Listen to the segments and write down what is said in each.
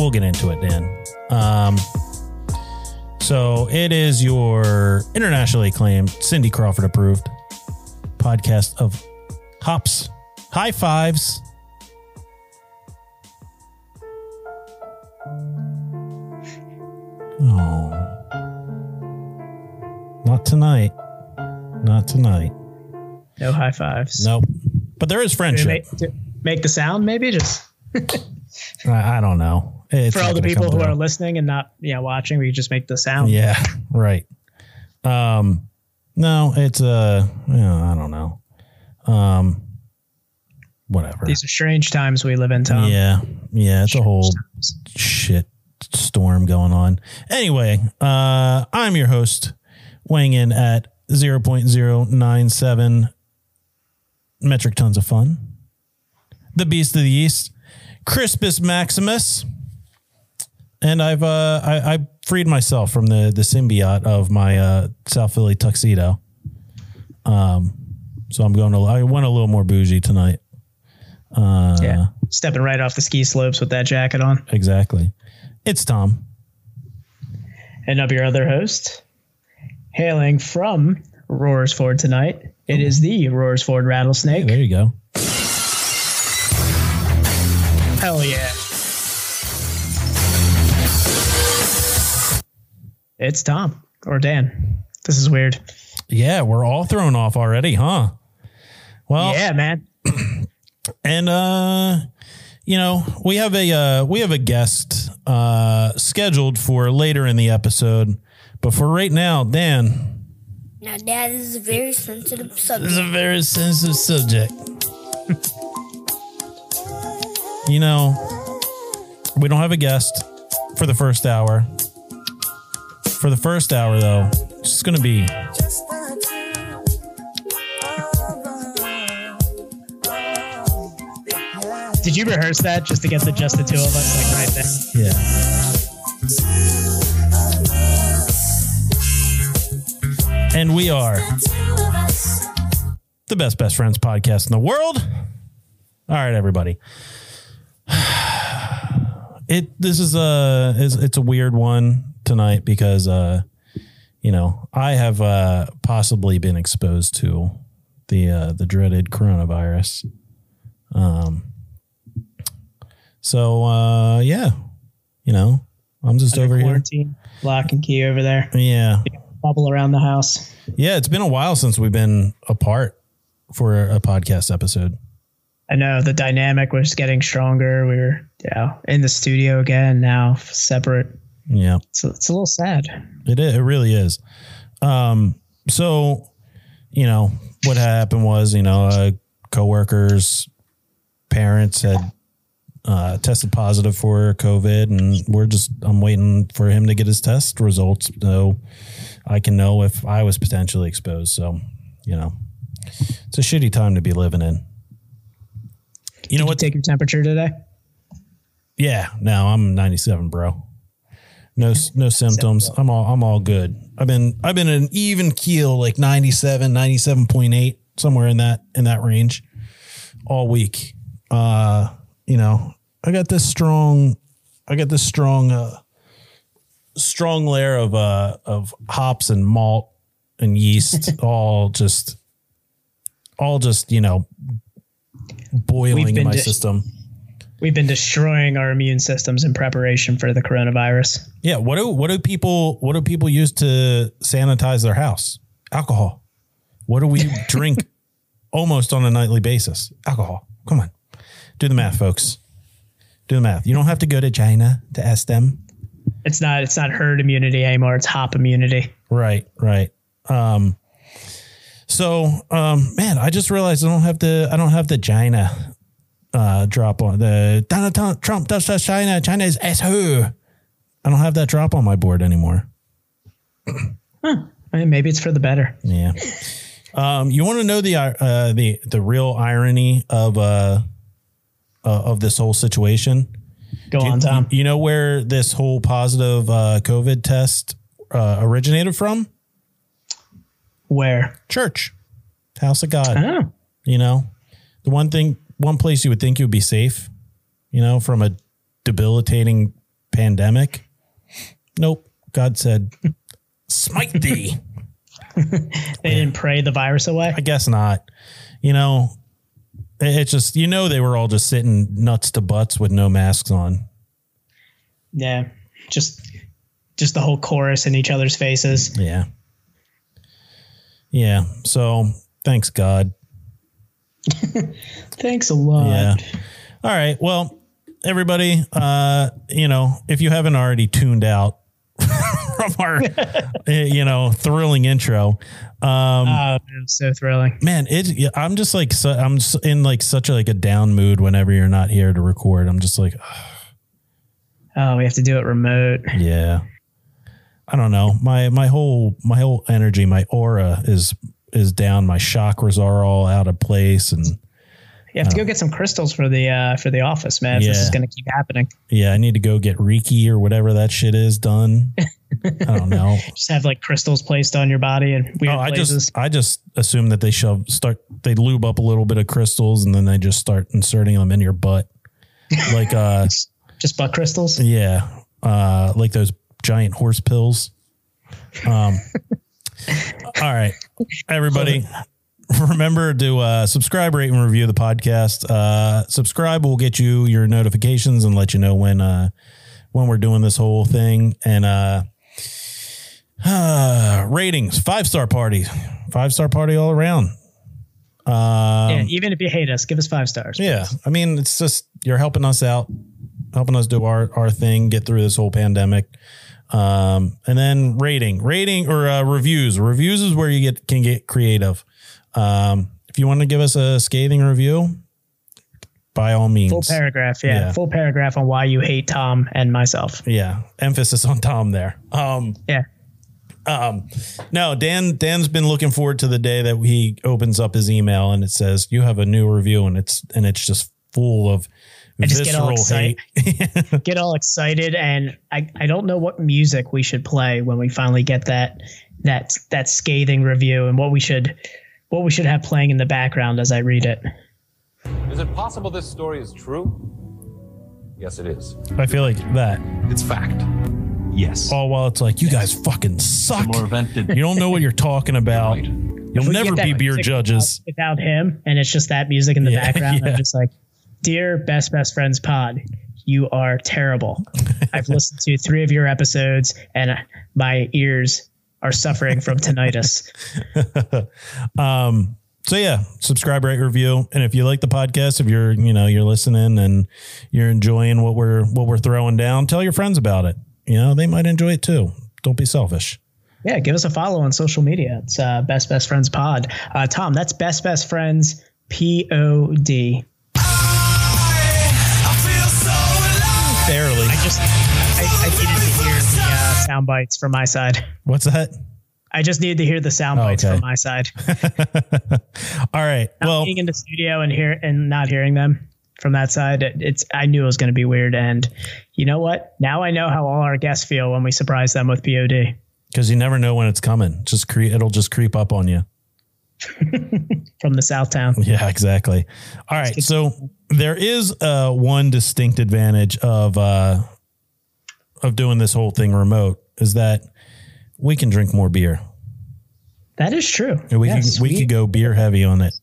Well, get into it, Dan. Um so it is your internationally acclaimed Cindy Crawford approved podcast of hops, high fives, Oh. Not tonight. Not tonight. No high fives. Nope. But there is friendship. Make, make the sound, maybe just I, I don't know. It's for all the people who are listening and not yeah watching. We just make the sound. Yeah, right. Um, no, it's uh, yeah, I don't know. Um, whatever. These are strange times we live in, Tom. yeah, yeah, it's a whole Times. shit storm going on. Anyway, uh, I'm your host, weighing in at 0.097 metric tons of fun. The Beast of the East, Crispus Maximus. And I've uh I, I freed myself from the the symbiote of my uh South Philly tuxedo. Um so I'm going to I went a little more bougie tonight. Uh Yeah, stepping right off the ski slopes with that jacket on. exactly. It's Tom. And up your other host, hailing from Roarsford tonight. It is the Roarsford Rattlesnake. There you go. Hell yeah. It's Tom or Dan. This is weird. Yeah, we're all thrown off already, huh? Well, yeah, man. and uh you know, we have a uh we have a guest uh scheduled for later in the episode. But for right now, Dan, Now, Dad, this is a very sensitive subject. this is a very sensitive subject. you know, we don't have a guest for the first hour. For the first hour though, it's just gonna be Did you rehearse that just to get the just the two of us like right there? Yeah. And we are the best best friends podcast in the world. All right, everybody. It this is a it's, it's a weird one tonight because uh you know I have uh possibly been exposed to the uh the dreaded coronavirus. Um. So uh yeah, you know I'm just Under over here. quarantine, lock and key over there. Yeah, Bubble around the house. yeah, it's been a while since we've been apart for a podcast episode. I know the dynamic was getting stronger. We were yeah in the studio again now separate. Yeah, So it's a little sad. it is, it really is. Um, so you know what happened was you know uh, coworkers, parents had uh, tested positive for COVID, and we're just I'm waiting for him to get his test results so I can know if I was potentially exposed. So you know, it's a shitty time to be living in. You know Did you what? take your temperature today? Yeah, no, I'm 97, bro. No, no symptoms. I'm all, I'm all good. I've been, I've been an even keel, like 97, 97.8, somewhere in that, in that range all week. Uh, you know, I got this strong, I got this strong, uh, strong layer of, uh, of hops and malt and yeast, all just, all just, you know, boiling in my dis- system. We've been destroying our immune systems in preparation for the coronavirus. Yeah. What do what do people what do people use to sanitize their house? Alcohol. What do we drink almost on a nightly basis? Alcohol. Come on. Do the math, folks. Do the math. You don't have to go to China to ask them. It's not it's not herd immunity anymore. It's hop immunity. Right, right. Um so um man, I just realized I don't have the I don't have the China uh drop on the Donald Trump- does China, China is asshole. I don't have that drop on my board anymore. I mean, maybe it's for the better. Yeah. Um, you want to know the uh, the the real irony of uh, uh of this whole situation? Go You, on, Tom. you know where this whole positive uh, COVID test uh, originated from? Where? Church, house of God. Oh, You know, the one thing, one place you would think you would be safe. You know, from a debilitating pandemic. Nope. God said, "Smite thee." they didn't pray the virus away. I guess not. You know, it- it's just you know they were all just sitting nuts to butts with no masks on. Yeah, just just the whole chorus in each other's faces. Yeah. Yeah. So thanks God. Thanks a lot. Yeah. All right. Well, everybody, uh, you know, if you haven't already tuned out from our, eh, you know, thrilling intro, um, Oh, man, so thrilling. man, it. I'm just like, so, I'm in like such a, like a down mood whenever you're not here to record. I'm just like, Oh, we have to do it remote. Yeah. I don't know. My my whole my whole energy, my aura is is down. My chakras are all out of place and You have to go get some crystals for the uh, for the office, man. If this is going to keep happening, yeah, I need to go get Reiki or whatever that shit is done. I don't know. just have like crystals placed on your body and weird Oh, I places. just I just assume that they shove start they lube up a little bit of crystals and then they just start inserting them in your butt. Like uh just butt crystals. yeah. Uh like those giant horse pills. Um all right. Everybody remember to uh, subscribe, rate, and review the podcast. Uh, subscribe will get you your notifications and let you know when uh, when we're doing this whole thing. And uh, uh, ratings five star party, five star party all around. yeah, even if you hate us, give us five stars. Um, Yeah, I mean it's just you're helping us out, helping us do our our thing, get through this whole pandemic. Um, and then rating, rating or uh, reviews. Reviews is where you get can get creative. Um, if you want to give us a scathing review, by all means. Full paragraph, yeah. Yeah. Full paragraph on why you hate Tom and myself. Yeah, emphasis on Tom there. Um, Yeah. Um, no, Dan. Dan's been looking forward to the day that he opens up his email and it says you have a new review, and it's and it's just full of I just get all visceral hate. excited. get all excited and I, I don't know what music we should play when we finally get that that that scathing review and what we should what we should have playing in the background as I read it. Is it possible this story is true? Yes, it is. I feel like that. It's fact. Yes. Oh, All while it's like you guys fucking suck. More invented. You don't know what you're talking about. Right. You'll never be beer judges. without, without him and it's just that music in the Yeah, background. yeah. I'm just like, dear best best friends pod, you are terrible. I've listened to three of your episodes and my ears are suffering from tinnitus. So yeah, subscribe, rate, review, and if you like the podcast, if you're you know you're listening and you're enjoying what we're what we're throwing down, tell your friends about it. You know they might enjoy it too. Don't be selfish. Yeah, give us a follow on social media. It's uh, Best Best Friends Pod. Uh, Tom, that's Best Best Friends P O D. Barely. I just I, I sound bites from my side. What's that? I just needed to hear the sound Oh, bites okay. from my side. All right. Not Well, being in the studio and hear and not hearing them from that side, it, it's I knew it was going to be weird. And you know what? Now I know how all our guests feel when we surprise them with POD because you never know when it's coming. Just cre- it'll just creep up on you. from the South Town. Yeah, exactly. All right. So there is uh, one distinct advantage of uh, of doing this whole thing remote is that we can drink more beer. That is true. We Yes, could we, could go beer heavy on it.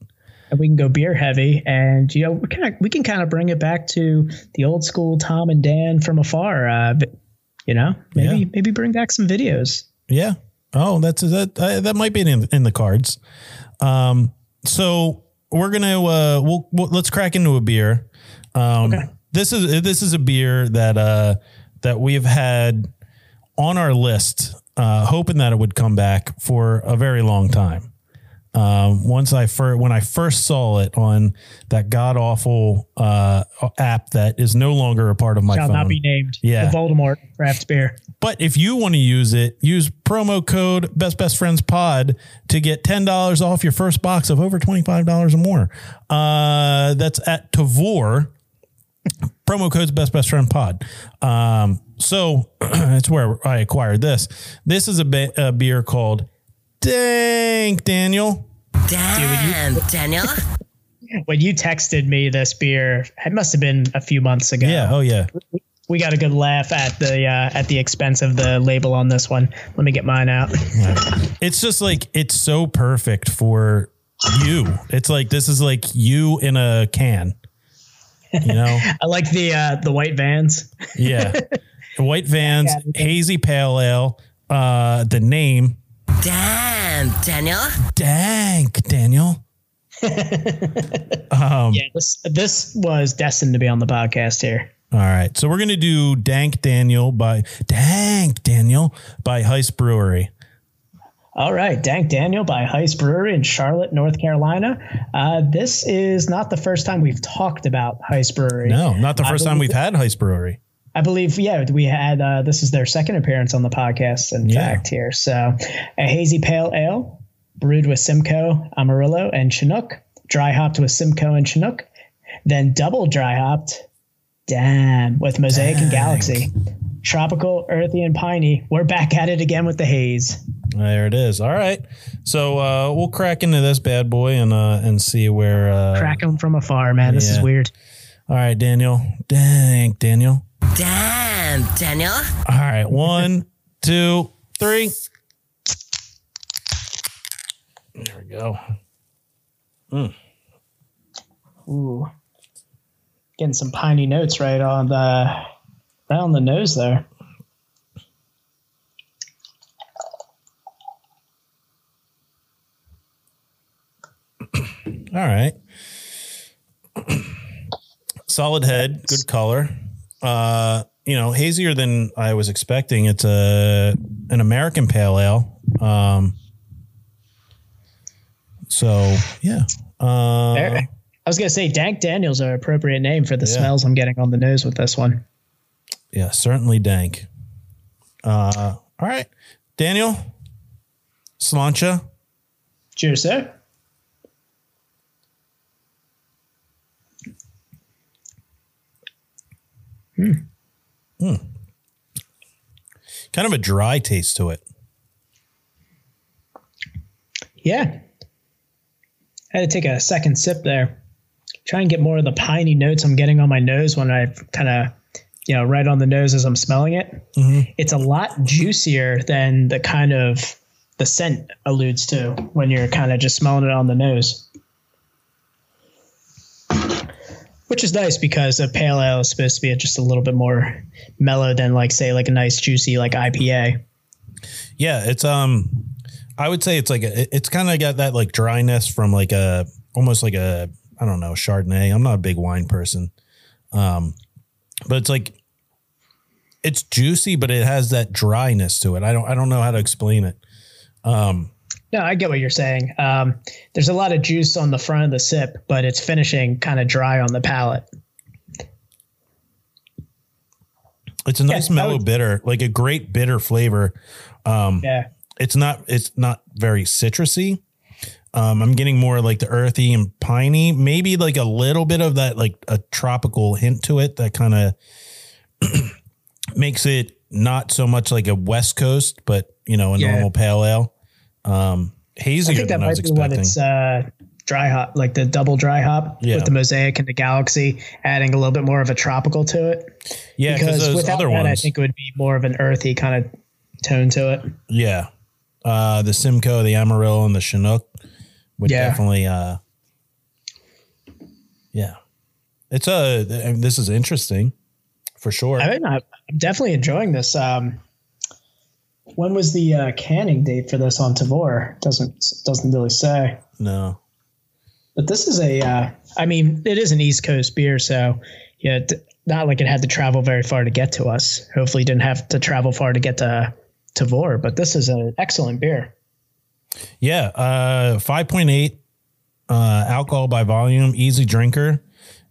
and we can go beer heavy, and you know we kind of we can kind of bring it back to the old school Tom and Dan from afar. Uh, you know, maybe Yeah. maybe bring back some videos. Yeah. Oh, that's that. Uh, that might be in in the cards. Um. So we're gonna uh we'll, we'll let's crack into a beer. Um. This is this is a beer that uh that we've had on our list, uh, hoping that it would come back for a very long time. Um, once I first when I first saw it on that god awful uh, app that is no longer a part of my Shall phone. not be named. Yeah. the Voldemort craft beer. But if you want to use it, use promo code Best Best Friends Pod to get ten dollars off your first box of over twenty five dollars or more. Uh, that's at Tavour. Promo code's Best Best Friend Pod. Um, so that's where I acquired this. This is a, be- a beer called Dank Daniel. Damn, Daniel. When you texted me this beer, it must have been a few months ago. Yeah. Oh yeah. we got a good laugh at the uh, at the expense of the label on this one. Let me get mine out. It's just like it's so perfect for you. It's like this is like you in a can. You know. I like the uh, the white vans. Yeah. White Vans, Hazy Pale Ale. Uh, the name, Damn, Daniel. Dank Daniel. Um, yeah, this this was destined to be on the podcast here. All right. So we're going to do Dank Daniel by Dank Daniel by Heist Brewery. All right, Dank Daniel by Heist Brewery in Charlotte, North Carolina. Uh, this is not the first time we've talked about Heist Brewery. No, not the first time we've had Heist Brewery. I believe, yeah, we had uh, this is their second appearance on the podcast. In Yeah. fact, here, so a hazy pale ale brewed with Simcoe, Amarillo, and Chinook, dry hopped with Simcoe and Chinook, then double dry hopped, damn, with Mosaic and Galaxy, tropical, earthy, and piney. We're back at it again with the haze. There it is. All right. So uh, we'll crack into this bad boy and uh, and see where. Uh, Crack 'em from afar, man. This is weird. All right, Daniel. Dang, Daniel. Damn, Daniel. All right. One, two, three. There we go. Ooh, getting some piney notes right on the right on the nose there. All right. Solid head, good color. Uh, you know, hazier than I was expecting. It's a an American pale ale. Um, so yeah. Uh, I was gonna say Dank Daniels are appropriate name for the smells I'm getting on the nose with this one. Yeah, certainly dank. Uh, all right, Daniel, Slancha. Cheers, sir. Hmm. Hmm. Kind of a dry taste to it. Yeah. I had to take a second sip there. Try and get more of the piney notes I'm getting on my nose when I kind of, you know, right on the nose as I'm smelling it. It's a lot juicier than the kind of the scent alludes to when you're kind of just smelling it on the nose. Which is nice because a pale ale is supposed to be just a little bit more mellow than like say like a nice juicy like IPA. Yeah, it's um, I would say it's like a, it's kind of got that like dryness from like a almost like a I don't know Chardonnay. I'm not a big wine person, um, but it's like it's juicy, but it has that dryness to it. I don't I don't know how to explain it. No, I get what you're saying. Um, there's a lot of juice on the front of the sip, but it's finishing kind of dry on the palate. It's a nice I mellow would- bitter, like a great bitter flavor. Yeah. It's not it's not very citrusy. Um, I'm getting more like the earthy and piney, maybe like a little bit of that like a tropical hint to it that kind of makes it not so much like a West Coast, but you know, a Yeah. normal pale ale. Um, I hazier think that than I was might be what expecting. it's uh, dry hop, like the double dry hop Yeah. with the mosaic and the galaxy, adding a little bit more of a tropical to it. yeah, because Because those without other that, I think it would be more of an earthy kind of tone to it. yeah, uh, the Simcoe, the Amarillo, and the Chinook would Yeah. definitely uh, Yeah, it's a. I mean, this is interesting, for sure. I mean, I- I'm definitely enjoying this. Um, when was the uh, canning date for this on Tavour? Doesn't doesn't really say. no, But this is a. Uh, I mean, it is an East Coast beer, so yeah, not like it had to travel very far to get to us. Hopefully, didn't have to travel far to get to Tavour. But this is an excellent beer. yeah, uh, five point eight uh, alcohol by volume, easy drinker.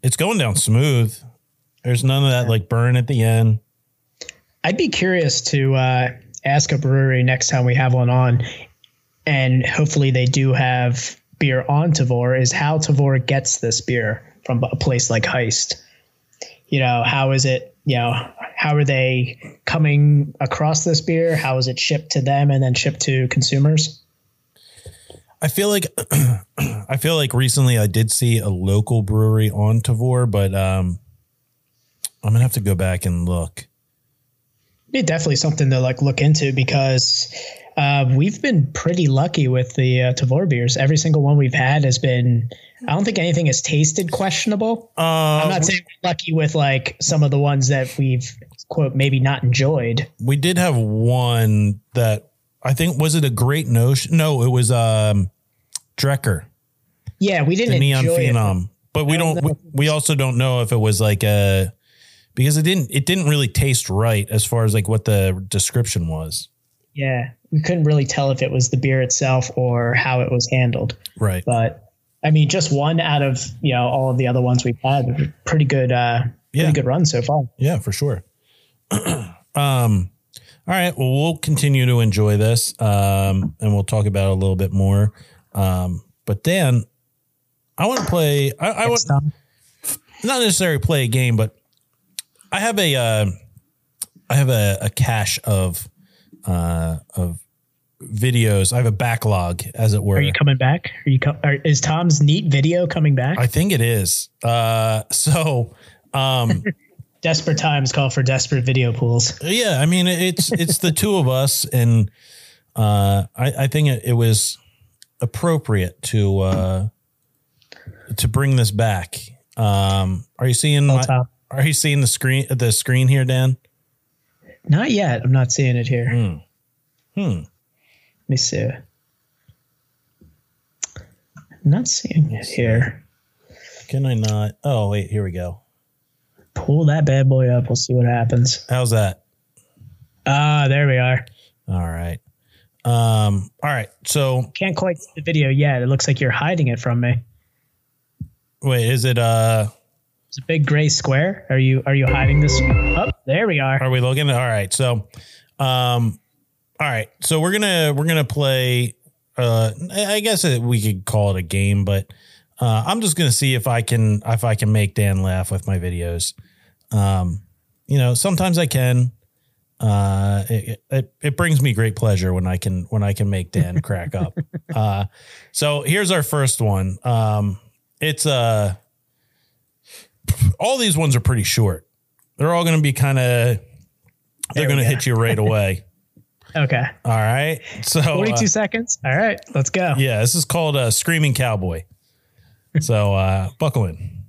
It's going down smooth. There's none of that like burn at the end. I'd be curious to uh, ask a brewery next time we have one on, and hopefully they do have beer on Tavour. Is how Tavour gets this beer from a place like Heist. You know, how is it? You know, how are they coming across this beer? How is it shipped to them and then shipped to consumers? I feel like I feel like recently I did see a local brewery on Tavor, but um, I'm gonna have to go back and look. Be definitely something to like look into because uh, we've been pretty lucky with the uh, Tavour beers. Every single one we've had has been. I don't think anything has tasted questionable. Uh, I'm not saying we're lucky with like some of the ones that we've quote maybe not enjoyed. we did have one that I think was it a great notion? No, it was um Drekker, Yeah, we didn't the neon enjoy it. But we don't don't we, we also don't know if it was like a because it didn't it didn't really taste right as far as like what the description was. Yeah, we couldn't really tell if it was the beer itself or how it was handled. Right. But I mean, just one out of you know all of the other ones we've had, pretty good, uh, Yeah. pretty good run so far. Yeah, for sure. um, all right. Well, we'll continue to enjoy this, um, and we'll talk about it a little bit more. Um, but Dan, I want to play. I, I want not necessarily play a game, but I have a uh, I have a, a cache of uh, of videos. I have a backlog, as it were. Are you coming back? Are you? Are, is Tom's neat video coming back? I think it is. Uh, so. Um, desperate times call for desperate video pools. Yeah, I mean it's it's the two of us, and uh, I, I think it, it was appropriate to uh, to bring this back. Um, are you seeing Well, my, Tom. Are you seeing the screen the screen here, Dan? Not yet. I'm not seeing it here. Hmm. Hmm. Let me see. I'm not seeing it here. Can I not? Oh wait, here we go. Pull that bad boy up. We'll see what happens. How's that? Ah, there we are. All right. Um. All right. So Can't quite see the video yet. It looks like you're hiding it from me. wait, is it? Uh, It's a big gray square. Are you are you hiding this? Oh, there we are. Are we looking? All right. So, um, all right. So we're gonna we're gonna play. Uh, I guess it, we could call it a game, but uh, I'm just gonna see if I can if I can make Dan laugh with my videos. Um, you know, sometimes I can. Uh, it, it it brings me great pleasure when I can when I can make Dan crack up. Uh, so here's our first one. Um, it's uh, all these ones are pretty short. They're all going to be kind of they're going to hit you right away. Okay. All right. So 42 uh, seconds. All right, let's go. yeah, this is called uh, Screaming Cowboy. So uh, buckle in.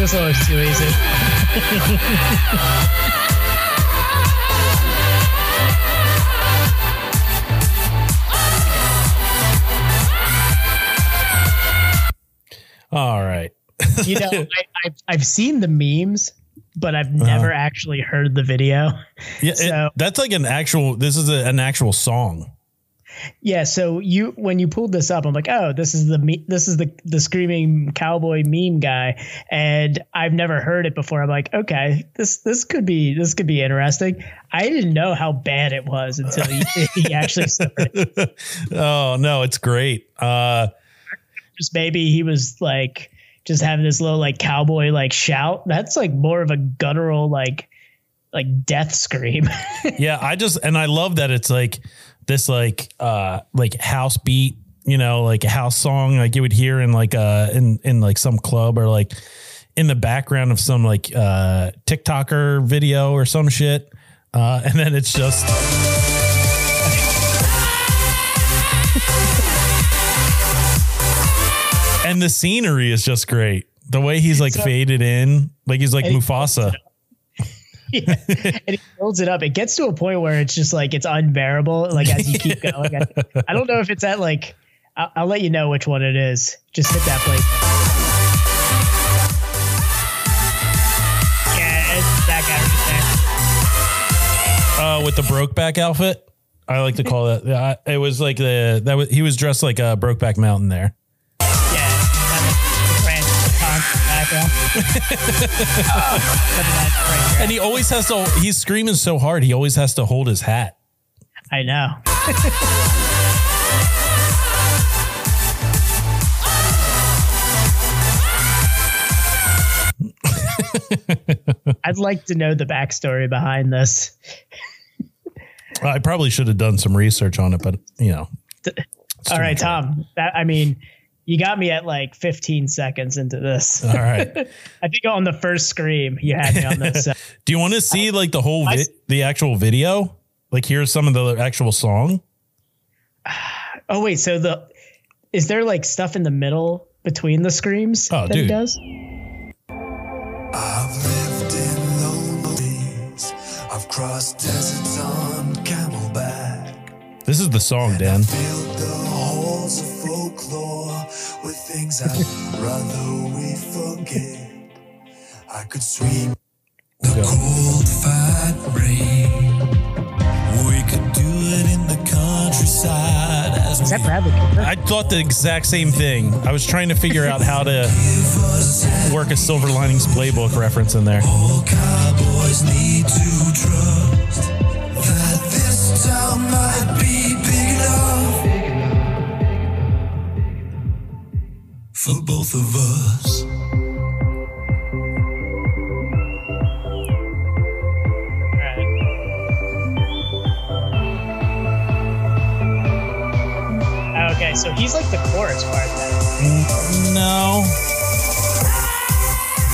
This always too easy. All right. You know, I, I've, I've seen the memes, but I've never actually heard the video. Uh-huh. Yeah, it- So- that's like an actual. This is a, an actual song. Yeah, so you when you pulled this up, I'm like, oh, this is the me- this is the the screaming cowboy meme guy, and I've never heard it before. I'm like, okay, this this could be this could be interesting. I didn't know how bad it was until he, he actually started. oh no, it's great. Uh, Just maybe he was like, just having this little like cowboy like shout. That's like more of a guttural like like death scream. yeah, I just and I love that it's like this like uh like house beat, you know, like a house song like you would hear in like uh in in like some club or like in the background of some like uh TikToker video or some shit. Uh and then it's just And the scenery is just great. The way he's like So- faded in, like he's like Mufasa. Yeah. and he builds it up. It gets to a point where it's just like it's unbearable. Like as you keep going, I, I don't know if it's at like. I'll, I'll let you know which one it is. Just hit that play. Yeah, it's that guy right uh, with the Brokeback outfit. I like to call that. Yeah, I- it was like the that was he was dressed like a Brokeback Mountain there. Yeah, the French concert And he always has to. He's screaming so hard. He always has to hold his hat. I know. I'd like to know the backstory behind this. I probably should have done some research on it, but you know. All right, Tom. That I mean, you got me at like 15 seconds into this. All right. I think on the first scream you had me on this. uh, Do you want to see like the whole vi- the actual video? Like here's some of the actual song. oh wait, so the is there like stuff in the middle between the screams Oh, that he dude. does? I've lived in lonely I've crossed deserts on camelback. This is the song, Dan. Things I'd rather we forget. I could sweep the cold fight rain. We could do it in the countryside as Is that we Bradley Cooper? I thought the exact same thing. I was trying to figure out how to work a Silver Linings Playbook reference in there. all cowboys need to trust for both of us. Oh, okay, so he's like the chorus part then. Mm, no.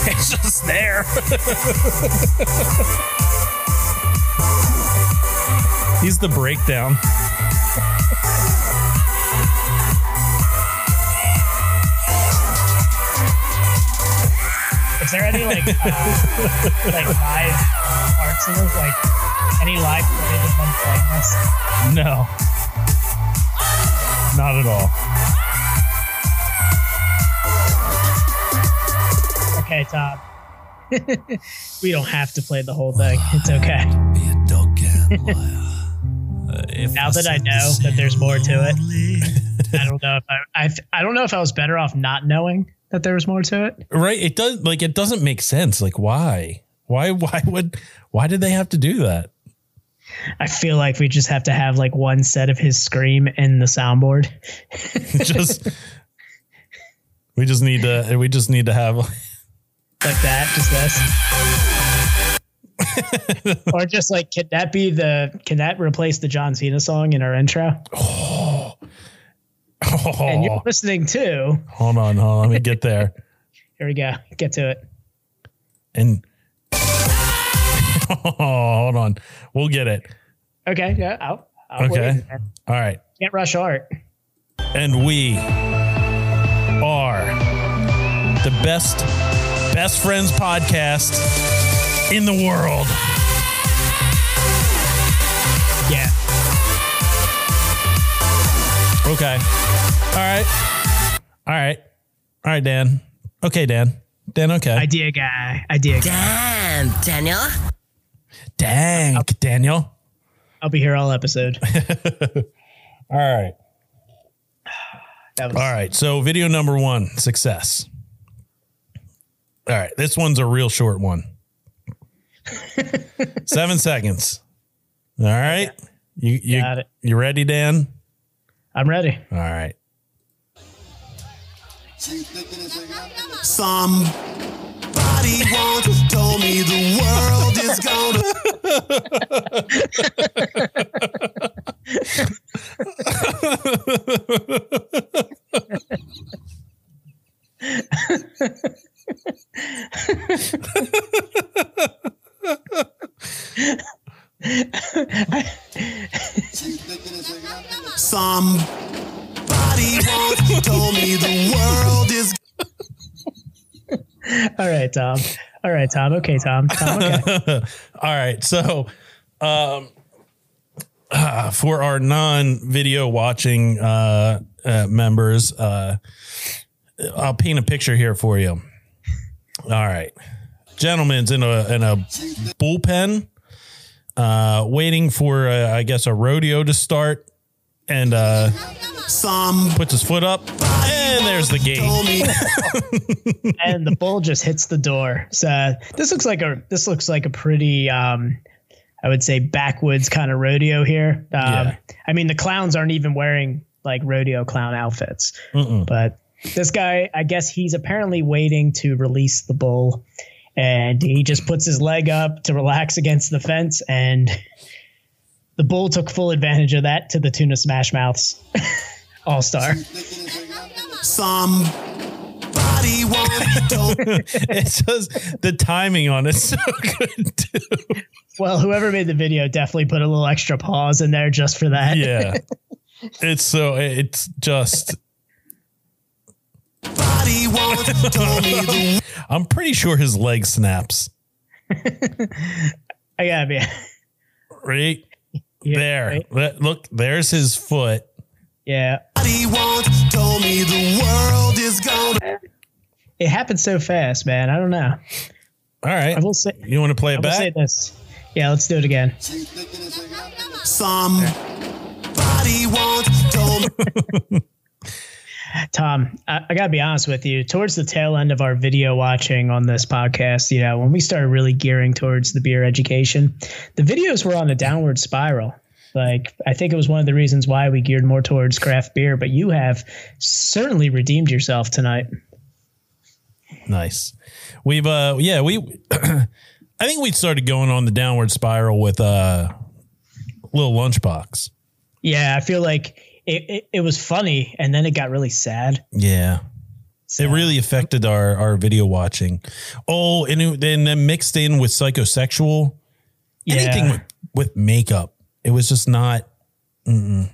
It's just there. He's the breakdown. Is there any like uh, like live parts of this? Like any live footage of them playing this? No. Not at all. Okay, Tom. we don't have to play the whole thing. It's okay. Be a dog. If Now that I know that there's more to it, I don't know if I, I I don't know if I was better off not knowing that there was more to it. Right? It does like it doesn't make sense. Like why? Why why would why did they have to do that? I feel like we just have to have like one set of his scream in the soundboard. just we just need to we just need to have like that, just this. or just like, can that be the? Can that replace the John Cena song in our intro? oh, And you're listening too. hold on, hold on, let me get there. Here we go. Get to it. And oh, hold on. We'll get it. Okay. Yeah. I'll, I'll Okay. All right. Can't rush art. And we are the best best friends podcast in the world. Yeah. Okay. All right. All right. All right, Dan. Okay, Dan. Dan, okay. Idea guy. Idea guy. Damn, Daniel. Dang, Daniel. I'll be here all episode. All right. That was All right. So, video number one success. All right. This one's a real short one. Seven seconds. All right. You, you, Got it. you ready, Dan? I'm ready. All right. Somebody once told me the world is gonna. Somebody once told me the world is. All right, Tom. All right, Tom. Okay, Tom. Tom okay. All right. So, um, uh, for our non-video watching uh, uh, members, uh, I'll paint a picture here for you. All right, gentlemen's in a in a bullpen, uh, waiting for uh, I guess a rodeo to start, and uh, Some puts his foot up, and there's the gate. and the bull just hits the door. So this looks like a this looks like a pretty um I would say backwoods kind of rodeo here. Um, Yeah. I mean the clowns aren't even wearing like rodeo clown outfits, but this guy I guess he's apparently waiting to release the bull, and he just puts his leg up to relax against the fence and. The bull took full advantage of that to the tune of Smash Mouths All Star. somebody once told It's just the timing on it's so good too. Well, whoever made the video definitely put a little extra pause in there just for that. Yeah, it's so it's just. somebody once told me the I'm pretty sure his leg snaps I gotta be. right Yeah, there. right? Let- Look, there's his foot. Yeah. Told me the world is gonna. It happened so fast, man. I don't know. All right, I will say you want to play I it say back? this. Yeah, let's do it again. Somebody once told me. Tom, I, I gotta be honest with you. Towards the tail end of our video watching on this podcast, you know, when we started really gearing towards the beer education, the videos were on a downward spiral. Like, I think it was one of the reasons why we geared more towards craft beer, but you have certainly redeemed yourself tonight. Nice. We've uh yeah, we I think we started going on the downward spiral with uh little lunchbox. Yeah, I feel like it, it, it was funny and then it got really sad. Yeah. It really affected our our video watching. Oh, and it, and then mixed in with psychosexual, anything with, with makeup, it was just not. mm-mm.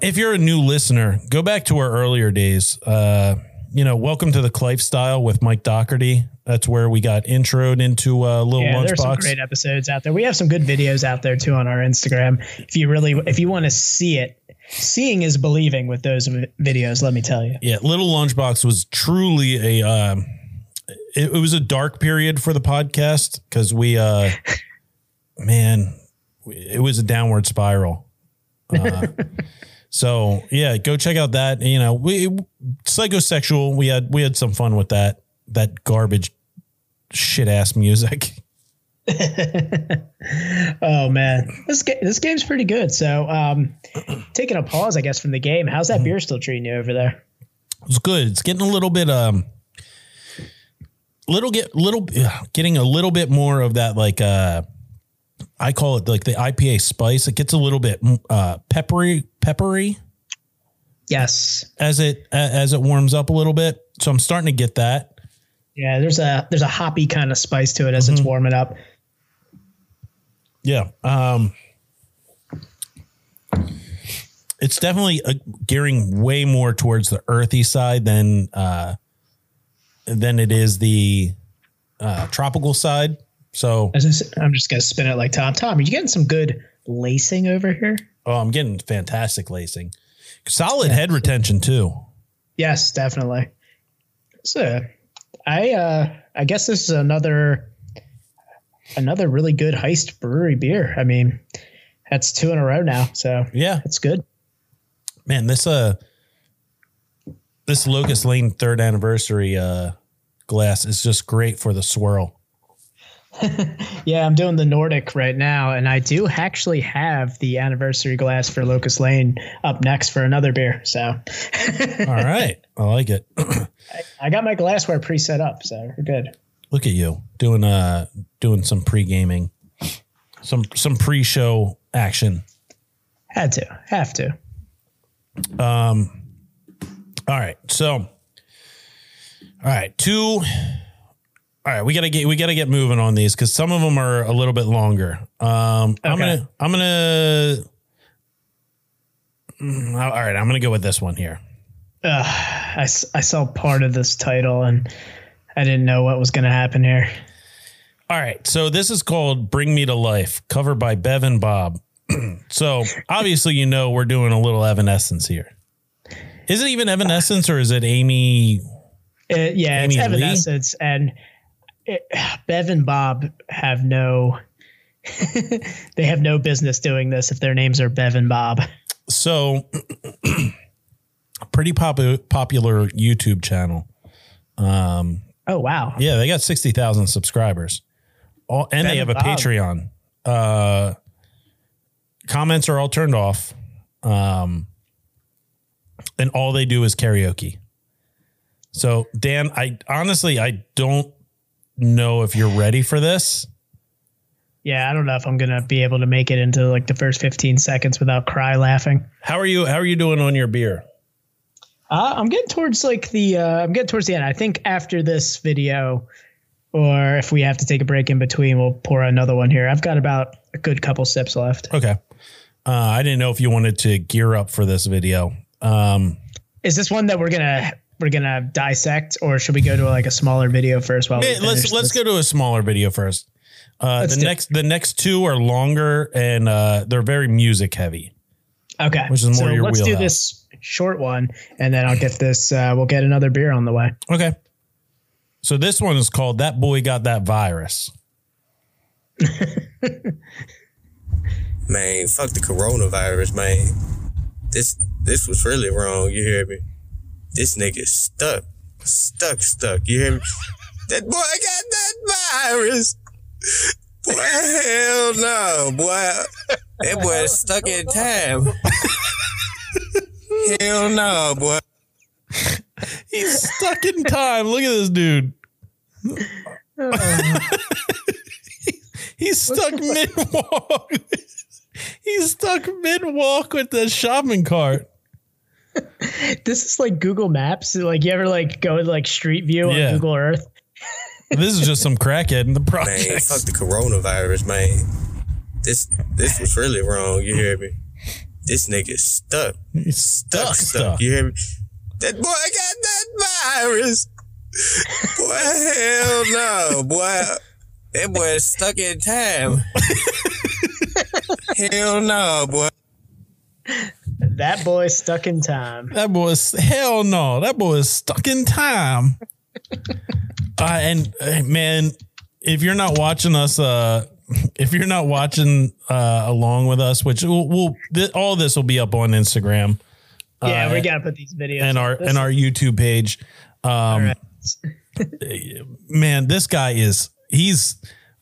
If you're a new listener, go back to our earlier days. Uh, you know, welcome to the Clife Style with Mike Doherty. That's where we got introed into uh, little Yeah, there's some great episodes out there. We have some good videos out there too on our Instagram. If you really, if you want to see it, seeing is believing with those videos. Let me tell you. Yeah, Little Lunchbox was truly a. Um, it, it was a dark period for the podcast because we, uh, man, it was a downward spiral. Uh, so yeah, go check out that. You know, we psychosexual. We had we had some fun with that. That garbage, shit ass music. Oh man, this ga- this game's pretty good. So, um, taking a pause, I guess, from the game. How's that beer still treating you over there? It's good. It's getting a little bit um little get little getting a little bit more of that like uh I call it like the IPA spice. It gets a little bit uh peppery peppery Yes. as it as it warms up a little bit. So I'm starting to get that. Yeah, there's a there's a hoppy kind of spice to it as it's warming up. Yeah. Um it's definitely uh, gearing way more towards the earthy side than uh than it is the uh tropical side. So As I s- I'm just gonna spin it like Tom. Tom, are you getting some good lacing over here? Oh, I'm getting fantastic lacing. Solid head retention too. Yes, definitely. So, I uh I guess this is another another really good heist brewery beer. I mean, that's two in a row now, so Yeah, it's good. man. This uh, this Locust Lane third anniversary uh glass is just great for the swirl. Yeah, I'm doing the Nordic right now, and I do actually have the anniversary glass for Locust Lane up next for another beer. So All right. I like it. I got my glassware pre-set up, so we're good. Look at you doing uh doing some pre-gaming. Some some pre-show action. Had to, have to. Um all right. So all right, two all right, we gotta get we gotta get moving on these because some of them are a little bit longer. Um, I'm gonna I'm gonna Mm, all right. I'm gonna go with this one here. I I, I saw part of this title and I didn't know what was going to happen here. All right. So this is called Bring Me to Life, covered by Bev and Bob. so obviously, you know, we're doing a little Evanescence here. Is it even Evanescence or is it Amy? It, Uh, yeah, Amy it's Lee? Evanescence, and it, Bev and Bob have no. they have no business doing this if their names are Bev and Bob. So, pretty popu- popular YouTube channel. Um, Oh wow! yeah, they got 60,000 subscribers. All, and they have a and Bob. Patreon. Uh, comments are all turned off. Um, and all they do is karaoke. So, Dan, I honestly, I don't know if you're ready for this. Yeah, I don't know if I'm gonna be able to make it into like the first 15 seconds without cry laughing. How are you? How are you doing on your beer? Uh, I'm getting towards like the uh, I'm getting towards the end. I think after this video, or if we have to take a break in between, we'll pour another one here. I've got about a good couple sips left. Okay. Uh, I didn't know if you wanted to gear up for this video. Um, Is this one that we're gonna we're gonna dissect, or should we go to like a smaller video first? While we let's finish let's this? go to a smaller video first. Uh, the do it. next the next two are longer and uh, they're very music heavy. Okay, which is more so your let's do this short one, and then I'll get this. Uh, we'll get another beer on the way. Okay. So this one is called "That Boy Got That Virus." Man, fuck the coronavirus, man. This this was really wrong, you hear me? This nigga stuck. Stuck, stuck, you hear me? That boy got that virus. Boy, hell no, boy. That boy is stuck in time. hell no, boy. He's stuck in time. Look at this dude. He's stuck mid walk. He's stuck mid walk with the shopping cart. This is like Google Maps. Like you ever like go to like Street View Yeah. on Google Earth? This is just some crackhead in the Man, project. fuck the coronavirus, man. This this was really wrong, you hear me? This nigga stuck. He's stuck, stuck, stuck. stuck. You hear me? That boy got that virus. boy, hell no, boy. That boy is stuck in time. hell no, boy. That boy stuck in time. That boy is hell no. That boy is stuck in time. uh, and uh, man, if you're not watching us, uh, if you're not watching uh, along with us, which we'll, we'll th- all this will be up on Instagram. Yeah, uh, we gotta put these videos and our and our YouTube page. Um, man, this guy is he's.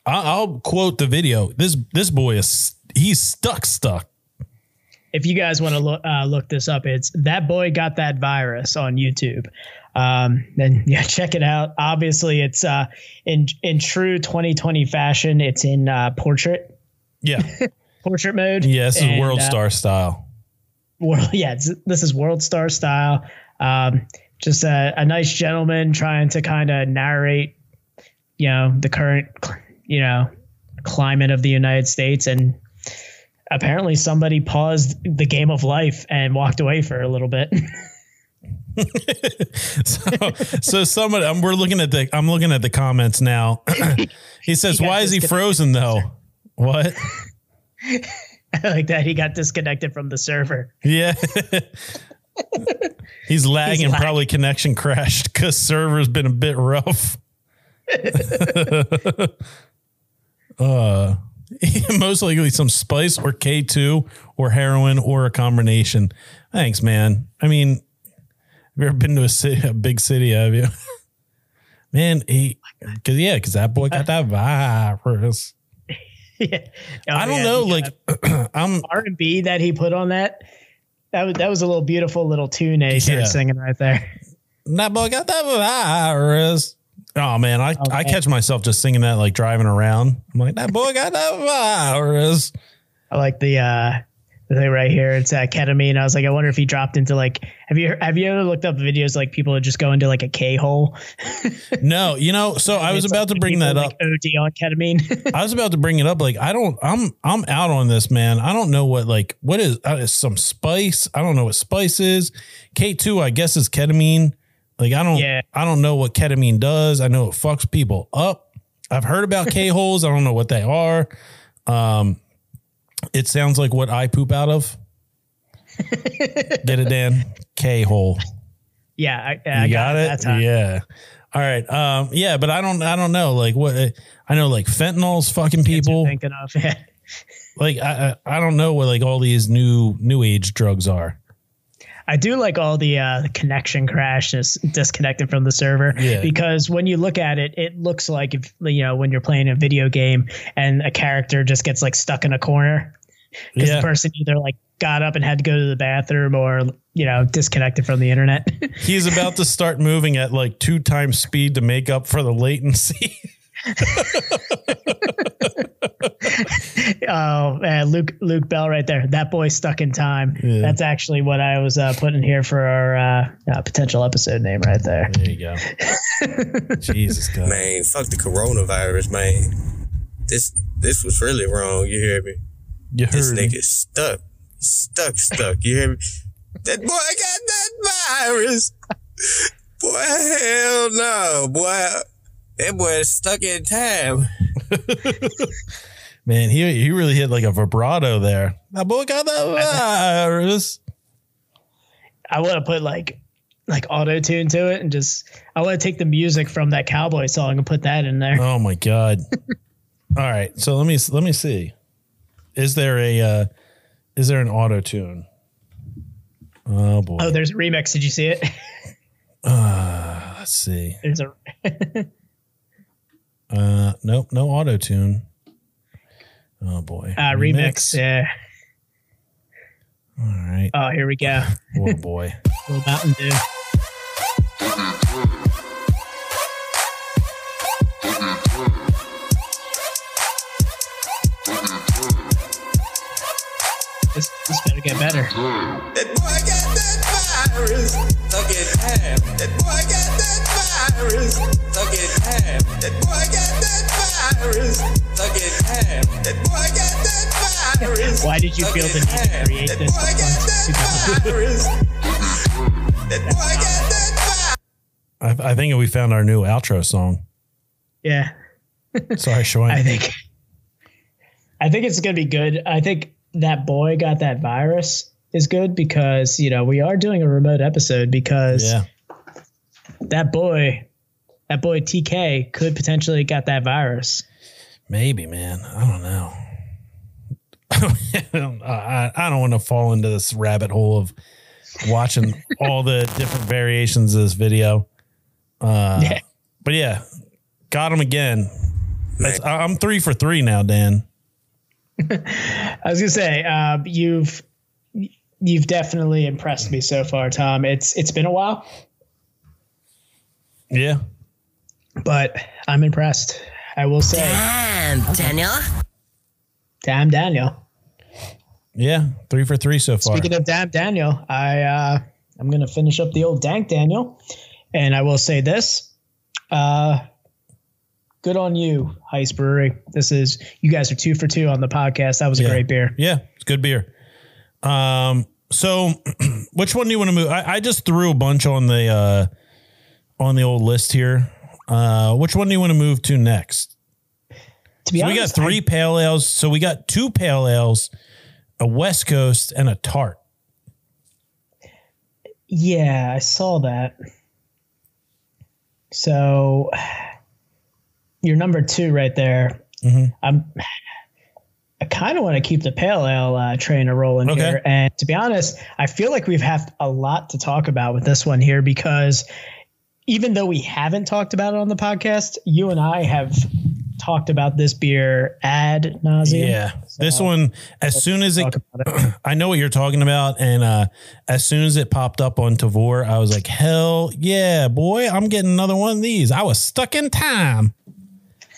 I'll quote the video. This this boy is he's stuck stuck. If you guys want to look uh, look this up, it's that boy got that virus on YouTube. Um, then yeah, check it out. Obviously, it's uh, in in true 2020 fashion. It's in uh, portrait Yeah, portrait mode. yeah. This is And, World uh, Star style. World, yeah, it's, this is World Star style. Um, just a, a nice gentleman trying to kind of narrate, you know, the current, you know, climate of the United States, and apparently somebody paused the game of life and walked away for a little bit. so, so somebody, um, we're looking at the, I'm looking at the comments now. he says, He "Why is he frozen though?" What? like that, he got disconnected from the server. Yeah. He's lagging, lagging. probably connection crashed because server's been a bit rough. uh, most likely some spice or K2 or heroin or a combination. Thanks, man. I mean, have you ever been to a city, a big city? Have you? Man, he, cause yeah, cause that boy got that virus. yeah. Oh, I don't know, like I'm R and B that he put on that. That was that was a little beautiful little tune started Yeah. singing right there. that boy got that virus. Oh man, I, I catch myself just singing that like driving around. I'm like, that boy got that virus. I like the uh the thing right here. It's uh, ketamine. I was like, I wonder if he dropped into like. Have you have you ever looked up videos like people that just go into like a K hole? No, you know, so I was about like to bring that up. like, OD on ketamine. I was about to bring it up. Like, I don't, I'm, I'm out on this, man. I don't know what, like, what is, uh, is some spice? I don't know what spice is. K2, I guess, is ketamine. Like, I don't, Yeah. I don't know what ketamine does. I know it fucks people up. I've heard about K holes. I don't know what they are. Um, it sounds like what I poop out of. Get it, Dan? K hole. yeah, I, I You got, that it. Yeah. All right. Um. Yeah, but I don't. I don't know. Like what? I know. Like fentanyl's fucking people. thinking of. Yeah. Like I. I I don't know what like all these new new age drugs are. I do like all the uh, connection crashes disconnected from the server Yeah. because when you look at it, it looks like if you know when you're playing a video game and a character just gets like stuck in a corner because Yeah. the person either like got up and had to go to the bathroom or you know disconnected from the internet. He's about to start moving at like two times speed to make up for the latency. oh man, Luke Luke Bell right there. That boy stuck in time. Yeah. That's actually what I was uh, putting here for our uh, uh, potential episode name right there. there you go. Jesus God. Man, fuck the coronavirus, man. This this was really wrong. You hear me? You This heard me. nigga stuck, stuck, stuck. You hear me? That boy got that virus. Boy, hell no, boy. That boy is stuck in time. Man, he he really hit like a vibrato there. That boy got that virus. I want to put like like auto tune to it and just I want to take the music from that cowboy song and put that in there. Oh my god. All right, so let me let me see. Is there a uh is there an auto tune? Oh boy. Oh, there's a remix. Did you see it? Uh, let's see. There's a Uh nope, no auto tune. Oh boy. uh, remix. Yeah. All right. Oh, here we go. Oh boy. Little Mountain Dew. This, this better get better. That boy got that virus. Stuck in time. That boy got that virus. Stuck in time. That boy got that virus. Stuck in time. That boy got that virus. Why did you feel the need to create That this? boy got that virus. That boy got that virus. I, I think we found our new outro song. Yeah. Sorry, Shwayne. I think I think it's gonna be good. I think that boy got that virus is good because you know we are doing a remote episode because Yeah. That boy that boy TK could potentially got that virus. Maybe, man. I don't know. I, I don't want to fall into this rabbit hole of watching all the different variations of this video. Uh, Yeah. But yeah, got him again. That's, I- I'm three for three now, Dan. I was gonna say uh, you've you've definitely impressed me so far, Tom. It's it's been a while, Yeah. but I'm impressed. I will say, Damn, Daniel. damn Daniel. Yeah. Three for three so far. Speaking of damn Daniel, I uh, I'm gonna finish up the old dank Daniel, and I will say this: uh, good on you, Heist Brewery. This is you guys are two for two on the podcast. That was a Yeah. great beer. Yeah, it's good beer. Um, so which one do you want to move? I, I just threw a bunch on the uh on the old list here. Uh which one do you want to move to next? To be So we got three pale ales. So we got two pale ales, a West Coast, and a tart. Yeah, I saw that. So you're number two right there. Mhm. I'm. I kind of want to keep the pale ale uh, train rolling Okay. here, and to be honest, I feel like we've had a lot to talk about with this one here because even though we haven't talked about it on the podcast, you and I have talked about this beer ad nauseum. Yeah. this one, as soon as it, it. I know what you're talking about. And uh, as soon as it popped up on Tavour, I was like, hell yeah, boy, I'm getting another one of these. I was stuck in time.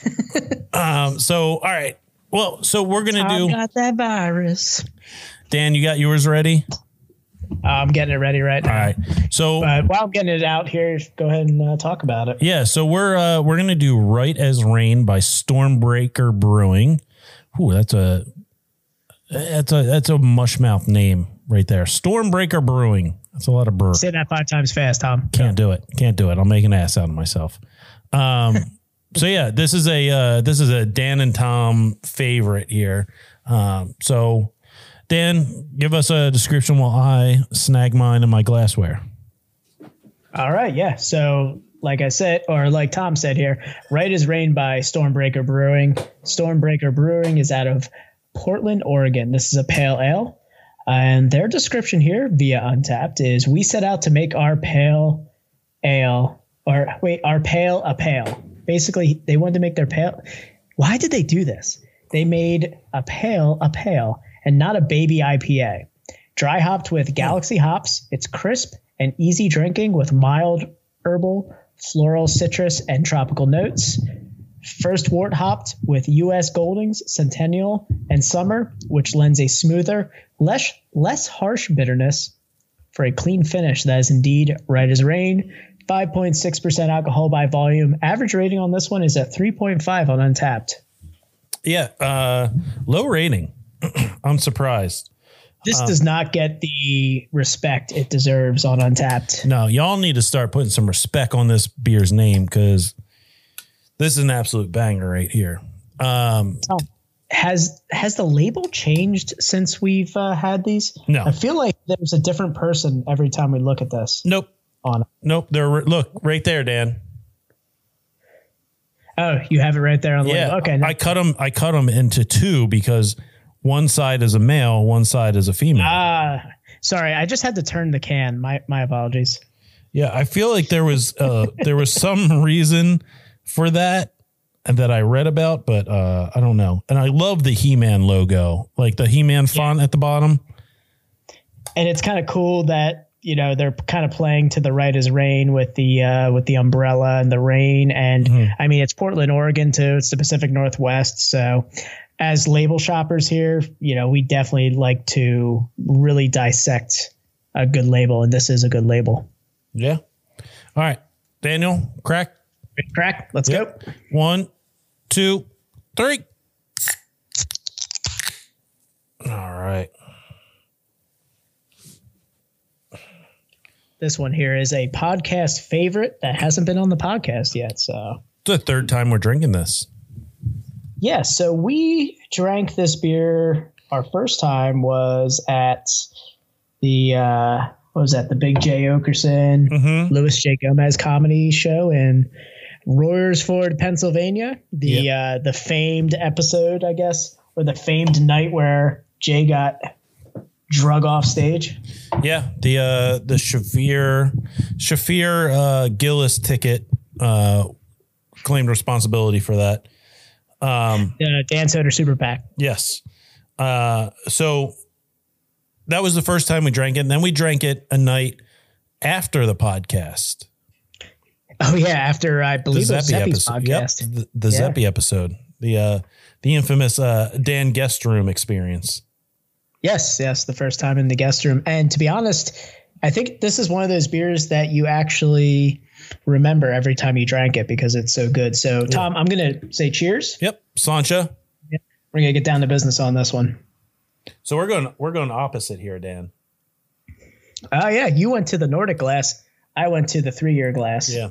um, so, all right. Well, so we're going to I do, got that virus. Dan, you got yours ready? I'm getting it ready right now. All right. So, But while I'm getting it out here, go ahead and uh, talk about it. Yeah, so we're uh we're gonna do Right as Rain by Stormbreaker Brewing. Ooh, that's a that's a that's a mushmouth name right there. Stormbreaker Brewing. That's a lot of brew. Say that five times fast, Tom. Can't do it. Can't do it. I'll make an ass out of myself. Um so yeah, this is a uh this is a Dan and Tom favorite here. Um so Dan, give us a description while I snag mine in my glassware. All right, yeah. So, like I said, or like Tom said here, Right as Rain by Stormbreaker Brewing. Stormbreaker Brewing is out of Portland, Oregon. This is a pale ale. And their description here via Untappd is we set out to make our pale ale, or wait, our pale a pale. Basically, they wanted to make their pale. Why did they do this? They made a pale a pale and not a baby IPA. Dry hopped with Galaxy hops, it's crisp and easy drinking with mild herbal, floral, citrus, and tropical notes. First wort hopped with U.S. Goldings, Centennial, and Summer, which lends a smoother, less less harsh bitterness for a clean finish that is indeed right as rain. 5.6% alcohol by volume. Average rating on this one is at 3.5 on Untappd. Yeah, uh low rating. I'm surprised. This does not get the respect it deserves on Untappd. No, y'all need to start putting some respect on this beer's name because this is an absolute banger right here. Um, Has has the label changed since we've uh, had these? No. I feel like there's a different person every time we look at this. nope, On nope. They're look right there, Dan. Oh, you have it right there on the Yeah, label. Okay, I cut them. I cut them into two because one side is a male, one side is a female. Ah, sorry, I just had to turn the can. My my apologies. Yeah, I feel like there was uh there was some reason for that that I read about, but uh I don't know. And I love the He-Man logo, like the He-Man font at the bottom. And it's kind of cool that you know they're kind of playing to the right as rain with the uh, with the umbrella and the rain. And Mm-hmm. I mean, it's Portland, Oregon too. It's the Pacific Northwest, so. As label shoppers here, you know, we definitely like to really dissect a good label, and this is a good label. Yeah. All right. Daniel, crack. Crack, let's Yep. One, two, three. All right. This one here is a podcast favorite that hasn't been on the podcast yet. So, It's the third time we're drinking this. Yeah, so we drank this beer. Our first time was at the, uh, what was that? The Big Jay Oakerson, Mm-hmm. Luis J. Gomez comedy show in Royersford, Pennsylvania. The, uh, the famed episode, I guess, or the famed night where Jay got drug off stage. Yeah. The uh the Shaffir Shaffir uh Gillis ticket uh claimed responsibility for that. Um Uh, Dan Soder Super Pack. Yes. Uh, so that was the first time we drank it. And then we drank it a night after the podcast. Oh yeah, after I believe the Zeppy's episode. Yep. The, the Yeah. Zeppy episode. The uh the infamous uh Dan guest room experience. Yes, yes, the first time in the guest room. And to be honest, I think this is one of those beers that you actually remember every time you drank it because it's so good. So, Tom, I'm going to say cheers. Yep. Sancha. We're going to get down to business on this one. So we're going we're going opposite here, Dan. Oh, yeah. You went to the Nordic glass. I went to the three year glass. Yeah.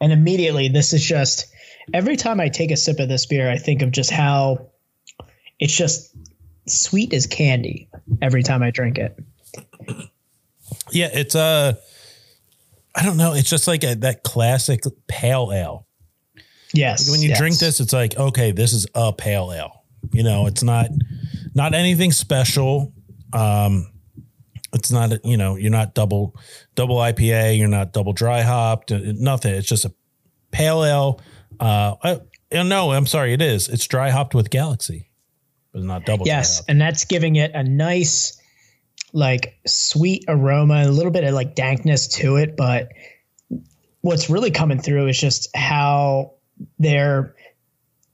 And immediately, this is just every time I take a sip of this beer, I think of just how it's just sweet as candy every time I drink it. Yeah, it's uh I don't know, it's just like a, that classic pale ale. Yes. when you yes. drink this, it's like, okay, this is a pale ale. You know, it's not not anything special. Um, it's not you know you're not double double IPA. You're not double dry hopped. uh, Nothing. It's just a pale ale. Uh, I, uh, no, I'm sorry. It is. It's dry hopped with Galaxy, but not double. Yes, and that's giving it a nice, like sweet aroma, a little bit of like dankness to it. But what's really coming through is just how they're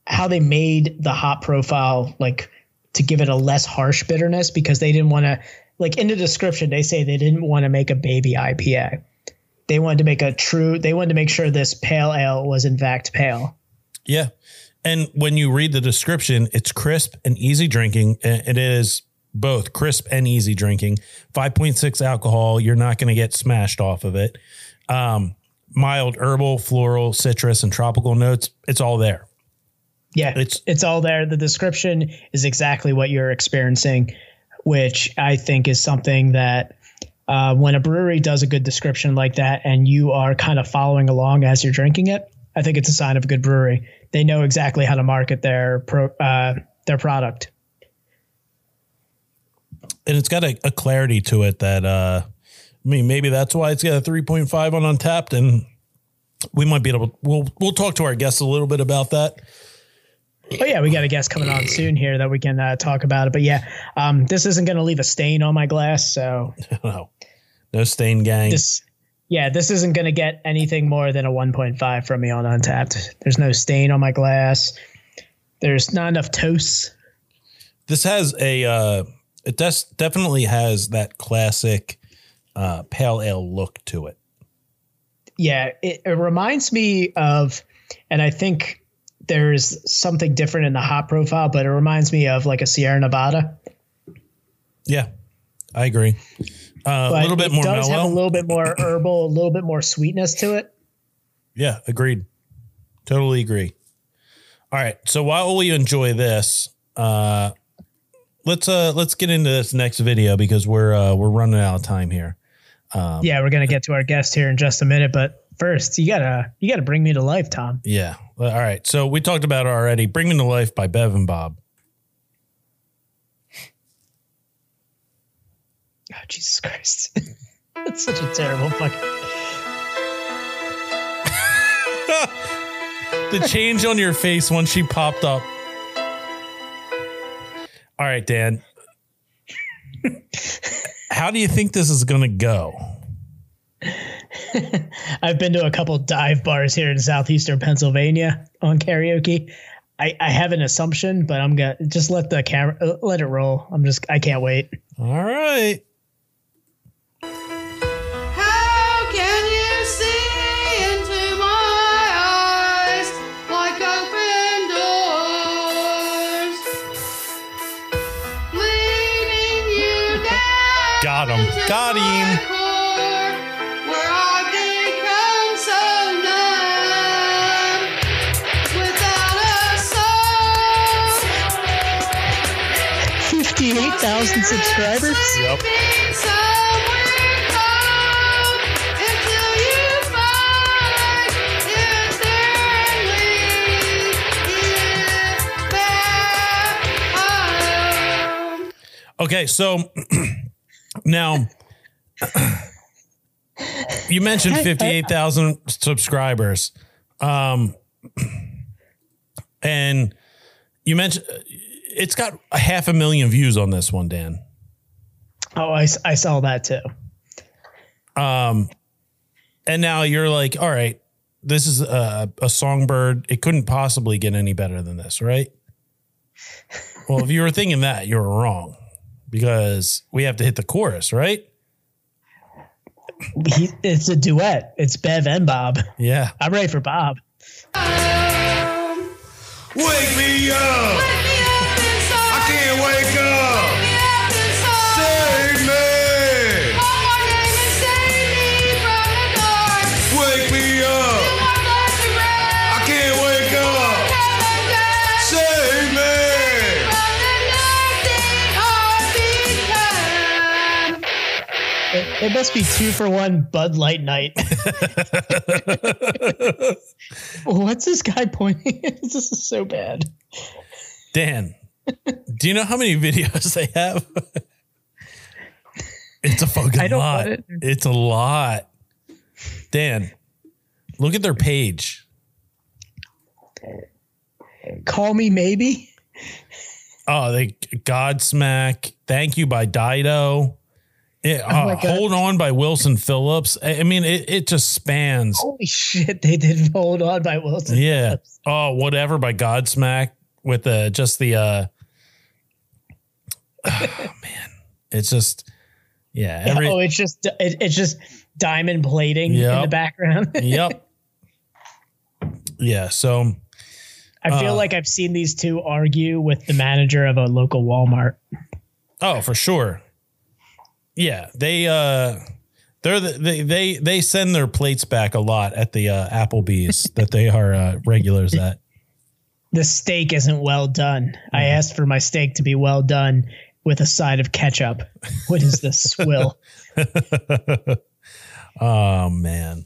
how they made the hop profile like to give it a less harsh bitterness because they didn't want to like in the description they say they didn't want to make a baby IPA. They wanted to make a true. They wanted to make sure this pale ale was in fact pale. Yeah. And when you read the description, it's crisp and easy drinking. It is both crisp and easy drinking. 5.6 alcohol. You're not going to get smashed off of it. Um, mild herbal, floral, citrus, and tropical notes. It's all there. Yeah, It's- it's all there. The description is exactly what you're experiencing, which I think is something that uh, when a brewery does a good description like that, and you are kind of following along as you're drinking it, I think it's a sign of a good brewery. They know exactly how to market their pro, uh, their product. And it's got a, a clarity to it that, uh, I mean, maybe that's why it's got a 3.5 on Untappd. And we might be able to, we'll, we'll talk to our guests a little bit about that. Oh yeah, we got a guest coming on soon here that we can uh, talk about it. But yeah, um, this isn't going to leave a stain on my glass, so no, no stain gang. this yeah this isn't going to get anything more than a 1.5 from me on untappd. There's no stain on my glass. There's not enough toast this has a uh it does definitely has that classic uh pale ale look to it. Yeah it, it reminds me of and i think there's something different in the hop profile but it reminds me of like a sierra nevada. Yeah i agree uh, a little bit it more does mellow have a little bit more herbal a little bit more sweetness to it. Yeah agreed. Totally agree. All right so while we enjoy this uh let's uh let's get into this next video because we're uh we're running out of time here. Um yeah we're gonna get to our guest here in just a minute but first you gotta you gotta bring me to life tom. Yeah all right so we talked about it already bring me to life by bev and bob oh jesus christ that's such a terrible fucking the change on your face when she popped up. All right, Dan. How do you think this is going to go? I've been to a couple dive bars here in southeastern Pennsylvania on karaoke. I, I have an assumption, but I'm gonna just let the camera uh, let it roll. I'm just I can't wait. All right. There and lead you back home. Okay, so now you mentioned 58,000 subscribers. Um and you mentioned it's got a half a million views on this one, Dan. Oh, I, I saw that too. Um, and now you're like, all right, this is a, a songbird. It couldn't possibly get any better than this, right? Well, if you were thinking that, you were wrong because we have to hit the chorus, right? He, it's a duet. It's Bev and Bob. Yeah. I'm ready for Bob. Um, wake me up! It, it must be two for one Bud Light night. What's this guy pointing? at? this is so bad. Dan, do you know how many videos they have? It's a fucking I don't lot. want it. It's a lot. Dan, look at their page. Call me maybe. Oh, they Godsmack. Thank you by Dido. It, Oh uh, God. hold on by Wilson Phillips. I I mean, it, it just spans. Holy shit, they did hold on by Wilson. Yeah. Oh, whatever by Godsmack with the just the uh oh, man. It's just yeah, every oh, it's just it, it's just diamond plating in the background. yep. Yeah, so I feel Uh, like I've seen these two argue with the manager of a local Walmart. oh, for sure. Yeah, they uh they're the, they they they send their plates back a lot at the uh, Applebee's that they are uh, regulars at. The steak isn't well done. I Mm-hmm. asked for my steak to be well done with a side of ketchup. What is this swill? oh man.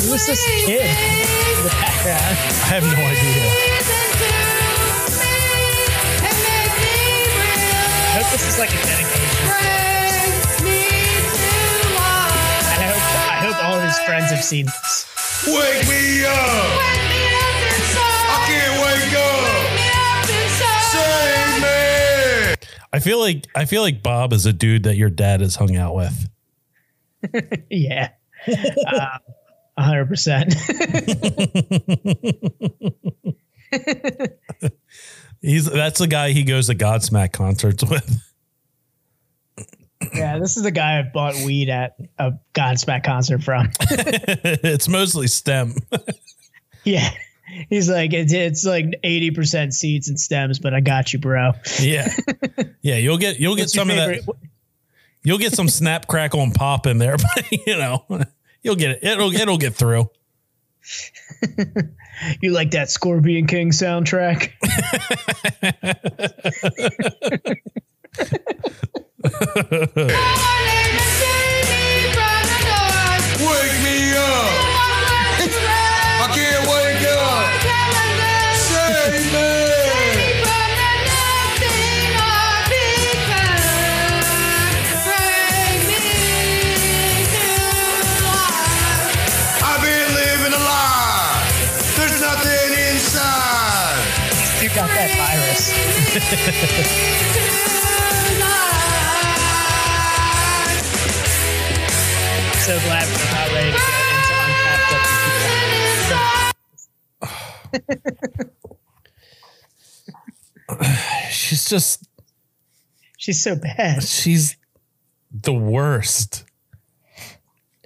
Who was this kid in the background? I have no idea. I hope this is like a dedication. And I hope I hope all of his friends have seen this. Wake me up! I can't wake up! Save me! I feel like I feel like Bob is a dude that your dad has hung out with. Yeah. Uh, A hundred percent. He's that's the guy he goes to Godsmack concerts with. Yeah, this is the guy I bought weed at a Godsmack concert from. it's mostly STEM. Yeah. He's like, it's, it's like 80% seeds and stems, but I got you, bro. Yeah, yeah. You'll get you'll get What's some of that. You'll get some snap crackle and pop in there, but you know you'll get it. It'll it'll get through. You like that Scorpion King soundtrack? so glad we're not ready to get into untappd She's just She's so bad. she's the worst.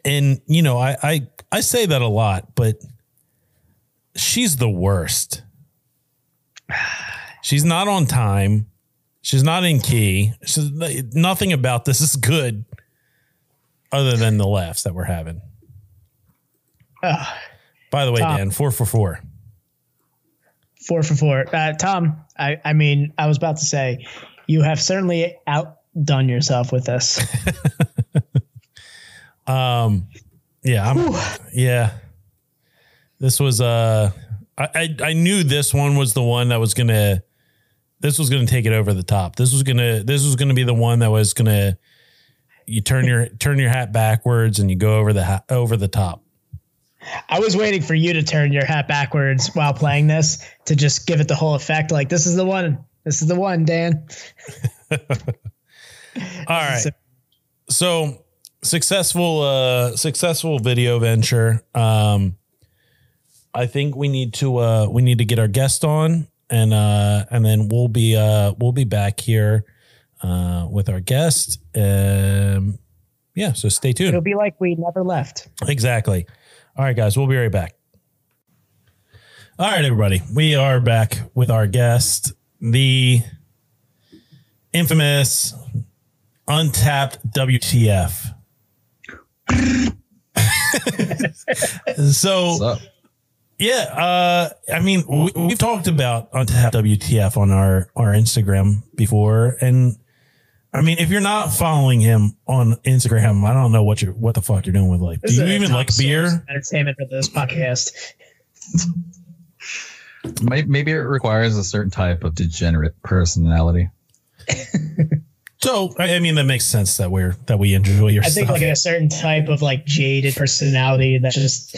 And you know, I I I say that a lot, but she's the worst. She's not on time. She's not in key. She's, nothing about this is good other than the laughs that we're having. Ugh. By the way, Tom. Dan, four for four. Four for four. Uh, Tom, I, I mean, I was about to say, you have certainly outdone yourself with this. Um, yeah, I'm, yeah. This was uh, I, I I knew this one was the one that was gonna, this was gonna take it over the top. This was gonna this was gonna be the one that was gonna, you turn your turn your hat backwards and you go over the ha- over the top. I was waiting for you to turn your hat backwards while playing this to just give it the whole effect. Like, this is the one. This is the one, Dan. All right. So successful uh successful video venture. Um I think we need to uh we need to get our guest on and uh and then we'll be uh we'll be back here uh with our guest. Um yeah, so stay tuned. It'll be like we never left. Exactly. All right, guys, we'll be right back. All right, everybody, we are back with our guest, the infamous Untappd WTF. so, yeah, uh, I mean, we, we've talked about Untappd WTF on our our Instagram before, and I mean, if you're not following him on Instagram, I don't know what you are what the fuck you're doing with life. This Do you even like beer? Entertainment for this podcast. May- Maybe it requires a certain type of degenerate personality. So I I mean that makes sense that we're that we enjoy your I think stuff. like a certain type of like jaded personality that just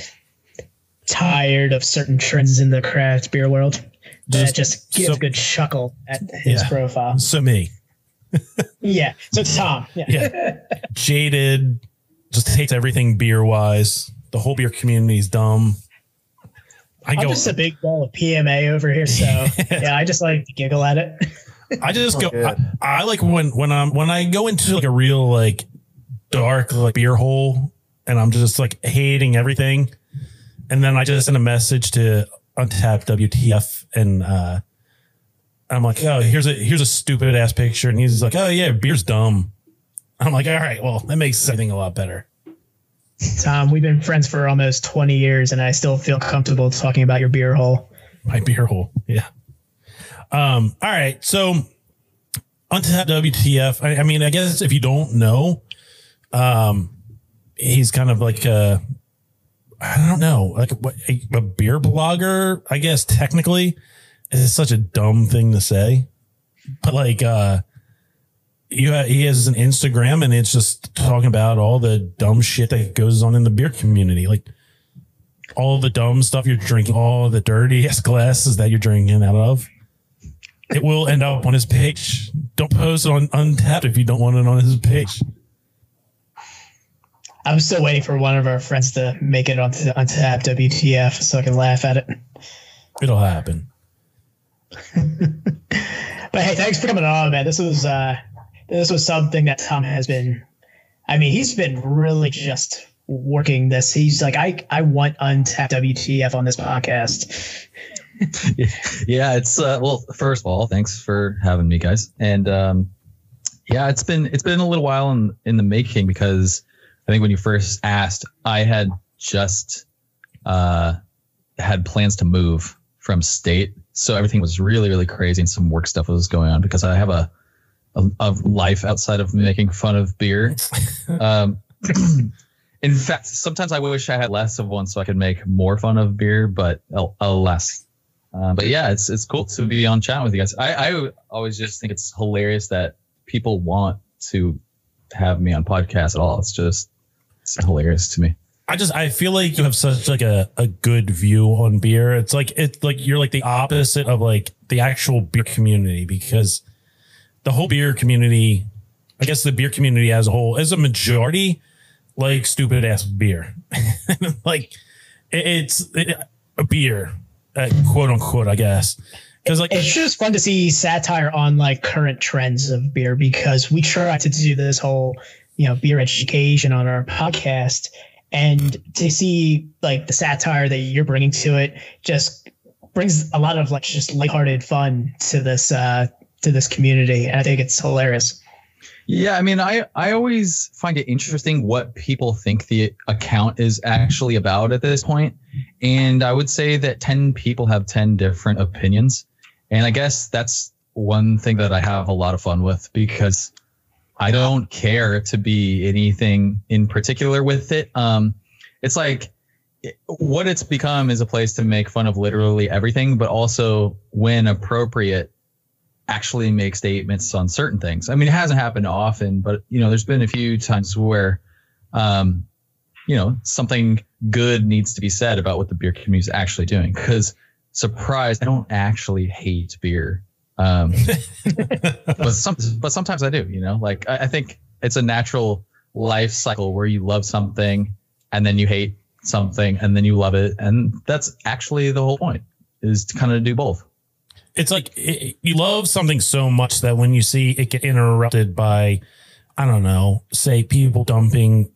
tired of certain trends in the craft beer world. That Just- just gives so- a good chuckle at his Yeah. profile. so me, Yeah. So Tom. Yeah. Yeah. jaded, just hates everything beer wise. The whole beer community is dumb. I I'm just a big ball of PMA over here, so yeah, I just like to giggle at it. I just go. I, I like when when I'm when I go into like a real like dark like beer hole, and I'm just like hating everything, and then I just send a message to Untappd WTF, and uh, I'm like, oh, here's a here's a stupid ass picture, and he's like, oh yeah, beer's dumb. I'm like, all right, well, that makes everything a lot better. Tom, we've been friends for almost 20 years, and I still feel comfortable talking about your beer hole. My beer hole, yeah. Um, all right, so Untappd WTF. I, I mean, I guess if you don't know, um, he's kind of like a, I don't know, like a, a beer blogger. I guess technically, is such a dumb thing to say, but like, uh, you he has an Instagram and it's just talking about all the dumb shit that goes on in the beer community, like all the dumb stuff you're drinking, all the dirty ass glasses that you're drinking out of. It will end up on his page. Don't post it on Untappd if you don't want it on his page. I'm still waiting for one of our friends to make it onto onto app WTF so I can laugh at it. It'll happen. But hey, thanks for coming on, man. This was uh this was something that Tom has been I mean, he's been really just working this. He's like, I I want Untappd WTF on this podcast. yeah, it's uh, well. First of all, thanks for having me, guys. And um, yeah, it's been it's been a little while in in the making because I think when you first asked, I had just uh, had plans to move from state, so everything was really really crazy and some work stuff was going on because I have a a, a life outside of making fun of beer. um, in fact, sometimes I wish I had less of one so I could make more fun of beer, but al- alas. Uh, but yeah, it's it's cool to be on chat with you guys. I, I always just think it's hilarious that people want to have me on podcast at all. It's just it's hilarious to me. I just I feel like you have such like a, a good view on beer. It's like it's like you're like the opposite of like the actual beer community because the whole beer community, I guess the beer community as a whole, is a majority like stupid ass beer. like it, it's it, a beer, uh, quote unquote, I guess. Because like it's just fun to see satire on like current trends of beer because we try to do this whole you know beer education on our podcast and to see like the satire that you're bringing to it just brings a lot of like just lighthearted fun to this uh to this community. And i think it's hilarious. Yeah, I mean, I I always find it interesting what people think the account is actually about at this point, and I would say that ten people have ten different opinions, and I guess that's one thing that I have a lot of fun with because I don't care to be anything in particular with it. Um, it's like what it's become is a place to make fun of literally everything, but also when appropriate actually make statements on certain things. I mean, it hasn't happened often, but you know, there's been a few times where, um, you know, something good needs to be said about what the beer community is actually doing. Because surprise, I don't actually hate beer, um, but some, but sometimes I do. You know, like I, I think it's a natural life cycle where you love something and then you hate something and then you love it, and that's actually the whole point is to kind of do both. it's like it, you love something so much that when you see it get interrupted by i don't know say people dumping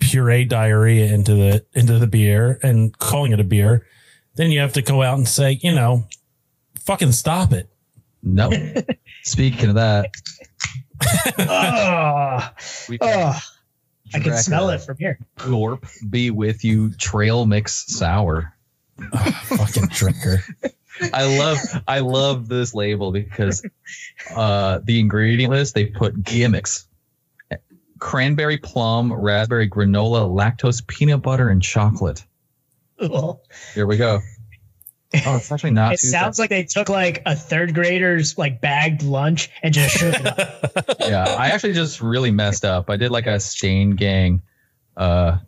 puree diarrhea into the into the beer and calling it a beer then you have to go out and say you know fucking stop it No. Speaking of that, oh, oh, i can smell it from here Glorp be with you trail mix sour. Ah, fucking Drekker I love I love this label because uh the ingredient list they put gimmicks. Cranberry plum, raspberry granola, lactose, peanut butter, and chocolate. Ugh. Here we go. Oh, it's actually not. It sounds like they took like a third grader's like bagged lunch and just shook it up. yeah, I actually just really messed up. I did like a stain gang, uh,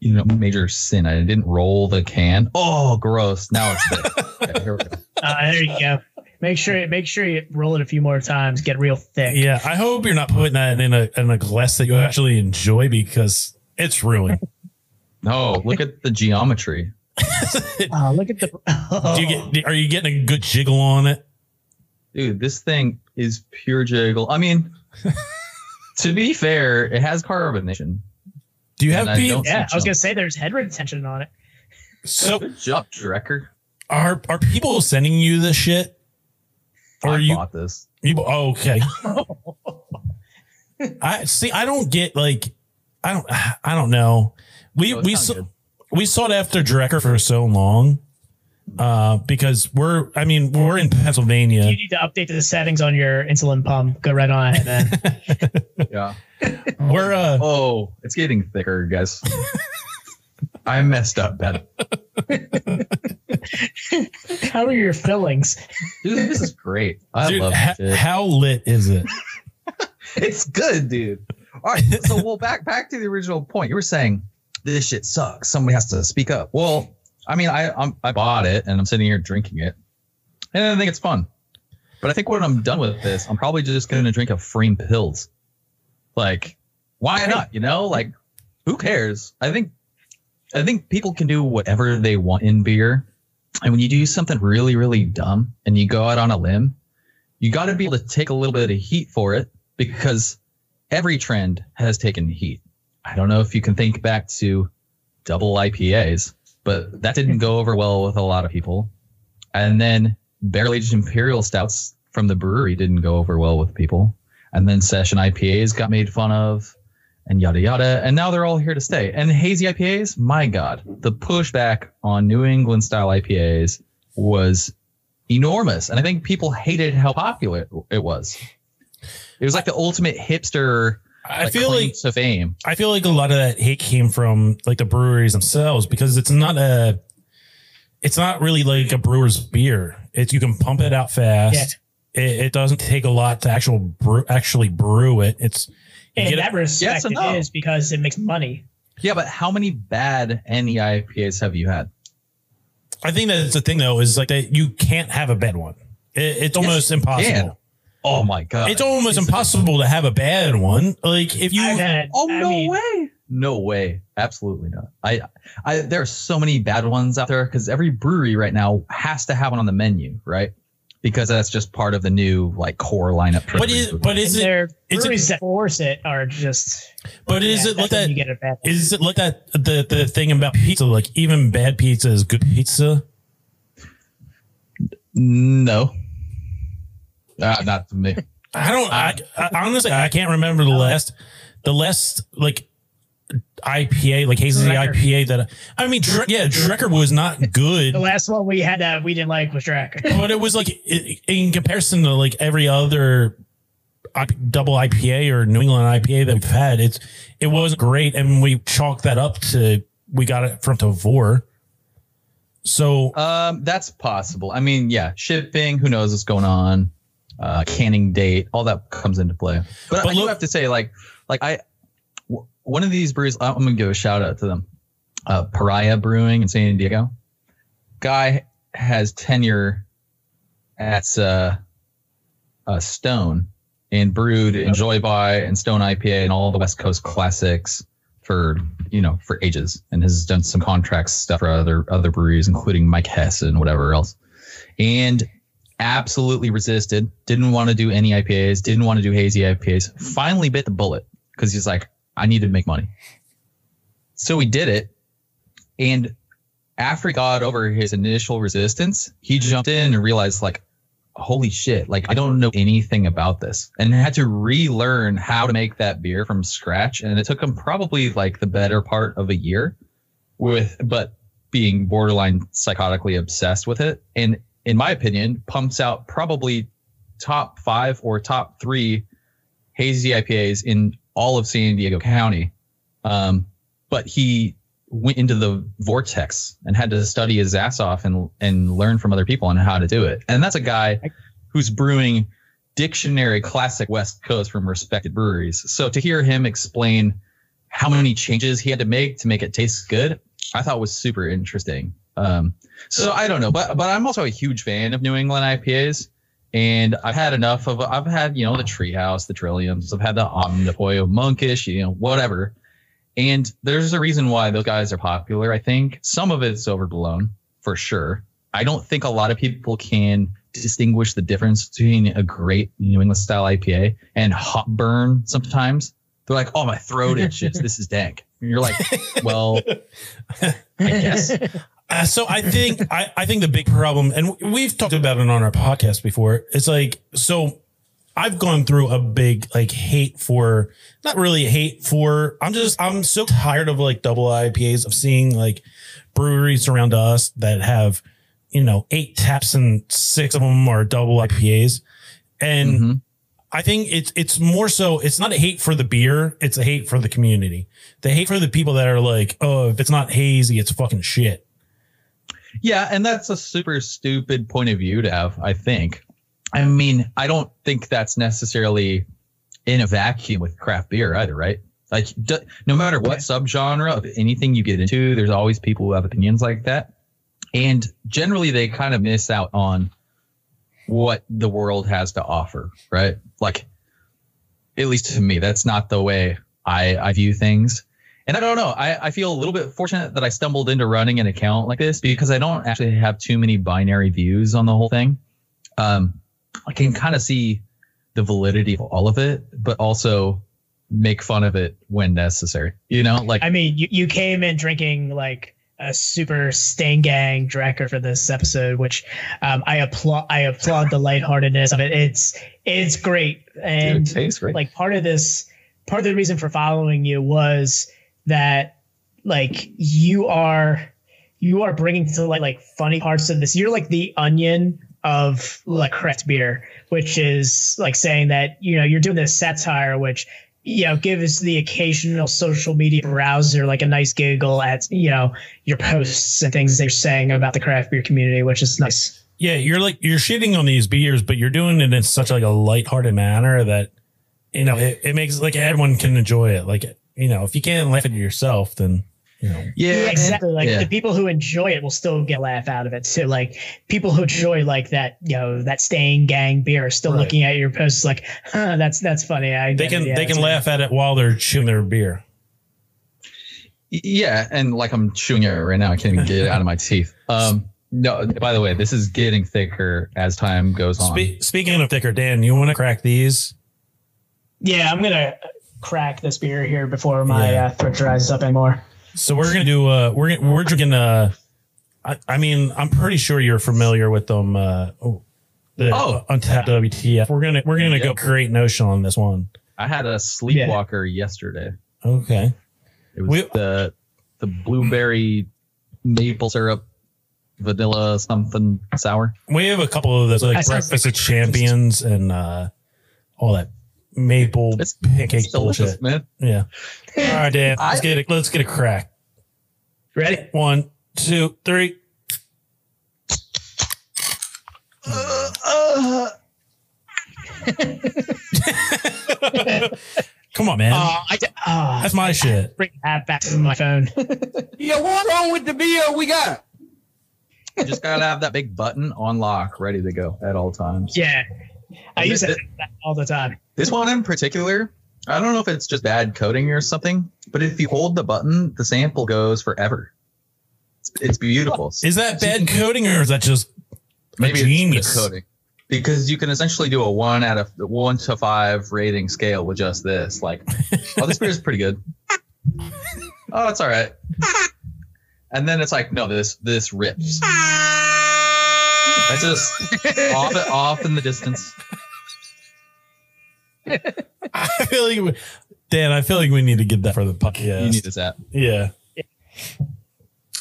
you know, major sin. I didn't roll the can. Oh, gross! Now it's thick. Okay, here we go. Uh, there you go. Make sure make sure you roll it a few more times. Get real thick. Yeah, I hope you're not putting that in a in a glass that you actually enjoy because it's ruined. No, look at the geometry. Oh, look at the. Do you get? Are you getting a good jiggle on it? Dude, this thing is pure jiggle. I mean, to be fair, it has carbonation. Do you have And I people? don't see yeah, I was gonna say there's head retention on it. So Good job, Drekker. are are people sending you this shit? Or I you? bought this. You oh, okay. I see. I don't get like. I don't. I don't know. We Oh, it's we kinda good. We sought after Drekker for so long, uh, because we're. I mean, we're in Pennsylvania. You need to update the settings on your insulin pump. Go right on it, man. Yeah. We're uh. Oh, it's getting thicker, guys. I messed up, Ben. How are your fillings? Dude, this is great. I dude, love ha- this how lit is it? It's good, dude. All right. So, well, back back to the original point. You were saying this shit sucks. Somebody has to speak up. Well, I mean, I I'm, I bought it and I'm sitting here drinking it, and I think it's fun. But I think when I'm done with this, I'm probably just going to drink a frame pills. Like, why not? You know, like, who cares? I think I think people can do whatever they want in beer. And when you do something really, really dumb and you go out on a limb, you got to be able to take a little bit of heat for it because every trend has taken heat. I don't know if you can think back to double IPAs, but that didn't go over well with a lot of people. And then barrel aged imperial stouts from the brewery didn't go over well with people. And then session IPAs got made fun of and yada yada. And now they're all here to stay. And hazy IPAs, my God, the pushback on New England style IPAs was enormous. And I think people hated how popular it was. It was like the ultimate hipster. I like, feel like to fame. I feel like a lot of that hate came from like the breweries themselves because it's not a, it's not really like a brewer's beer. It's you can pump it out fast. It, it doesn't take a lot to actual brew, actually brew it. It's you In get that it- respect, and it no. is because it makes money. Yeah, but how many bad NE IPAs have you had? I think that's the thing though is like that you can't have a bad one. It, it's almost you impossible. Can. Oh my god! It's almost impossible to have a bad one. Like if you, I've oh, had. Oh I no mean, way! No way! Absolutely not. I, I there are so many bad ones out there because every brewery right now has to have one on the menu, right? Because that's just part of the new like core lineup. for but is brewery. but is and it there is it- that force it are just. but is yeah, it like that's that? You get a bad. Is it like that? The the thing about pizza, like even bad pizza is good pizza. no, uh, not to me. I don't. I, I honestly I can't remember the last the last like IPA like hazy Drekker. IPA that I mean Dre, yeah Drekker was not good, The last one we had that we didn't like was Drac. but it was like i- in comparison to like every other I- double IPA or New England IPA that we've had, it's it wasn't great, and we chalked that up to we got it from Tavour. So Um, that's possible. I mean, yeah, shipping. Who knows what's going on? Uh, canning date, all that comes into play. But, But I do have to say, like, like I, w- one of these breweries, I'm gonna give a shout out to them. Uh, Pariah Brewing in San Diego. Guy has tenure at uh, uh, Stone and brewed Enjoy By and Stone IPA and all the West Coast classics for you know for ages and has done some contract stuff for other other breweries including Mike Hess and whatever else and absolutely resisted didn't want to do any IPAs didn't want to do hazy IPAs finally bit the bullet because he's like I need to make money. So he did it and after he got over his initial resistance he jumped in and realized like holy shit like i don't know anything about this and had to relearn how to make that beer from scratch and it took him probably like the better part of a year with but being borderline psychotically obsessed with it and in my opinion pumps out probably top five or top three hazy ipas in all of san diego county um, but he went into the vortex and had to study his ass off and and learn from other people on how to do it. And that's a guy who's brewing dictionary classic West Coast from respected breweries. So to hear him explain how many changes he had to make to make it taste good, I thought was super interesting. Um, so I don't know, but but I'm also a huge fan of New England IPAs, and I've had enough of. I've had you know the Treehouse, the Trilliums. I've had the Omnipollo Monkish, you know whatever. And there's a reason why those guys are popular. I think some of it's overblown for sure. I don't think a lot of people can distinguish the difference between a great New England style IPA and hop burn sometimes. They're like, oh, my throat itches. this is dank. And you're like, well, I guess. Uh, so I think I, I think the big problem, and we've talked about it on our podcast before. It's like so. I've gone through a big like hate for not really hate for. I'm just I'm so tired of like double IPAs of seeing like breweries around us that have you know eight taps and six of them are double IPAs, and I think it's it's more so it's not a hate for the beer, it's a hate for the community. The hate for the people that are like, oh, if it's not hazy, it's fucking shit. Yeah, and that's a super stupid point of view to have, I think. I mean, I don't think that's necessarily in a vacuum with craft beer either, right? Like, d- no matter what subgenre of anything you get into, there's always people who have opinions like that. And generally, they kind of miss out on what the world has to offer, right? Like, at least to me, that's not the way I, I view things. And I don't know. I, I feel a little bit fortunate that I stumbled into running an account like this because I don't actually have too many binary views on the whole thing. Um, I can kind of see the validity of all of it, but also make fun of it when necessary. You know, like I mean, you, you came in drinking like a super stain gang Drekker for this episode, which um, I applaud. I applaud the lightheartedness of it. It's it's great, and Dude, it tastes great. like part of this, part of the reason for following you was that like you are you are bringing to like like funny parts of this. You're like the onion of like craft beer, which is like saying that you know you're doing this satire, which you know gives the occasional social media browser like a nice giggle at you know your posts and things they're saying about the craft beer community, which is nice. Yeah, you're like you're shitting on these beers, but you're doing it in such like a lighthearted manner that you know it, it makes like everyone can enjoy it. Like you know, if you can't laugh at yourself, then you know. Yeah, exactly. Like yeah. the people who enjoy it will still get laugh out of it too. Like people who enjoy like that, you know, that staying gang beer are still Right. looking at your posts like, huh, that's that's funny. I They can it. Yeah, they can that's laugh at it while they're chewing their beer. Yeah, and like I'm chewing it right now, I can't even get it out of my teeth. Um, no, by the way, this is getting thicker as time goes on. Spe- speaking of thicker, Dan, you want to crack these? Yeah, I'm gonna crack this beer here before my Yeah. uh, throat dries up anymore. So we're gonna do. Uh, we're gonna, we're drinking. Uh, I, I mean, I'm pretty sure you're familiar with them. Uh, oh, the Oh. Untappd WTF. We're gonna we're gonna go Yep. Great Notion on this one. I had a sleepwalker yesterday. Okay. It was We- the the blueberry maple syrup vanilla something sour. We have a couple of those like That sounds breakfast of champions and uh, all that maple It's- pancake It's delicious, bullshit. man. Yeah. All right, Dan. Let's I- get it. Let's get a crack. Ready? One, two, three. Come on, man. Oh, I d- oh, That's my shit. bring that back to my phone. Yeah, what's wrong with the beer we got? You just gotta have that big button on lock, ready to go at all times. yeah, I And use th- it all the time. This one in particular, I don't know if it's just bad coding or something, but if you hold the button, the sample goes forever. It's, it's beautiful. Is that bad coding or is that just Maybe genius? coding because you can essentially do a one out of one to five rating scale with just this. Like, oh, this beer is pretty good. Oh, it's all right. And then it's like, no, this this rips. That's just off off in the distance. I feel like, we, Dan, I feel like we need to get that for the podcast. You need this app. yeah.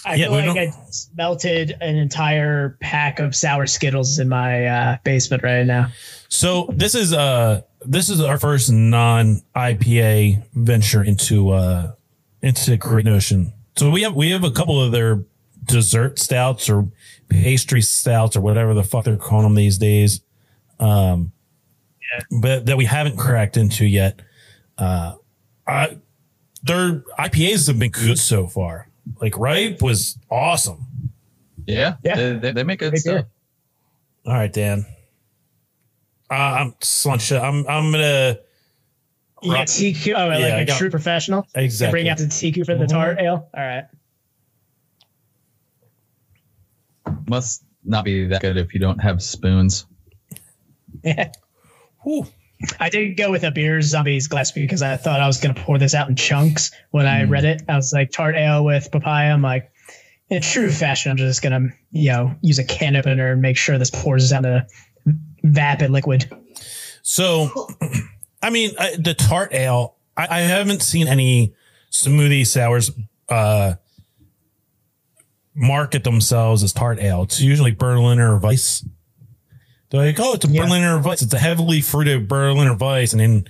I Yeah, feel like I melted an entire pack of sour Skittles in my uh, basement right now. So this is uh this is our first non IPA venture into uh into Great Notion. So we have we have a couple of their dessert stouts or pastry stouts or whatever the fuck they're calling them these days. Um, but that we haven't cracked into yet. Uh, I, their IPAs have been good so far. Like Ripe was awesome. Yeah, Yeah. They, they, they make good Great stuff. beer. All right, Dan. Uh, I'm slunch. I'm I'm gonna You got Teku. Oh, like Yeah, I a got- true professional. Exactly. Bring out the Teku for the tart ale. All right. Must not be that good if you don't have spoons. Yeah. Whew. I did go with a beer zombies glass because I thought I was going to pour this out in chunks when I read it. I was like tart ale with papaya. I'm like, in true fashion, I'm just going to you know use a can opener and make sure this pours out a vapid liquid. So, I mean, I, the tart ale. I, I haven't seen any smoothie sours uh, market themselves as tart ale. It's usually Berliner or Weiss. They're like, oh, it's a Yeah. Berliner Weiss. It's a heavily fruited Berliner Weiss, and then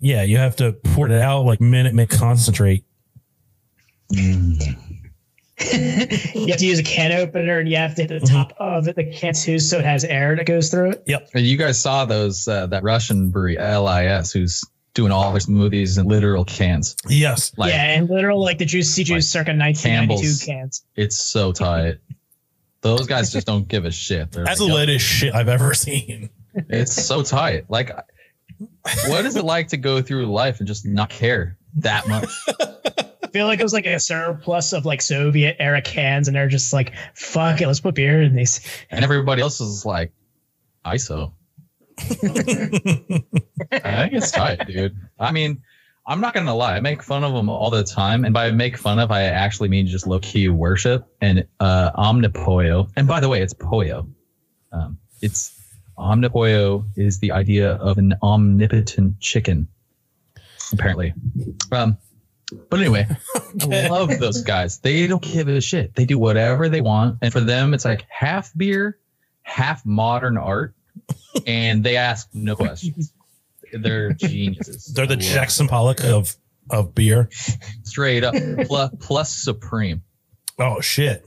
yeah, you have to pour it out like Minute Maid concentrate. You have to use a can opener and you have to hit the top of it, the can too, so it has air that goes through it. Yep. And you guys saw those uh, that Russian brewery LIS who's doing all their smoothies in literal cans. Yes. Like yeah, and literal like the juicy juice circa 1992 Campbell's. cans. it's so tight. Those guys just don't give a shit. They're That's like, the latest shit I've ever seen. It's so tight. Like, what is it like to go through life and just not care that much? I feel like it was like a surplus of like Soviet era cans, and they're just like, fuck it, let's put beer in these. And everybody else is like, ISO. I think it's tight, dude. I mean, I'm not gonna lie. I make fun of them all the time, and by make fun of, I actually mean just low key worship and uh, omnipoyo. And by the way, it's poyo. Um, it's omnipoyo is the idea of an omnipotent chicken, apparently. Um, but anyway, I love those guys. They don't give a shit. They do whatever they want, and for them, it's like half beer, half modern art, and they ask no questions. They're geniuses. They're the I love Jackson Pollock of of beer. straight up plus, plus supreme. Oh shit.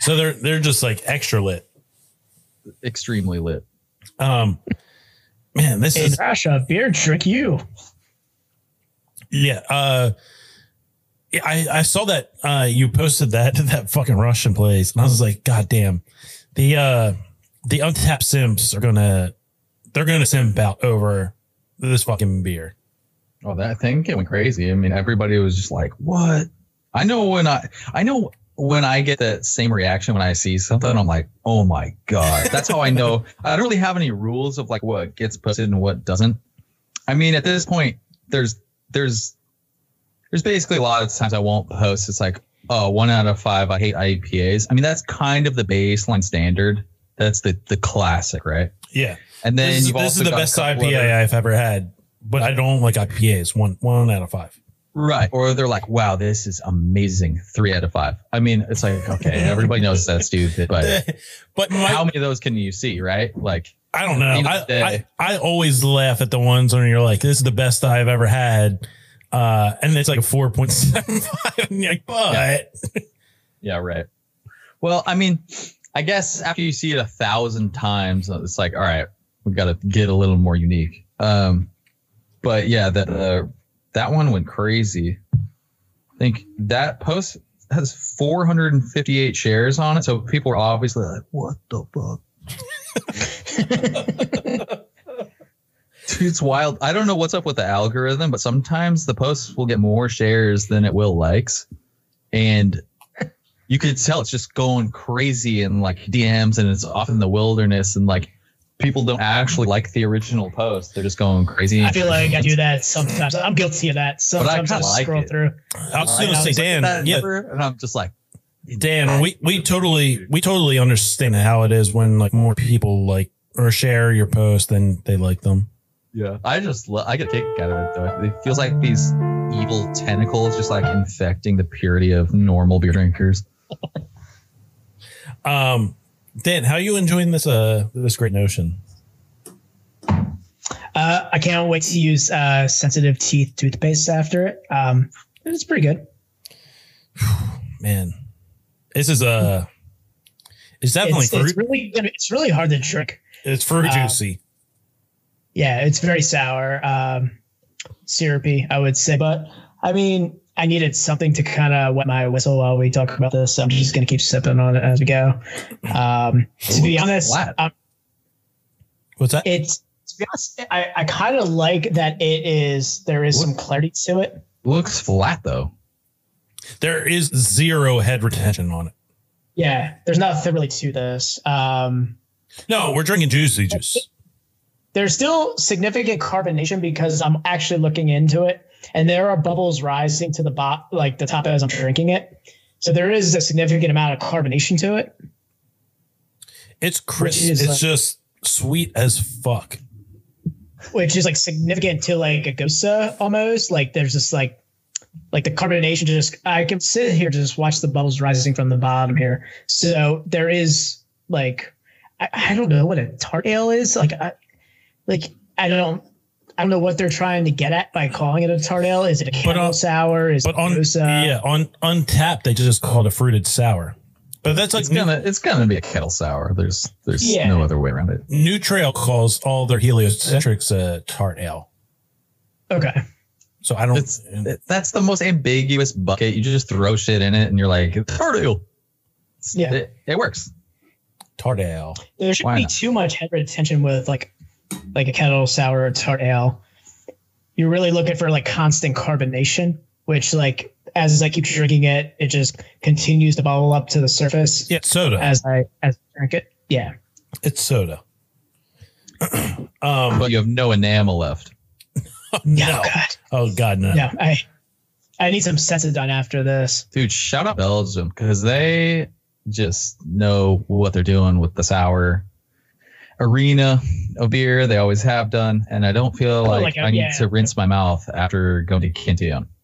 So they're they're just like extra lit. extremely lit. Um, man, this In is Russia, beer drink you. yeah. Uh, I I saw that uh you posted that to that fucking Russian place, and I was like, God damn, the uh the Untappd Sims are gonna they're gonna simp out over this fucking beer. Oh, that thing it went crazy. I mean, everybody was just like, "What?" I know when I, I know when I get that same reaction when I see something, I'm like, "Oh my god!" That's how I know. I don't really have any rules of like what gets posted and what doesn't. I mean, at this point, there's there's there's basically a lot of times I won't post. It's like, oh, one out of five. I hate IPAs. I mean, that's kind of the baseline standard. That's the the classic, right? Yeah, And then this is, this is the best IPA other- I've ever had, but I don't like IPAs. One one out of five. Right. Or they're like, wow, this is amazing. Three out of five. I mean, it's like, okay, everybody knows that's stupid, but But my, how many of those can you see, right? Like, I don't know. I. I, I always laugh at the ones when you're like, this is the best I've ever had. Uh, and it's like a 4.75. And you're like, but yeah, right. Well, I mean, I guess after you see it a thousand times, it's like, all right, we got to get a little more unique. Um, but yeah, that uh, that one went crazy. I think that post has 458 shares on it, so people are obviously like, "What the fuck?" Dude, it's wild. I don't know what's up with the algorithm, but sometimes the posts will get more shares than it will likes. And you could tell it's just going crazy in like DMs and it's off in the wilderness and like people don't actually like the original post. They're just going crazy. I feel like I do that sometimes. I'm guilty of that. Sometimes But I Sometimes I, kinda like scroll it. through. I was I going to say, was like, Dan, "That yeah, never-" and I'm just like, Dan, we, we totally, we totally understand how it is when like more people like or share your post than they like them. yeah. I just, lo- I get a kick out of it though. It feels like these evil tentacles just like infecting the purity of normal beer drinkers. Um, Dan, how are you enjoying this, uh, this great notion? Uh, I can't wait to use uh, sensitive teeth toothpaste after it. Um, it's pretty good. Man, this is a. It's definitely it's, fruit. it's really it's really hard to drink. It's fruit uh, juicy. Yeah, it's very sour, um, syrupy, I would say. But I mean, I needed something to kind of wet my whistle while we talk about this. I'm just gonna keep sipping on it as we go. Um, to be honest, um, What's that? it's to be honest, I, I kind of like that it is there is some clarity to it. Looks flat though. There is zero head retention on it. Yeah, there's nothing really to this. Um, No, we're drinking juicy juice. there's still significant carbonation because I'm actually looking into it, and there are bubbles rising to the bot, like the top as I'm drinking it. So there is a significant amount of carbonation to it. It's crisp. It's like- just sweet as fuck. which is like significant to like a gose uh, almost. Like there's just like like the carbonation just I can sit here to just watch the bubbles rising from the bottom here. So there is like I, I don't know what a tart ale is. Like I like I don't I don't know what they're trying to get at by calling it a tart ale. Is it a kettle sour? Is But it on gose? yeah, on Untappd they just called it a fruited sour. But that's like It's gonna it's gonna be a kettle sour. There's there's Yeah. no other way around it. New Trail calls all their heliocentrics uh, tart ale. Okay. So I don't. It's it, that's the most ambiguous bucket. You just throw shit in it, and you're like it's tart ale. Yeah. it, it works. Tart ale. There shouldn't Why be not? too much head retention with like like a kettle sour or tart ale. You're really looking for like constant carbonation, which like as I keep drinking it, it just continues to bubble up to the surface Yeah, it's soda. as I as I drink it. Yeah. it's soda. um, But you have no enamel left. no. Oh god. Oh god, no. Yeah. I I need some Sensodyne after this. Dude, shout out Belgium because they just know what they're doing with the sour arena of beer. They always have done, and I don't feel Oh, like, like a- I need yeah. to rinse my mouth after going to Cantillon.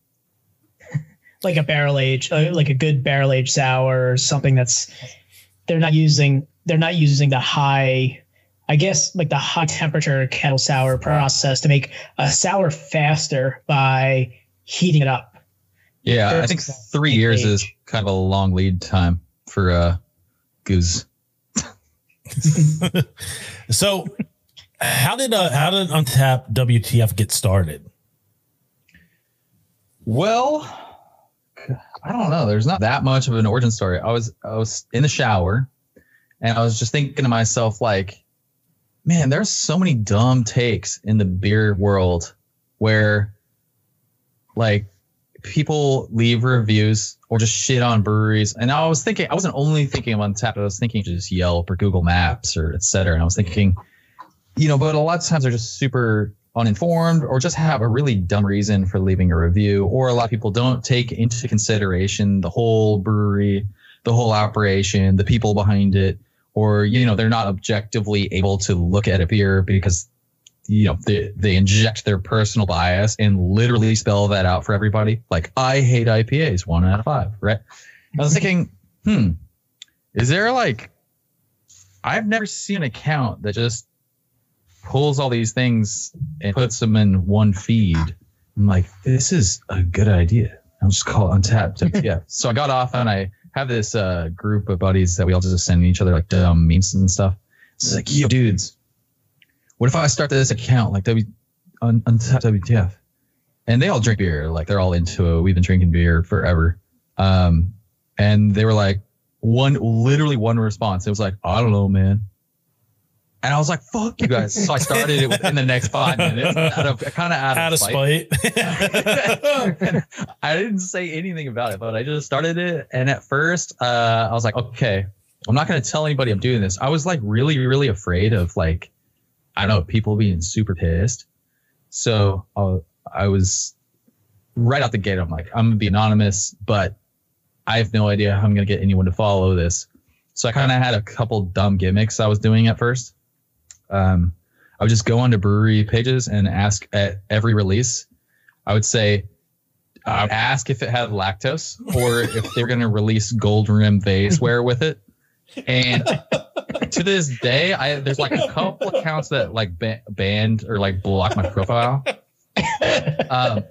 Like a barrel age, uh, like a good barrel age sour or something that's they're not using they're not using the high I guess like the high temperature kettle sour process to make a sour faster by heating it up. Yeah, I think three years age. is kind of a long lead time for uh, gueuze. So, how did uh, how did Untappd WTF get started? Well, I don't know. There's not that much of an origin story. I was I was in the shower, and I was just thinking to myself, like, man, there's so many dumb takes in the beer world where, like, people leave reviews or just shit on breweries. And I was thinking, I wasn't only thinking of Untappd. I was thinking just Yelp or Google Maps or et cetera. And I was thinking, you know, but a lot of times they're just super uninformed or just have a really dumb reason for leaving a review. Or a lot of people don't take into consideration the whole brewery, the whole operation, the people behind it, or, you know, they're not objectively able to look at a beer because, you know, they, they inject their personal bias and literally spell that out for everybody. Like, I hate IPAs, one out of five, right? I was thinking, hmm, is there like, I've never seen an account that just pulls all these things and puts them in one feed. I'm like, this is a good idea. I'll just call it Untappd. yeah. So I got off and I have this uh, group of buddies that we all just send each other like dumb memes and stuff. It's like, yo, dudes, what if I start this account like W Untappd WTF? And they all drink beer. Like they're all into it. We've been drinking beer forever. Um, and they were like, one, literally one response. It was like, I don't know, man. And I was like, fuck you guys. So I started it within the next five minutes. Out of, kind of out, Out of spite. I didn't say anything about it, but I just started it. And at first, uh, I was like, okay, I'm not going to tell anybody I'm doing this. I was like really, really afraid of like, I don't know, people being super pissed. So uh, I was right out the gate. I'm like, I'm to be anonymous, but I have no idea how I'm to get anyone to follow this. So I kind of had a couple dumb gimmicks I was doing at first. Um, I would just go onto brewery pages and ask at every release. I would say, I would ask if it had lactose or if they're going to release gold rim vaseware with it. And to this day, I there's like a couple accounts that like ba- banned or like blocked my profile. Um,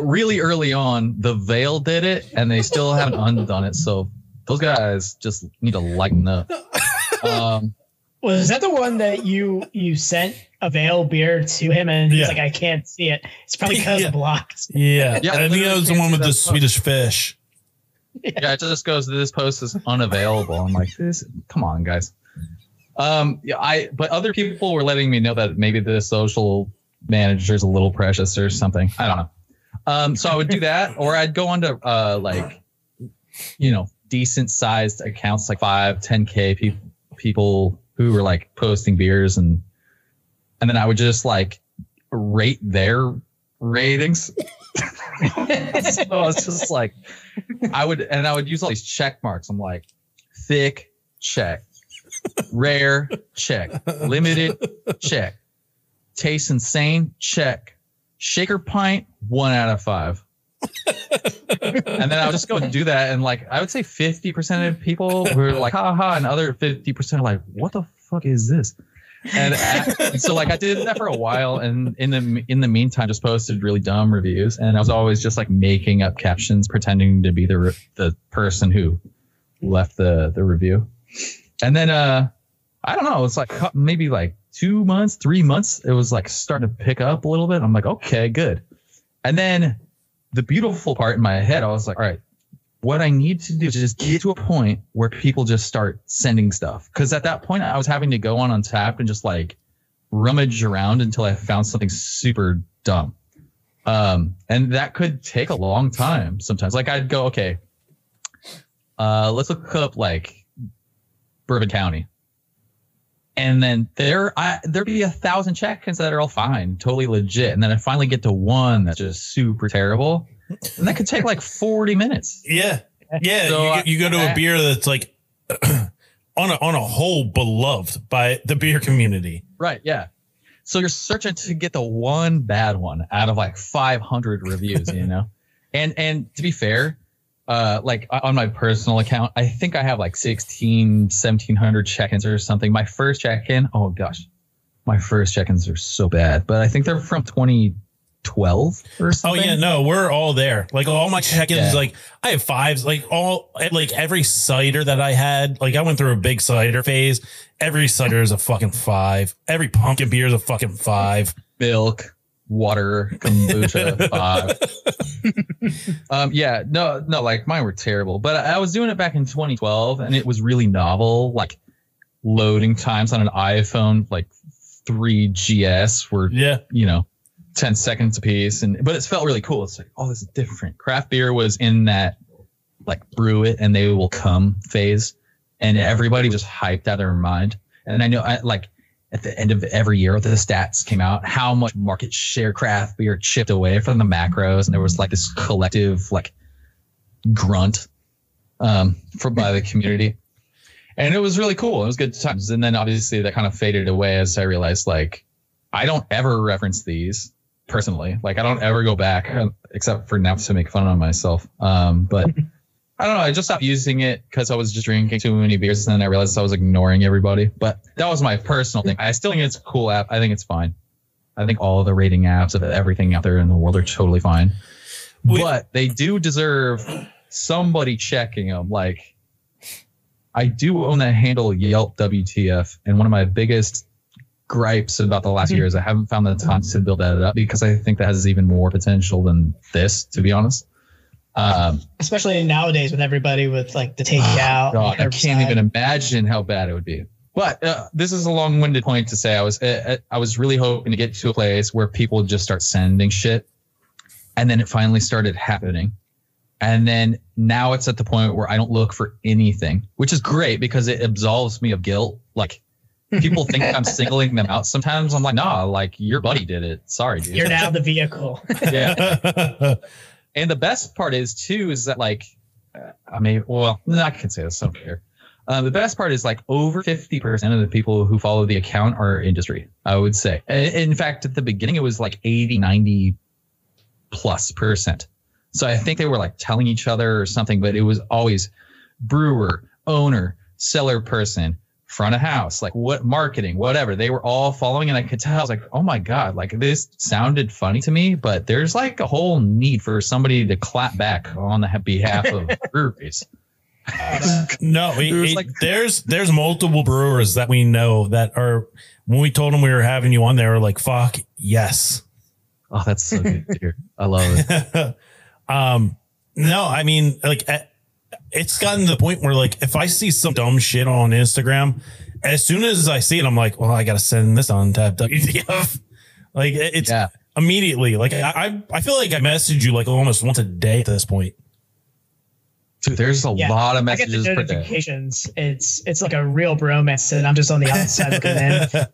really early on, the Veil did it, and they still haven't undone it. So those guys just need to lighten up. Um, Was that the one that you you sent a veil beer to him and he's Yeah. like, I can't see it. It's probably because Yeah. blocked. Yeah, Yeah, I think literally that was the one with the that Swedish fish. yeah, it just goes. This post is unavailable. I'm like, this. Come on, guys. Um, yeah, I. But other people were letting me know that maybe the social manager is a little precious or something. I don't know. Um, so I would do that, or I'd go on to uh, like, you know, decent sized accounts like five, 10k people people who were like posting beers and and then I would just like rate their ratings. so I was just like, I would, and I would use all these check marks. I'm like, thick, check, rare, check, limited, check, taste insane, check, shaker pint, one out of five. and then I would just go and do that, and like I would say 50% of people were like, ha ha, and other 50% are like, what the fuck is this? and uh, so like I did that for a while, and in the in the meantime, just posted really dumb reviews, and I was always just like making up captions, pretending to be the the person who left the the review, and then uh I don't know, it's like maybe like two months, three months, it was like starting to pick up a little bit. I'm like, okay, good, and then the beautiful part in my head, I was like, all right. What I need to do is just get to a point where people just start sending stuff. Because at that point, I was having to go on Untappd and just like rummage around until I found something super dumb. Um, and that could take a long time sometimes. Like I'd go, okay, uh, let's look up like Bourbon County. And then there, I, there'd be a thousand check-ins that are all fine, totally legit. And then I finally get to one that's just super terrible. And that could take like 40 minutes. Yeah, yeah. So, you, get- you go to a I- beer that's like on a on a whole beloved by the beer community. Right. Yeah. So you're searching to get the one bad one out of like 500 reviews, you know? And, and to be fair, uh, like on my personal account, I think I have like 16, 1700 check-ins or something. My first check-in, oh gosh, my first check-ins are so bad, but I think they're from 2012 or something. Oh yeah, no, we're all there. Like all my check-ins, Yeah. like I have fives. Like all, like every cider that I had, like I went through a big cider phase. Every cider is a fucking five. Every pumpkin beer is a fucking five. milk, water, kombucha, five. um, yeah, no, no, like mine were terrible, but I, I was doing it back in 2012 and it was really novel. Like loading times on an iPhone, like 3GS were, Yeah, you know, 10 seconds a piece. And, but it felt really cool. It's like, oh, this is different. Craft beer was in that like brew it and they will come phase and everybody was just hyped out of their mind. And I know I like at the end of every year the stats came out how much market share craft beer chipped away from the macros. And there was like this collective like grunt um from by the community. And it was really cool. It was good times. And then obviously that kind of faded away as i realized like i don't ever reference these personally. Like i don't ever go back uh, except for now to make fun of myself. Um but I don't know. I just stopped using it because I was just drinking too many beers, and then I realized I was ignoring everybody. But that was my personal thing. I still think it's a cool app. I think it's fine. I think all of the rating apps of everything out there in the world are totally fine. We- but they do deserve somebody checking them. Like, I do own that handle Yelp WTF, and one of my biggest gripes about the last hmm. year is I haven't found the time to build that up because I think that has even more potential than this, to be honest. Um, Especially nowadays with everybody with like the takeout. God, I can't even imagine how bad it would be. But uh, this is a long-winded point to say I was uh, I was really hoping to get to a place where people would just start sending shit, and then it finally started happening, and then now it's at the point where I don't look for anything, which is great because it absolves me of guilt. Like people think I'm singling them out. Sometimes I'm like, nah, like your buddy did it. Sorry, dude. You're now the vehicle. yeah. And the best part is too is that like uh, I mean, well, I can say this over here. Um, the best part is like over 50% of the people who follow the account are industry, I would say. In fact, at the beginning, it was like 80, 90 plus percent. So I think they were like telling each other or something, but it was always brewer, owner, seller person, front of house, like what marketing, whatever. They were all following, and I could tell. I was like, oh my god, like this sounded funny to me, but there's like a whole need for somebody to clap back on the behalf of breweries. No, it- It it- like- there's there's multiple brewers that we know that are when we told them we were having you on, they were like, "Fuck yes." Oh, that's so good to hear. I love it. um, no, I mean, like, eh, it's gotten to the point where, like, if I see some dumb shit on Instagram, as soon as I see it, I'm like, well, I got to send this Untappd WTF. like, it's Yeah. immediately. Like, I, I I feel like I message you like almost once a day at this point. Dude, there's a Yeah, lot of I get the messages per day. notifications. It's it's like a real bromance, and I'm just on the outside looking in.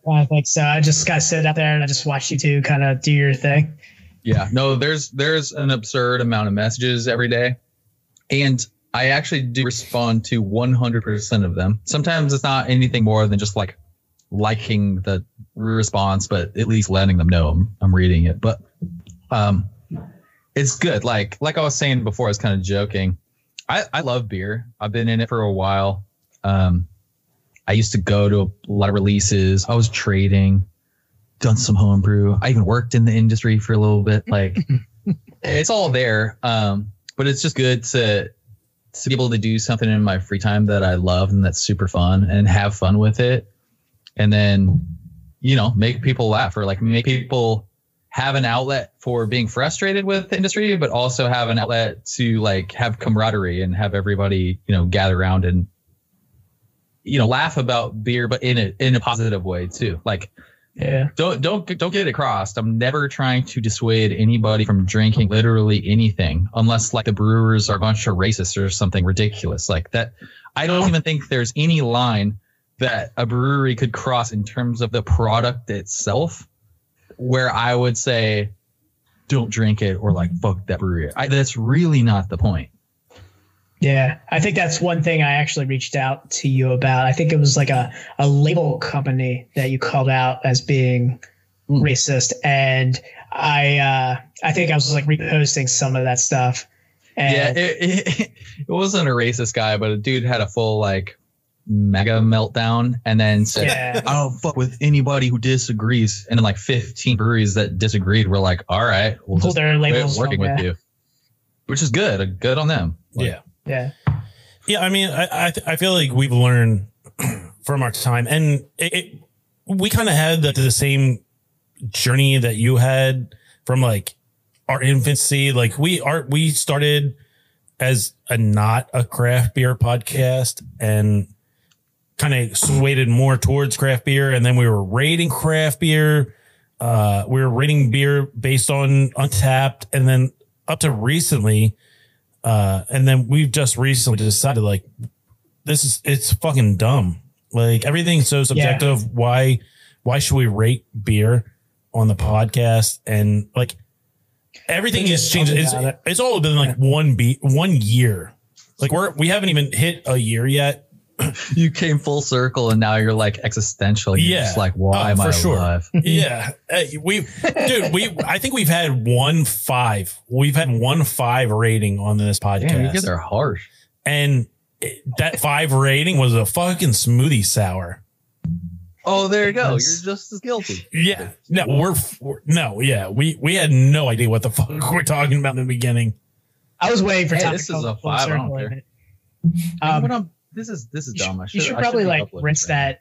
I think so. I just gotta sit out there and I just watch you two kind of do your thing. Yeah, no, there's there's an absurd amount of messages every day, and I actually do respond to 100% of them. Sometimes it's not anything more than just like liking the response, but at least letting them know I'm, I'm reading it. But um, it's good. Like like I was saying before, I was kind of joking. I I love beer. I've been in it for a while. Um, I used to go to a lot of releases. I was trading done some homebrew. I even worked in the industry for a little bit. Like it's all there. Um, but it's just good to to be able to do something in my free time that I love and that's super fun and have fun with it. And then, you know, make people laugh or like make people have an outlet for being frustrated with the industry, but also have an outlet to like have camaraderie and have everybody, you know, gather around and you know, laugh about beer, but in a in a positive way too. Like Yeah. don't don't don't get it crossed. I'm never trying to dissuade anybody from drinking literally anything, unless like the brewers are a bunch of racists or something ridiculous like that. I don't even think there's any line that a brewery could cross in terms of the product itself, where I would say, don't drink it or like fuck that brewery. I, that's really not the point. Yeah, I think that's one thing I actually reached out to you about. I think it was like a, a label company that you called out as being racist, and I uh, I think I was like reposting some of that stuff. And yeah, it, it, it wasn't a racist guy, but a dude had a full like mega meltdown and then said, Yeah. I don't fuck with anybody who disagrees. And then like 15 breweries that disagreed were like, all right, we'll Pull just their quit labels working from, with yeah. you, which is good. Good on them. Like, yeah. Yeah, Yeah, I mean, I I, th- I feel like we've learned from our time, and it, it we kind of had the, the same journey that you had from like our infancy. Like we are, we started as a not a craft beer podcast, and kind of swayed more towards craft beer, and then we were rating craft beer. Uh, we were rating beer based on Untappd, and then up to recently, uh, and then we've just recently decided like this is it's fucking dumb. Like everything's so subjective. Why why should we rate beer on the podcast? And like everything has changed. It's, it. it's all been like one beat one year. Like we're we haven't even hit a year yet. You came full circle and now you're like existential. You're Yeah. just like, why Oh, am for I sure. alive? yeah, Hey, we, dude, we. I think we've had one five. We've had one five rating on this podcast, Damn, you guys are harsh. and that five rating was a fucking smoothie sour. Oh, there you go. You're just as guilty. Yeah, no, we're, we're no, yeah, we we had no idea what the fuck we're talking about in the beginning. I was waiting for Hey, time this to is a five, I don't care. Um, I'm, this is this is you dumb. I should, you should, should I probably like uploading rinse right that.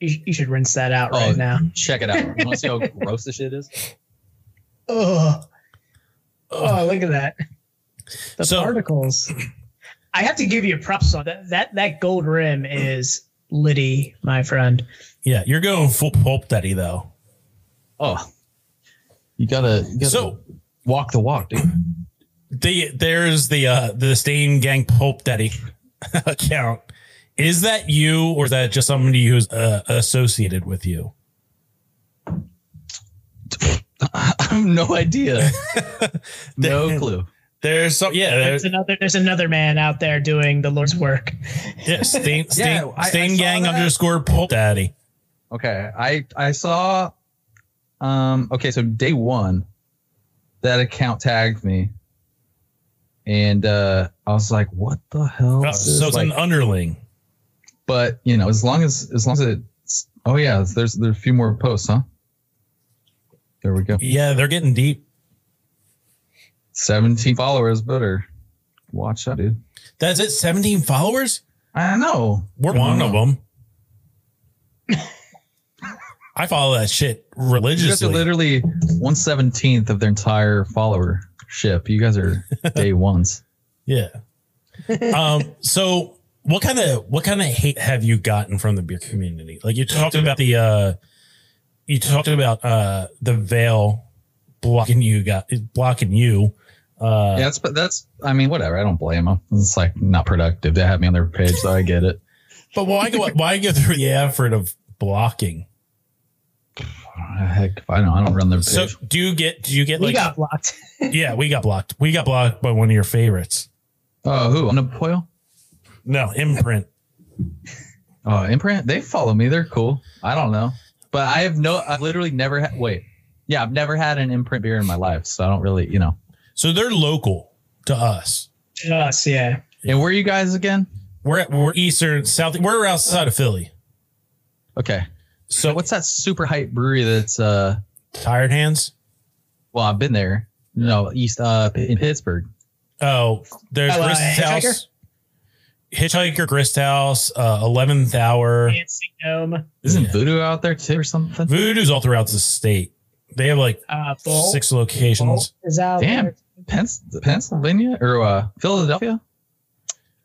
You, you should rinse that out Oh, right now. Check it out. You want to see how gross this shit is? Oh, oh, look at that. The So- particles. I have to give you props on that. That that gold rim is Liddy, my friend. Yeah, you're going full pulp daddy though. Oh, you gotta, you gotta So walk the walk, dude. the there's the uh the Stain Gang Pulp Daddy account. Is that you, or is that just somebody who's uh, associated with you? I have no idea. no clue. There's some, yeah, There's there's another. There's another man out there doing the Lord's work. yeah, Stain, Stain, Yeah, I- I Stain saw Gang that. underscore Pulp Daddy. Okay, I I saw. Um. Okay, so day one, that account tagged me, and uh I was like, "What the hell?" Oh, so it's Like, an underling. But you know, as long as as long as it's oh yeah, there's there's a few more posts, huh? There we go. Yeah, they're getting deep. 17 followers, better watch out, dude. That's it. 17 followers? I know. We're one of them. I follow that shit religiously. You guys are literally one seventeenth of their entire followership. You guys are day ones. Yeah. um. So, what kind of what kind of hate have you gotten from the beer community? Like you talked about the uh, you talked about uh the veil blocking you got blocking you. Uh, yeah, that's but that's. I mean, whatever. I don't blame them. It's like not productive to have me on their page, so I get it. but why go why go through the effort of blocking? Heck, if I don't. I don't run their page. So do you get do you get We like got blocked. yeah we got blocked we got blocked by one of your favorites. Oh, who? Unapoil? No imprint. Oh, Imprint. They follow me. They're cool. I don't know, but I have no. I've literally never had. Wait, yeah, I've never had an Imprint beer in my life, so I don't really, you know. So they're local to us. To Us, yeah. And where are you guys again? We're at, we're eastern south. We're outside of Philly. Okay. So what's that super hype brewery that's uh Tired hands. well I've been there. No, east uh in Pittsburgh. Oh, there's Oh, uh, Grist House, Hitchhiker, Grist House, uh, Eleventh Hour. Dancing Gnome. Isn't Yeah. Voodoo out there too or something? Voodoo's all throughout the state. They have like Uh, Bolt. six locations. Bolt is out Damn. there. Pens- Pennsylvania or uh Philadelphia?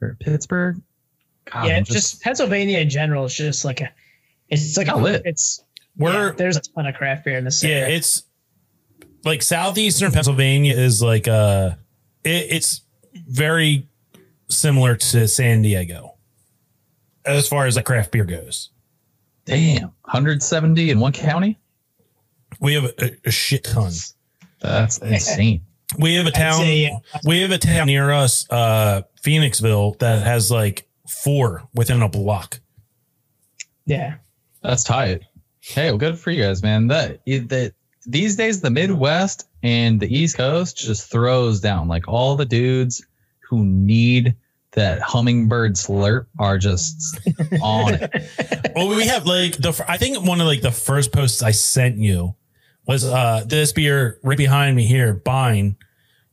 Or Pittsburgh? God, yeah, I'm just, Pennsylvania in general is just like a. It's like a, Not lit. it's We're yeah, there's a ton of craft beer in the city. yeah, it's like southeastern Pennsylvania is like uh, it, it's very similar to San Diego as far as the craft beer goes. damn 170 in one county? We have a, a shit ton. That's insane. We have a town. say, yeah. We have a town near us, uh, Phoenixville, that has like four within a block. yeah. That's tight. Hey, well, good for you guys, man. That that these days the Midwest and the East Coast just throws down. Like all the dudes who need that hummingbird slurp are just on it. well, we have like the. I think one of like the first posts I sent you was uh this beer right behind me here, Bine,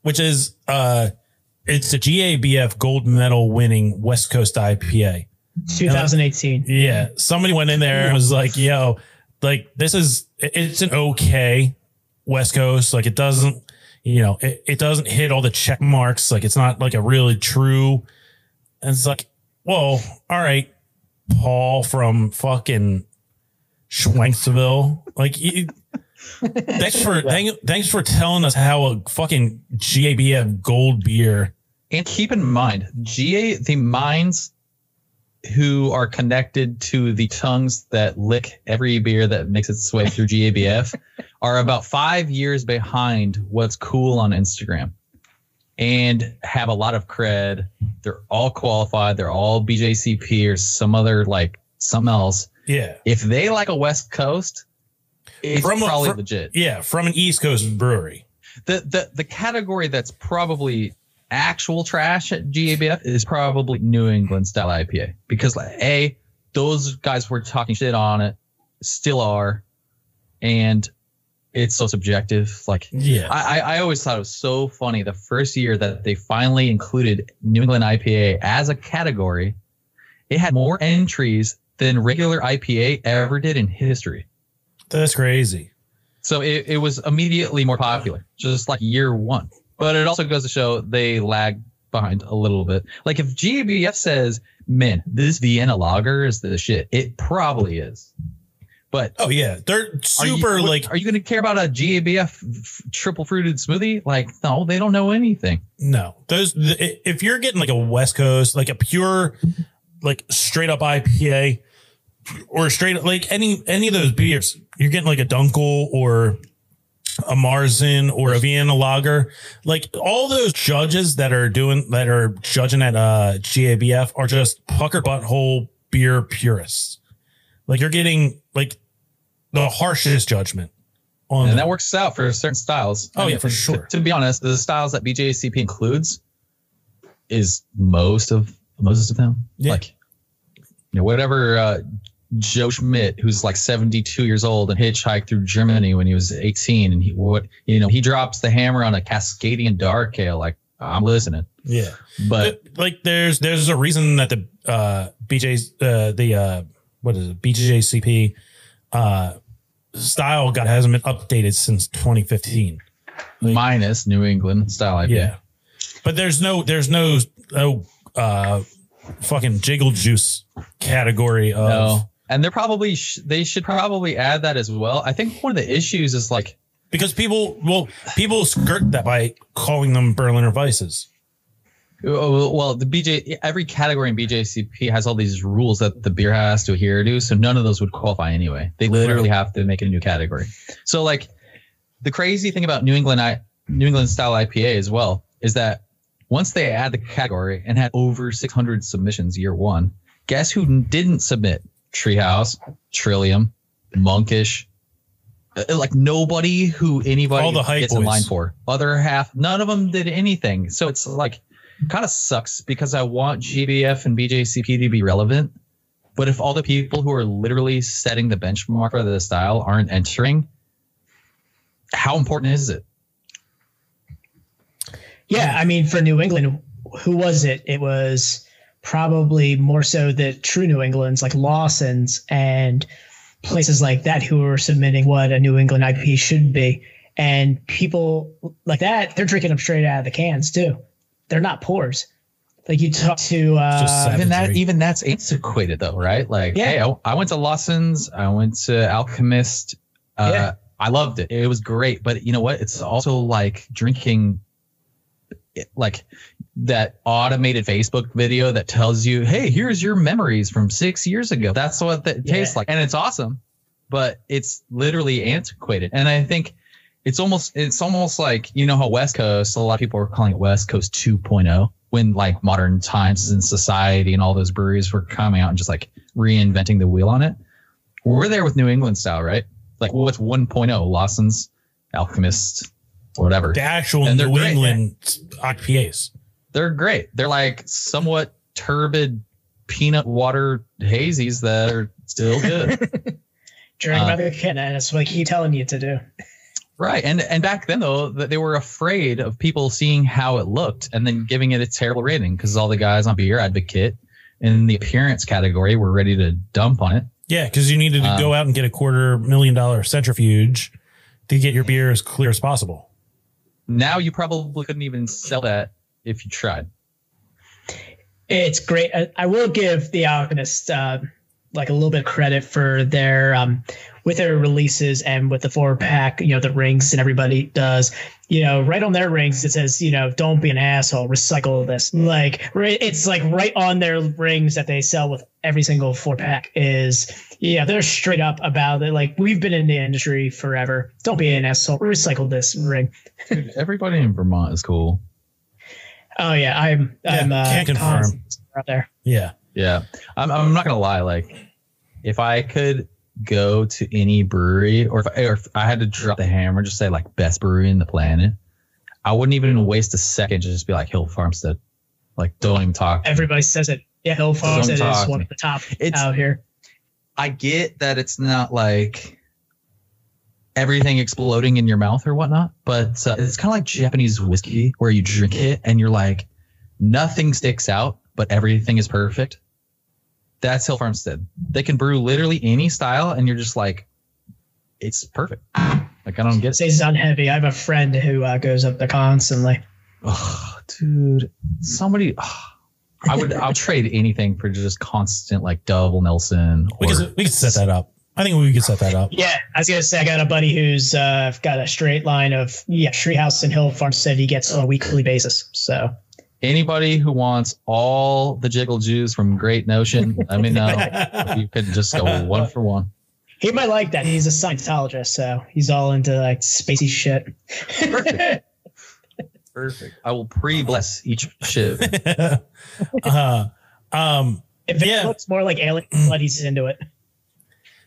which is uh it's a GABF gold medal winning West Coast IPA. 2018. Yeah, somebody went in there and was like, "Yo, like this is it's an okay West Coast. Like it doesn't, you know, it, it doesn't hit all the check marks. Like it's not like a really true." And it's like, "Whoa, all right, Paul from fucking Schwenksville. Like, you, thanks for thank, thanks for telling us how a fucking GABF gold beer. And keep in mind, GA the minds who are connected to the tongues that lick every beer that makes its way through GABF are about five years behind what's cool on Instagram and have a lot of cred. They're all qualified. They're all BJCP or some other like something else. Yeah, If they like a West Coast, it's From a- probably legit. yeah, from an East Coast brewery. the the the category that's probably actual trash at GABF is probably New England style IPA because like, a those guys were talking shit on it, still are, and it's so subjective. Like Yeah. I, I always thought it was so funny the first year that they finally included New England IPA as a category. It had more entries than regular IPA ever did in history. That's crazy. So it, it was immediately more popular, just like year one. But it also goes to show they lag behind a little bit. Like if GABF says, man, this Vienna lager is the shit, it probably is. But Oh yeah, they're are you- super like are you going to care about a GABF triple fruited smoothie? Like, no, they don't know anything. no. Those th- if you're getting like a West Coast, like a pure, like straight up IPA, or straight up like any any of those beers, you're getting like a Dunkel or a Marzen or a Vienna Lager. Like all those judges that are doing that are judging at uh GABF are just pucker butthole beer purists. Like you're getting like the harshest judgment on And them. that works out for certain styles. Oh, yeah, for to- sure. To, be honest, the styles that BJCP includes is most of most of them. Yeah. Like you know, whatever uh, Joe Schmidt, who's like 72 years old and hitchhiked through Germany when he was 18, and he what you know he drops the hammer on a Cascadian dark ale. Like I'm listening, Yeah. but like there's there's a reason that the uh BJ's uh the uh what is it BJCP uh style got hasn't been updated since 2015. minus New England style IPA. Yeah. But there's no there's no no uh fucking jiggle juice category of No, and they're probably sh- they should probably add that as well. I think one of the issues is like because people well people skirt that by calling them Berliner Weisses. Well, the BJ every category in BJCP has all these rules that the beer has to adhere to, so none of those would qualify anyway. They literally have to make a new category. So, like, the crazy thing about New England I, New England style IPA as well is that once they add the category and had over 600 submissions year one, guess who didn't submit? Treehouse, Trillium, Monkish. Uh, Like nobody who anybody All the gets in boys. line for. Other half, none of them did anything. So it's like kind of sucks because I want GBF and BJCP to be relevant. But if all the people who are literally setting the benchmark for the style aren't entering, how important is it? Yeah, I mean, for New England, who was it? It was probably more so the true New Englands, like Lawson's and places like that, who were submitting what a New England IP should be. And people like that, they're drinking them straight out of the cans too. They're not pours. Like you talk to, uh, even that, even that's antiquated though, right? Like, Yeah. hey, I, I went to Lawson's, I went to Alchemist. Uh, Yeah. I loved it. It was great. But you know what? It's also like drinking like that automated Facebook video that tells you, "Hey, here's your memories from six years ago." That's what that Yeah. tastes like, and it's awesome, but it's literally antiquated. And I think it's almost it's almost like you know how West Coast. A lot of people are calling it West Coast 2.0 when like modern times and society and all those breweries were coming out and just like reinventing the wheel on it. We're there with New England style, right? Like what's 1.0? Lawson's, Alchemist, whatever. The actual And they're New great. England IPAs. They're great. They're like somewhat turbid peanut water hazies that are still good. drink Uh, by the can, and it's what I keep telling you to do. Right. And and back then though, that they were afraid of people seeing how it looked and then giving it a terrible rating because all the guys on Beer Advocate in the appearance category were ready to dump on it. Yeah, because you needed to Um, go out and get a quarter million dollar centrifuge to get your beer as clear as possible. Now you probably couldn't even sell that if you tried. It's great. I, I will give the Alchemist uh, like a little bit of credit for their um, with their releases and with the four pack. You know the rings and everybody does. You know, right on their rings it says, you know, don't be an asshole. Recycle this. Like it's like right on their rings that they sell with every single four pack is. Yeah, they're straight up about it. Like we've been in the industry forever. Don't be an asshole. Recycle this ring. Dude, everybody in Vermont is cool. Oh yeah, I'm. I'm. Uh, can't confirm. out there. Yeah. Yeah, I'm, I'm not gonna lie. Like, if I could go to any brewery, or if, or if I had to drop the hammer, just say like best brewery in the planet, I wouldn't even waste a second. to Just be like Hill Farmstead. Like, don't even talk. Everybody says it. Yeah, Hill Farmstead is one of the top It's- out here. I get that it's not like everything exploding in your mouth or whatnot, but uh, it's kind of like Japanese whiskey where you drink it and you're like, nothing sticks out, but everything is perfect. That's Hill Farmstead. They can brew literally any style, and you're just like, it's perfect. Like I don't get it. Stays on heavy. I have a friend who uh, goes up there constantly. Oh, dude, somebody. oh, I would. I'll trade anything for just constant like double Nelson. We or- could we could set that up. I think we could set that up. Yeah, I was gonna say I got a buddy who's uh, got a straight line of yeah Treehouse and Hill Farmstead. He gets on a weekly basis. So anybody who wants all the jiggle juice from Great Notion, let me know. you could just go one for one. he might like that. He's a Scientologist, so he's all into like spacey shit. Perfect. Perfect. I will pre-bless each ship. uh, um, if it Yeah. looks more like alien blood, he's into it.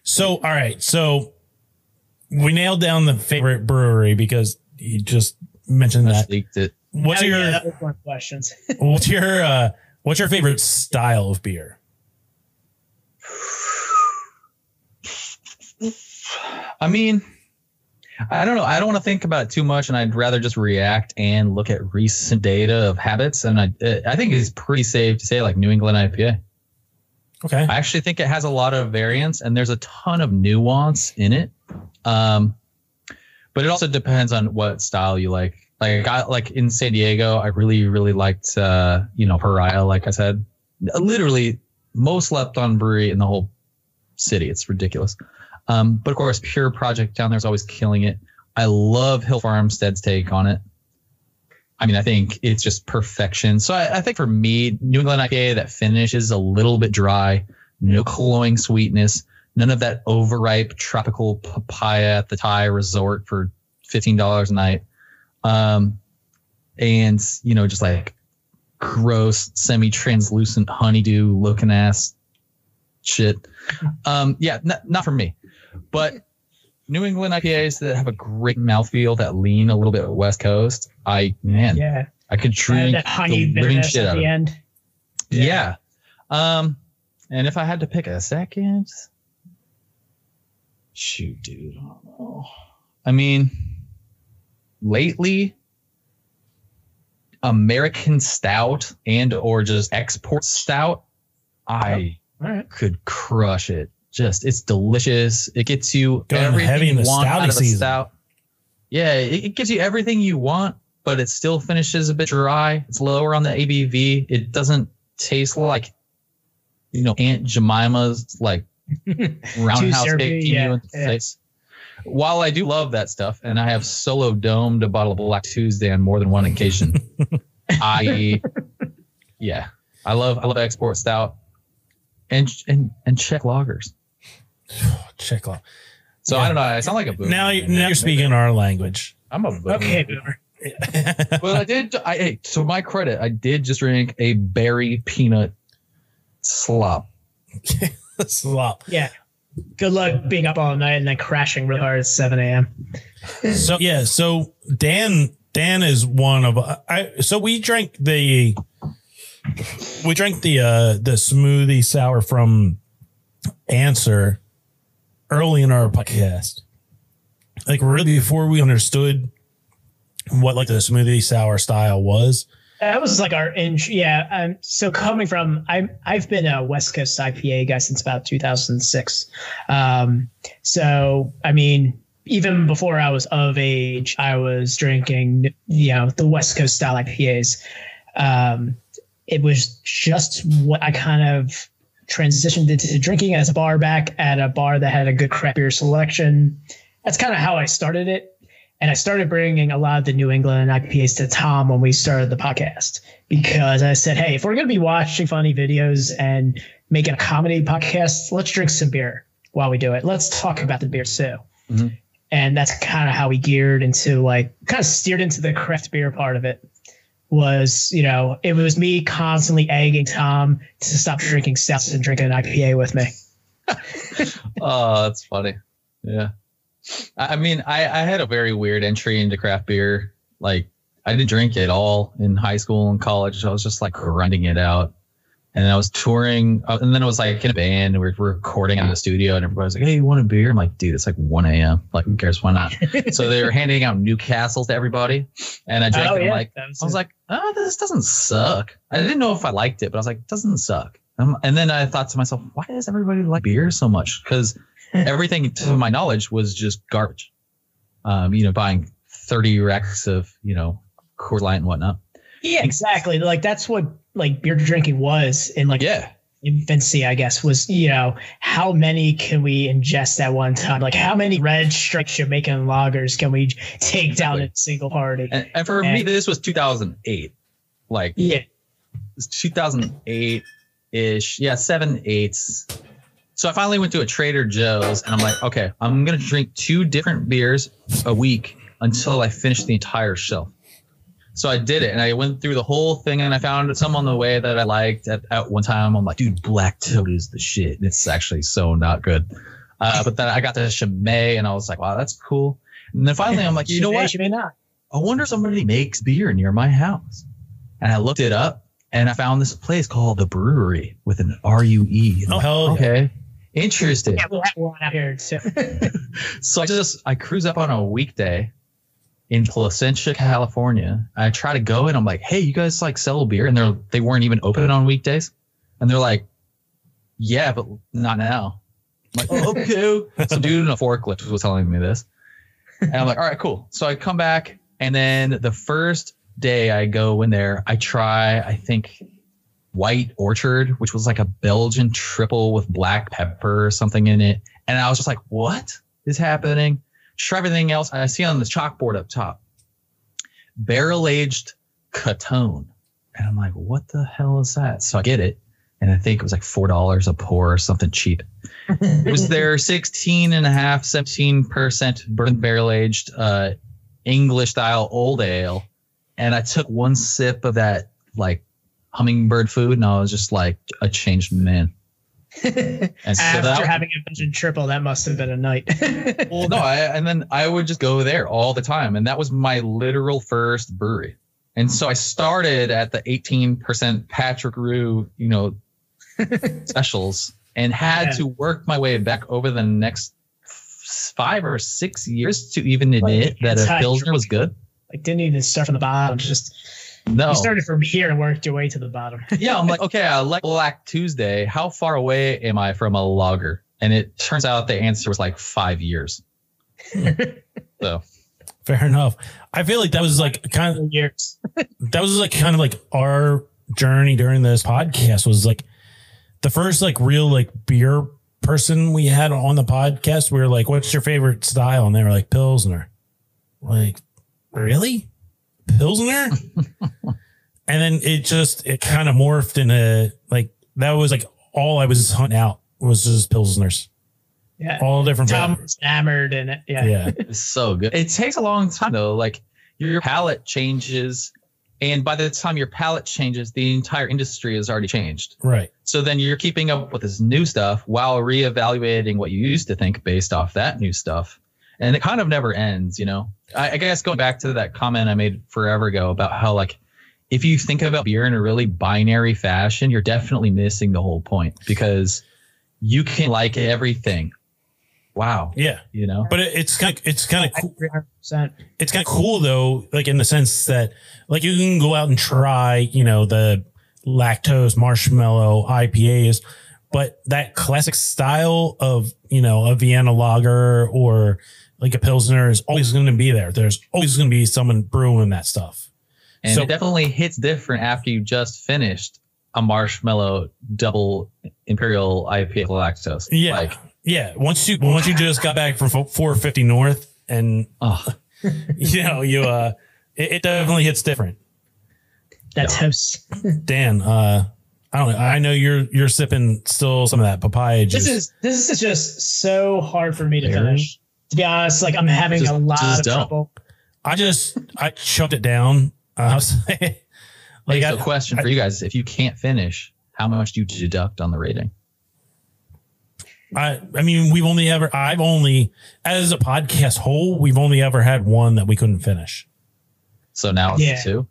so all right, so we nailed down the favorite brewery because you just mentioned I that. leaked it. What's Oh, your yeah, that was one questions. what's your uh, what's your favorite style of beer? I mean, I don't know. I don't want to think about it too much, and I'd rather just react and look at recent data of habits. And I, I think it's pretty safe to say like New England IPA. Okay. I actually think it has a lot of variance, and there's a ton of nuance in it. Um, but it also depends on what style you like. Like I like in San Diego, I really really liked uh, you know Pariah. Like I said, literally most slept on brewery in the whole city. It's ridiculous. Um, but of course, Pure Project down there is always killing it. I love Hill Farmstead's take on it. I mean, I think it's just perfection. So I, I think for me, New England IPA that finish is a little bit dry, no cloying sweetness, none of that overripe tropical papaya at the Thai resort for fifteen dollars a night, um, and you know, just like gross, semi-translucent honeydew looking ass shit. Um, yeah, n- not for me. But New England IPAs that have a great mouthfeel that lean a little bit West Coast, I man, Yeah. I could drink that honey the living shit at out of the end. Yeah. Um, and if I had to pick a second, shoot, dude, I don't know. I mean, lately, American Stout and or just export stout, I could crush it. Just it's delicious. It gets you Going everything heavy in you the want out of season. stout. Yeah, it, it gives you everything you want, but it still finishes a bit dry. It's lower on the ABV. It doesn't taste like, you know, Aunt Jemima's like roundhouse yeah, you in the yeah. face. While I do love that stuff, and I have solo domed a bottle of Black Tuesday on more than one occasion, I, yeah, I love I love export stout, and and and Czech lagers. Check off. So I don't know. I sound like a boomer. Now, you- now you're speaking our language. I'm a boomer. Okay, boomer. well, I did. I hey, to my credit, I did just drink a berry peanut slop. Slop. Yeah. Good luck being up all night and then crashing real hard at 7 a.m. So yeah, so Dan Dan is one of I so we drank the we drank the uh the smoothie sour from Answer early in our podcast. Like really before we understood what like the smoothie sour style was. That was like our int- yeah. Um, so coming from I'm I've been a West Coast IPA guy since about 2006. Um, so I mean, even before I was of age, I was drinking you know the West Coast style IPAs. Um, it was just what I kind of transitioned into drinking as a bar back at a bar that had a good craft beer selection. That's kind of how I started it. And I started bringing a lot of the New England IPAs to Tom when we started the podcast because I said, hey, if we're going to be watching funny videos and making a comedy podcast, let's drink some beer while we do it. Let's talk about the beer too. Mhm. And that's kind of how we geared into like kind of steered into the craft beer part of it. Was you know it was me constantly egging Tom to stop drinking stouts and drinking an IPA with me. oh, that's funny. Yeah. I I mean, I, I had a very weird entry into craft beer. Like, I didn't drink at all in high school and college. I was just like grinding it out. And I was touring, uh, and then it was like in a band, and we were recording in the studio, and everybody was like, "Hey, you want a beer?" I'm like, "Dude, it's like 1 a.m. Like, who cares? Why not?" so they were handing out Newcastles to everybody, and I drank Oh, it. Yeah. like, I was like, "Oh, this doesn't suck." I didn't know if I liked it, but I was like, "It doesn't suck." Um, and then I thought to myself, "Why does everybody like beer so much?" Because everything, to my knowledge, was just garbage. Um, you know, buying 30 racks of you know Coors Light and whatnot. Yeah, exactly. Like that's what like beer drinking was in like Yeah. infancy, I guess, was you know how many can we ingest at one time? Like how many red stripe Jamaican lagers can we take down in a single party? And, and for me, this was 2008. Like, yeah, 2008 ish. Yeah, seven, seven eights. So I finally went to a Trader Joe's and I'm like, okay, I'm going to drink two different beers a week until I finish the entire shelf. So I did it and I went through the whole thing and I found some on the way that I liked at, at one time. I'm like, dude, Black Toad is the shit. It's actually so not good. Uh, but then I got to Chimay and I was like, wow, that's cool. And then finally I'm like, you know what? should may not. I wonder if somebody makes beer near my house. And I looked it up and I found this place called the Bruery with an R U E. Oh hell yeah. Okay. Interesting. Yeah, we'll have one out here too. So I just I cruise up on a weekday in Placentia, California. I try to go and I'm like, hey, you guys like sell beer? And they're they weren't even open on weekdays. And they're like, yeah, but not now. I'm like, oh, okay. Some dude in a forklift was telling me this. And I'm like, all right, cool. So I come back and then the first day I go in there, I try, I think White Orchard, which was like a Belgian triple with black pepper or something in it. And I was just like, what is happening? Try everything else. I see on the chalkboard up top, barrel aged Coton. And I'm like, what the hell is that? So I get it. And I think it was like $4 a pour or something cheap. it was their 16 and a half, 17% bourbon barrel aged uh, English style old ale. And I took one sip of that like hummingbird food and I was just like a changed man. After that, having a Belgian triple, that must have been a night. well, no, I, and then I would just go there all the time, and that was my literal first brewery. And so I started at the 18% Patrick Rue, you know, specials, and had Yeah. to work my way back over the next five or six years to even admit that a pilsner was good. like didn't even start from the bottom. Just No, you started from here and worked your way to the bottom. yeah, I'm like, okay, I like Black Tuesday. How far away am I from a logger? And it turns out the answer was like five years. so Fair enough. I feel like that was like kind of years. that was like kind of like our journey during this podcast was like the first like real like beer person we had on the podcast. We were like, "What's your favorite style?" And they were like, "Pilsner." Like, really, Pilsner? and then it just it kind of morphed into like that was like all I was hunting out was just Pilsners, Yeah. all different. Tom flavors. was enamored in it. Yeah. Yeah. It's so good. It takes a long time though. Like your palate changes, and by the time your palate changes, the entire industry has already changed. Right. So then you're keeping up with this new stuff while reevaluating what you used to think based off that new stuff. And it kind of never ends, you know. I, I guess going back to that comment I made forever ago about how like if you think about beer in a really binary fashion, you're definitely missing the whole point because you can like everything. Wow. Yeah. You know. But it, it's kind of it's kind of cool. it's kind of cool though, like in the sense that like you can go out and try, you know, the lactose marshmallow IPAs, but that classic style of, you know, a Vienna lager or like a Pilsner is always going to be there. There's always going to be someone brewing that stuff. And So- it definitely hits different after you just finished a marshmallow double imperial IPA lactose. Yeah. Like, yeah. Once you, once you just got back from 450 North and, oh, you know, you, uh, it, it definitely hits different. That's house. Dan, uh, I don't know. I know you're, you're sipping still some of that papaya juice. This is this is just so hard for me to Very. finish. To be honest, like I'm having Just- a lot of don't. trouble. I just I chucked it down. I was like, like I, so question for you guys: If you can't finish, how much do you deduct on the rating? I I mean we've only ever I've only as a podcast whole we've only ever had one that we couldn't finish. So now it's Yeah. two.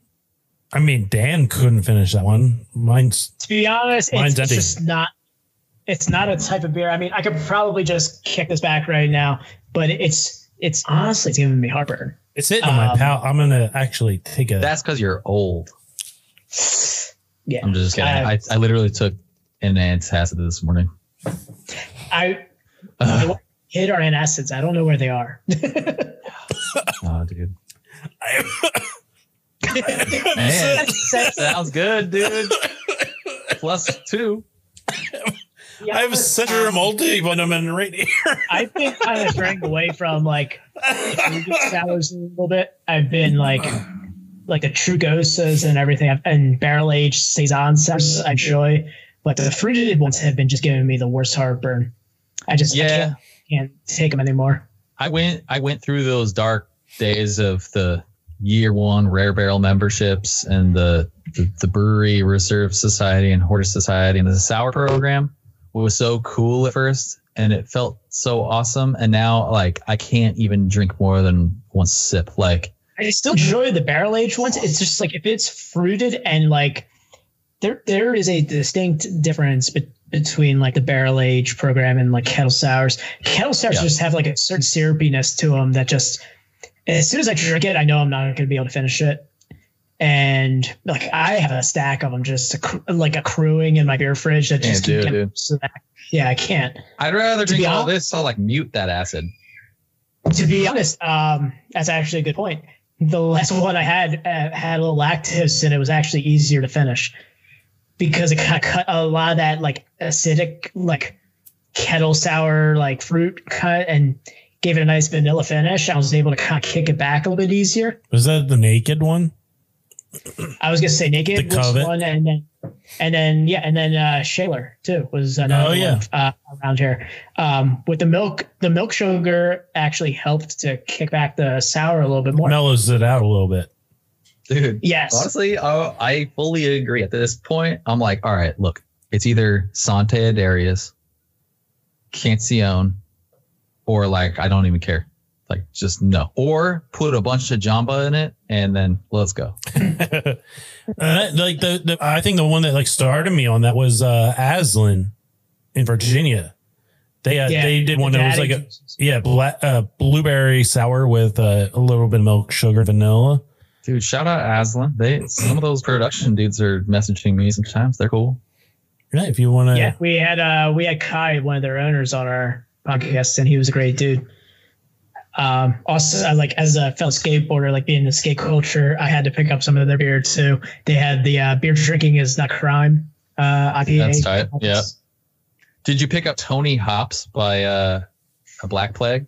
I mean Dan couldn't finish that one. Mine's To be honest, Mine's it's, it's just not. It's not a type of beer. I mean, I could probably just kick this back right now, but it's it's honestly it's giving me heartburn. it's hitting on my Um, pal. I'm gonna actually take a That's because you're old. Yeah, I'm just kidding. I- I, I literally took an antacid this morning. I Ugh. hit our acids. I don't know where they are. Oh, dude. Man, sounds good, dude. Plus two. Yeah, I have a Centrum um, multivitamin right here. I've been kind of straying away from like fruity sours a little bit. I've been like like the Trugosas and everything, and barrel aged saison sours I enjoy, but the fruited ones have been just giving me the worst heartburn. I just I Yeah. can't, can't take them anymore. I went I went through those dark days of the year one rare barrel memberships and the the, the Bruery reserve society and hoarder society and the sour program was so cool at first and it felt so awesome and now like I can't even drink more than one sip like I still enjoy the barrel aged ones. It's just like if it's fruited and like there there is a distinct difference be- between like the barrel age program and like kettle sours. Kettle sours Yeah. just have like a certain syrupiness to them that just as soon as I drink it, I know I'm not going to be able to finish it. And like I have a stack of them just accru- like accruing in my beer fridge that just Can't keep getting dude. Yeah, I can't. I'd rather To drink all hon- this. So like mute that acid. To be honest, um, that's actually a good point. The last one I had uh, had a little lactose, and it was actually easier to finish because it kind of cut a lot of that like acidic, like kettle sour, like fruit cut, and gave it a nice vanilla finish. I was able to kind of kick it back a little bit easier. Was that the naked one? I was gonna say naked The was Covet? one, and then and then yeah, and then uh, Shaler too was another Oh, yeah. one uh, around here. Um, with the milk, the milk sugar actually helped to kick back the sour a little bit more. Mellows it out a little bit. Dude. Yes. Honestly, uh, I fully agree. At this point, I'm like, all right, look, it's either Sante Adairius, Cantillon, or like I don't even care. Like just no. Or put a bunch of Jamba in it and then let's go. Uh, like the, the I think the one that like started me on that was uh Aslin in Virginia. They uh, Yeah, they did one that was like a yeah black, uh, blueberry sour with uh, a little bit of milk, sugar, vanilla. Dude, shout out Aslin. They some of those production dudes are messaging me sometimes. They're cool. Yeah, if you want to. Yeah, we had uh we had Kai, one of their owners, on our podcast, and he was a great dude. Um, also, uh, like as a fellow skateboarder, like being in the skate culture, I had to pick up some of their beer too. They had the uh, beer drinking is not crime. Uh, IPA. That's tight. Yeah. Did you pick up Tony Hops by uh a Black Plague?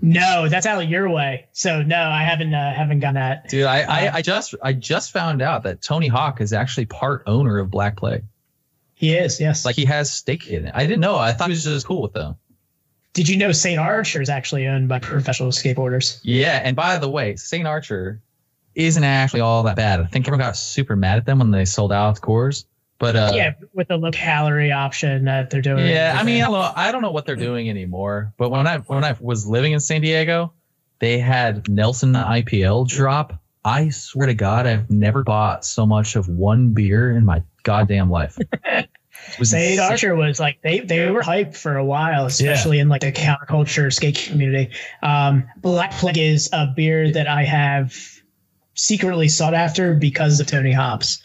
No, that's out of your way. So no, I haven't uh, haven't gotten that. Dude, I, I I just I just found out that Tony Hawk is actually part owner of Black Plague. He is, yes. Like he has stake in it. I didn't know. I thought he was just cool with them. Did you know St. Archer is actually owned by professional skateboarders? Yeah, and by the way, St. Archer isn't actually all that bad. I think everyone got super mad at them when they sold out Coors. But uh, yeah, with the low calorie option that they're doing. yeah, I mean, I don't, know, I don't know what they're doing anymore. But when I when I was living in San Diego, they had Nelson IPL drop. I swear to God, I've never bought so much of one beer in my goddamn life. It was St. insane. Archer was like they they were hyped for a while, especially in like the counterculture skate community. Um, Black Plague is a beer that I have secretly sought after because of Tony Hops.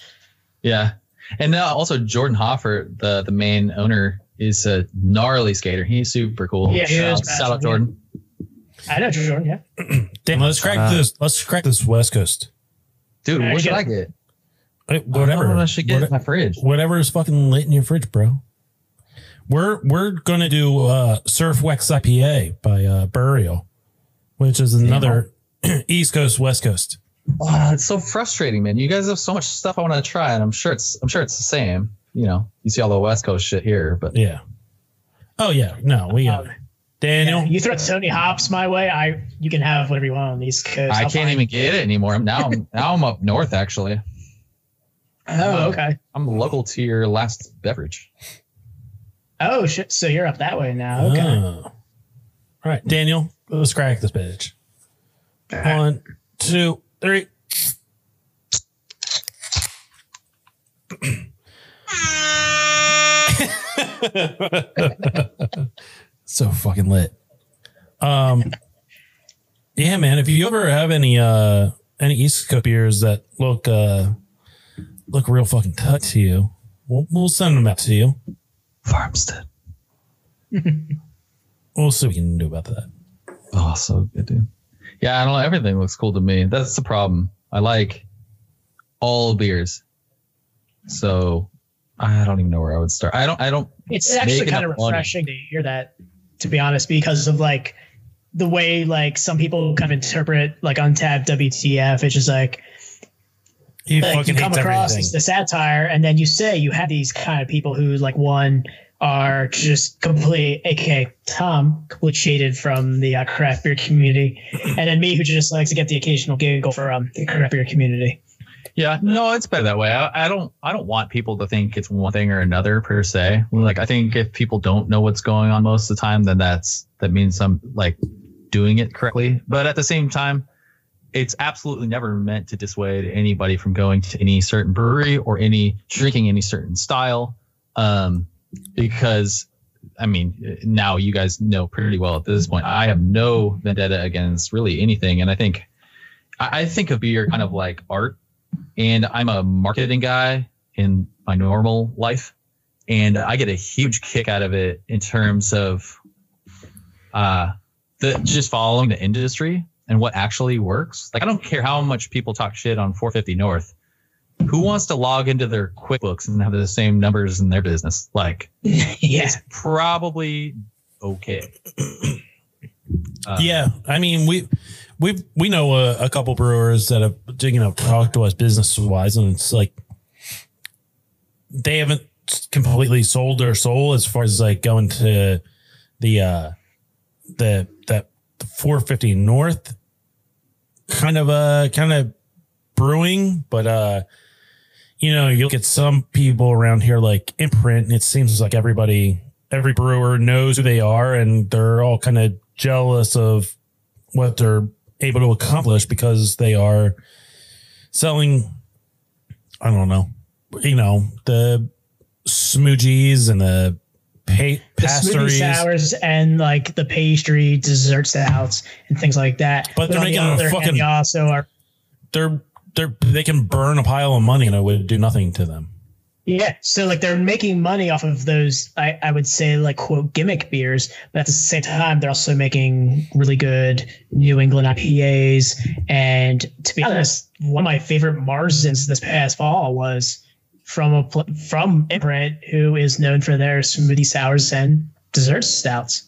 Yeah, and now also Jordan Hoffart, the the main owner, is a gnarly skater. He's super cool. Yeah, he shout, is out- shout out badass, yeah. Jordan. I know Jordan, yeah. Damn, let's crack Uh, this. Let's crack this West Coast. Dude, Alright, what should get I it. Get? Hey, Whatever. I don't know what I should get in What- my fridge. Whatever is fucking lit in your fridge, bro. We're we're gonna do uh, Surf Wax IPA by uh, Burial, which is another East Coast West Coast. Oh, it's so frustrating, man. You guys have so much stuff I want to try, and I'm sure it's I'm sure it's the same. You know, you see all the West Coast shit here, but Yeah. Oh yeah. No, we got it. Daniel. You throw Tony Hops my way, I you can have whatever you want on the East Coast. I I'll can't find- even get it anymore. Now I'm now I'm up north actually. Oh, okay. I'm local to your last beverage. Oh shit! So you're up that way now. Okay. Oh. All right, Daniel, let's crack this bitch. One, two, three. so fucking lit. Um, yeah, man. If you ever have any uh any East Coast beers that look uh look real fucking cut to you, we'll, we'll send them out to you. Farmstead. We'll see what we can do about that. Oh, so good, dude. Yeah, I don't know. Everything looks cool to me. That's the problem. I like all beers. So I don't even know where I would start. I don't. I don't. It's actually kind of enough money. refreshing to hear that, to be honest, because of like the way like some people kind of interpret like Untappd WTF. It's just like He like, fucking you come hates across everything. as the satire, and then you say you have these kind of people who like one are just complete, aka Tom, complete shaded from the uh, craft beer community, and then me who just likes to get the occasional giggle from the craft beer community. Yeah, no, it's better that way. I, I don't. I don't want people to think it's one thing or another per se. Like I think if people don't know what's going on most of the time, then that's that means I'm like doing it correctly. But at the same time, it's absolutely never meant to dissuade anybody from going to any certain brewery or any drinking any certain style. Um, because I mean, now you guys know pretty well at this point. I have no vendetta against really anything, and I think I, think of beer kind of like art, and I'm a marketing guy in my normal life, and I get a huge kick out of it in terms of uh, the just following the industry and what actually works. Like I don't care how much people talk shit on 450 North. Who wants to log into their QuickBooks and have the same numbers in their business? Like, yeah, it's probably okay. Uh, yeah, I mean we we we know a, a, couple brewers that have you know talked to us business wise, and it's like they haven't completely sold their soul as far as like going to the uh the that the 450 North kind of uh kind of brewing, but uh you know, you look at some people around here like imprint, and it seems like everybody, every brewer knows who they are, and they're all kind of jealous of what they're able to accomplish because they are selling, I don't know, you know, the Schmoojees and the the smoothie sours and like the pastry dessert stouts and things like that. But they're making a fucking. Hand, also are they're they're they can burn a pile of money and it would do nothing to them. Yeah, so like they're making money off of those. I, I would say like quote gimmick beers, but at the same time they're also making really good New England IPAs. And to be honest, one of my favorite Marzens this past fall was from a from Imprint, who is known for their smoothie sours and dessert stouts.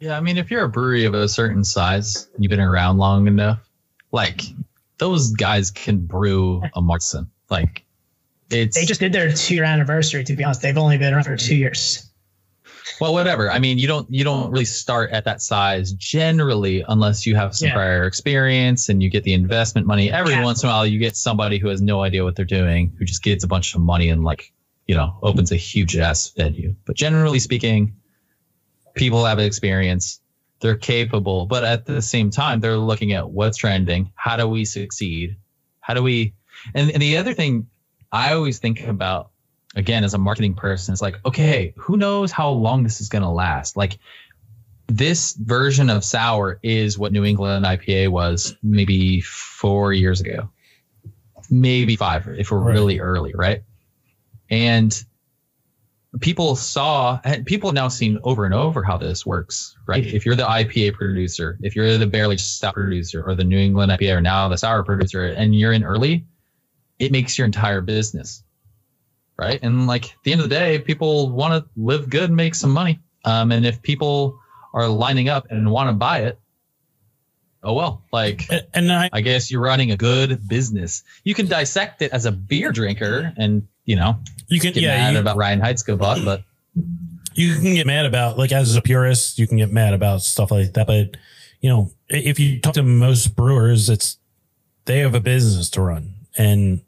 Yeah, I mean, if you're a brewery of a certain size, and you've been around long enough, like those guys can brew a Marzen. Like it's they just did their two year anniversary. To be honest, they've only been around for two years. Well, whatever. I mean, you don't you don't really start at that size generally unless you have some yeah. prior experience and you get the investment money. Every yeah. once in a while, you get somebody who has no idea what they're doing, who just gets a bunch of money and like you know opens a huge ass venue. But generally speaking, people have experience they're capable, but at the same time, they're looking at what's trending. How do we succeed? How do we? And, and the other thing I always think about, again, as a marketing person, it's like, okay, who knows how long this is going to last? Like, this version of sour is what New England IPA was maybe four years ago, maybe five if we're right. really early, right? And people saw and people have now seen over and over how this works, right? Mm-hmm. If you're the IPA producer, if you're the barely stout producer or the New England IPA or now the sour producer and you're in early, it makes your entire business. Right. And like at the end of the day, people want to live good, make some money. Um, and if people are lining up and want to buy it, oh well like and I, I, guess you're running a good business you can dissect it as a beer drinker and you know you can get yeah, mad you, about Reinheitsgebot but you can get mad about like as a purist you can get mad about stuff like that but you know if you talk to most brewers it's they have a business to run and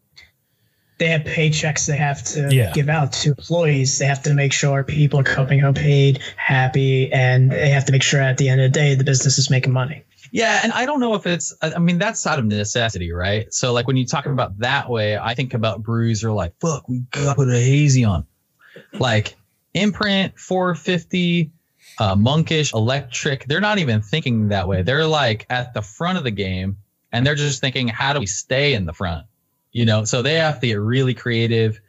they have paychecks they have to yeah. give out to employees. They have to make sure people are coming home paid, happy, and they have to make sure at the end of the day the business is making money. Yeah, and I don't know if it's. I mean, that's out of necessity, right? So, like when you talk about that way, I think about brews are like, fuck, we gotta put a hazy on. Like imprint 450, uh, monkish, electric. They're not even thinking that way. They're like at the front of the game, and they're just thinking, how do we stay in the front? You know, so they have to get really creative,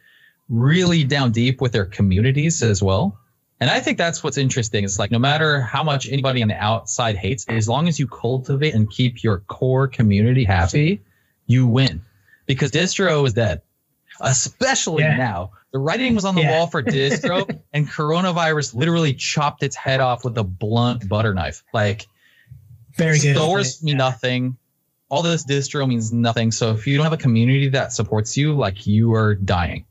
really down deep with their communities as well. And I think that's what's interesting. It's like no matter how much anybody on the outside hates, as long as you cultivate and keep your core community happy, you win. Because distro is dead, especially yeah. now. The writing was on the yeah. wall for distro, and coronavirus literally chopped its head off with a blunt butter knife. Like, very good. Stores mean nothing. All this distro means nothing. So if you don't have a community that supports you, like you are dying.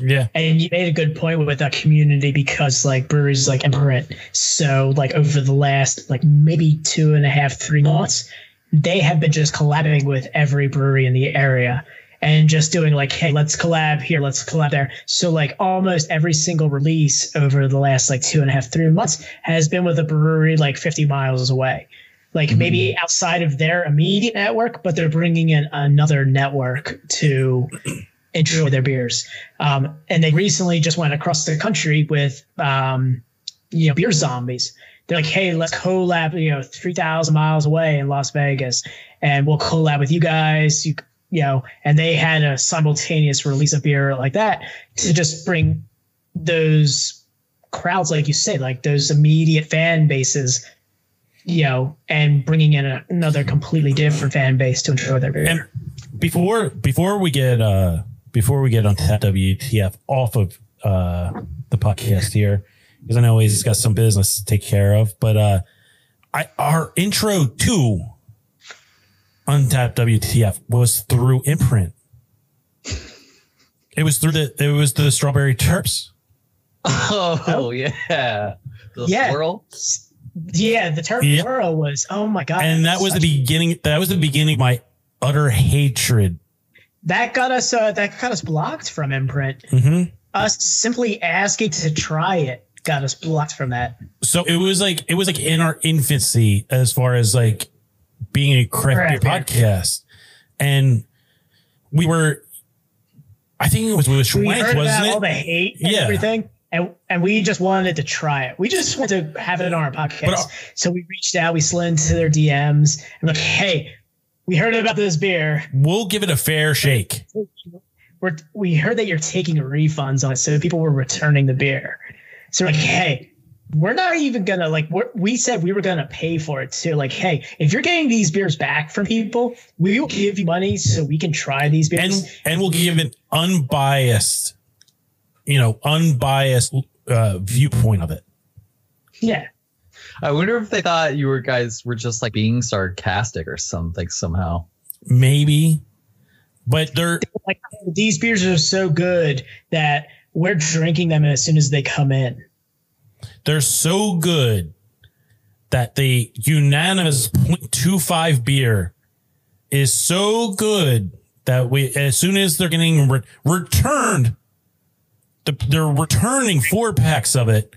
Yeah. And you made a good point with that community because like breweries like Imprint. So like over the last like maybe two and a half, three months, they have been just collaborating with every brewery in the area and just doing like, hey, let's collab here, let's collab there. So like almost every single release over the last like two and a half, three months has been with a brewery like 50 miles away. Like mm-hmm. maybe outside of their immediate network, but they're bringing in another network to enjoy their beers. Um, and they recently just went across the country with, um, you know, beer zombies. They're like, hey, let's collab, you know, 3,000 miles away in Las Vegas, and we'll collab with you guys. You, you know, and they had a simultaneous release of beer like that to just bring those crowds, like you say, like those immediate fan bases, you know, and bringing in a, another completely different fan base to enjoy their beer. And before before we get uh before we get Untappd WTF off of uh the podcast here, because I know he's got some business to take care of, but uh I our intro to Untappd WTF was through imprint. It was through the it was the strawberry terps. Oh yeah, the Yeah. swirl. Yeah, the turf Yep. Whirl was, oh my God. And that was the beginning that was the beginning of my utter hatred. that got us, uh, that got us blocked from imprint. Mhm. Us simply asking to try it got us blocked from that. So it was like it was like in our infancy as far as like being a craft podcast, and we were. I think it was with we Schwank, wasn't it? all the hate and Yeah. everything, and and we just wanted to try it. We just wanted to have it on our podcast. But, uh, so we reached out, we slid into their DMs, and like, hey, we heard about this beer. We'll give it a fair shake. We're, we heard that you're taking refunds on it, so people were returning the beer. So we're like, hey, we're not even gonna like. We're, we said we were gonna pay for it too. Like, hey, if you're getting these beers back from people, we will give you money so we can try these beers. and and we'll give an unbiased, you know, unbiased uh, viewpoint of it. yeah, I wonder if they thought you were guys were just like being sarcastic or something somehow. Maybe, but they're like these beers are so good that we're drinking them as soon as they come in. they're so good that the unanimous 0.25 beer is so good that we as soon as they're getting re- returned the, they're returning four packs of it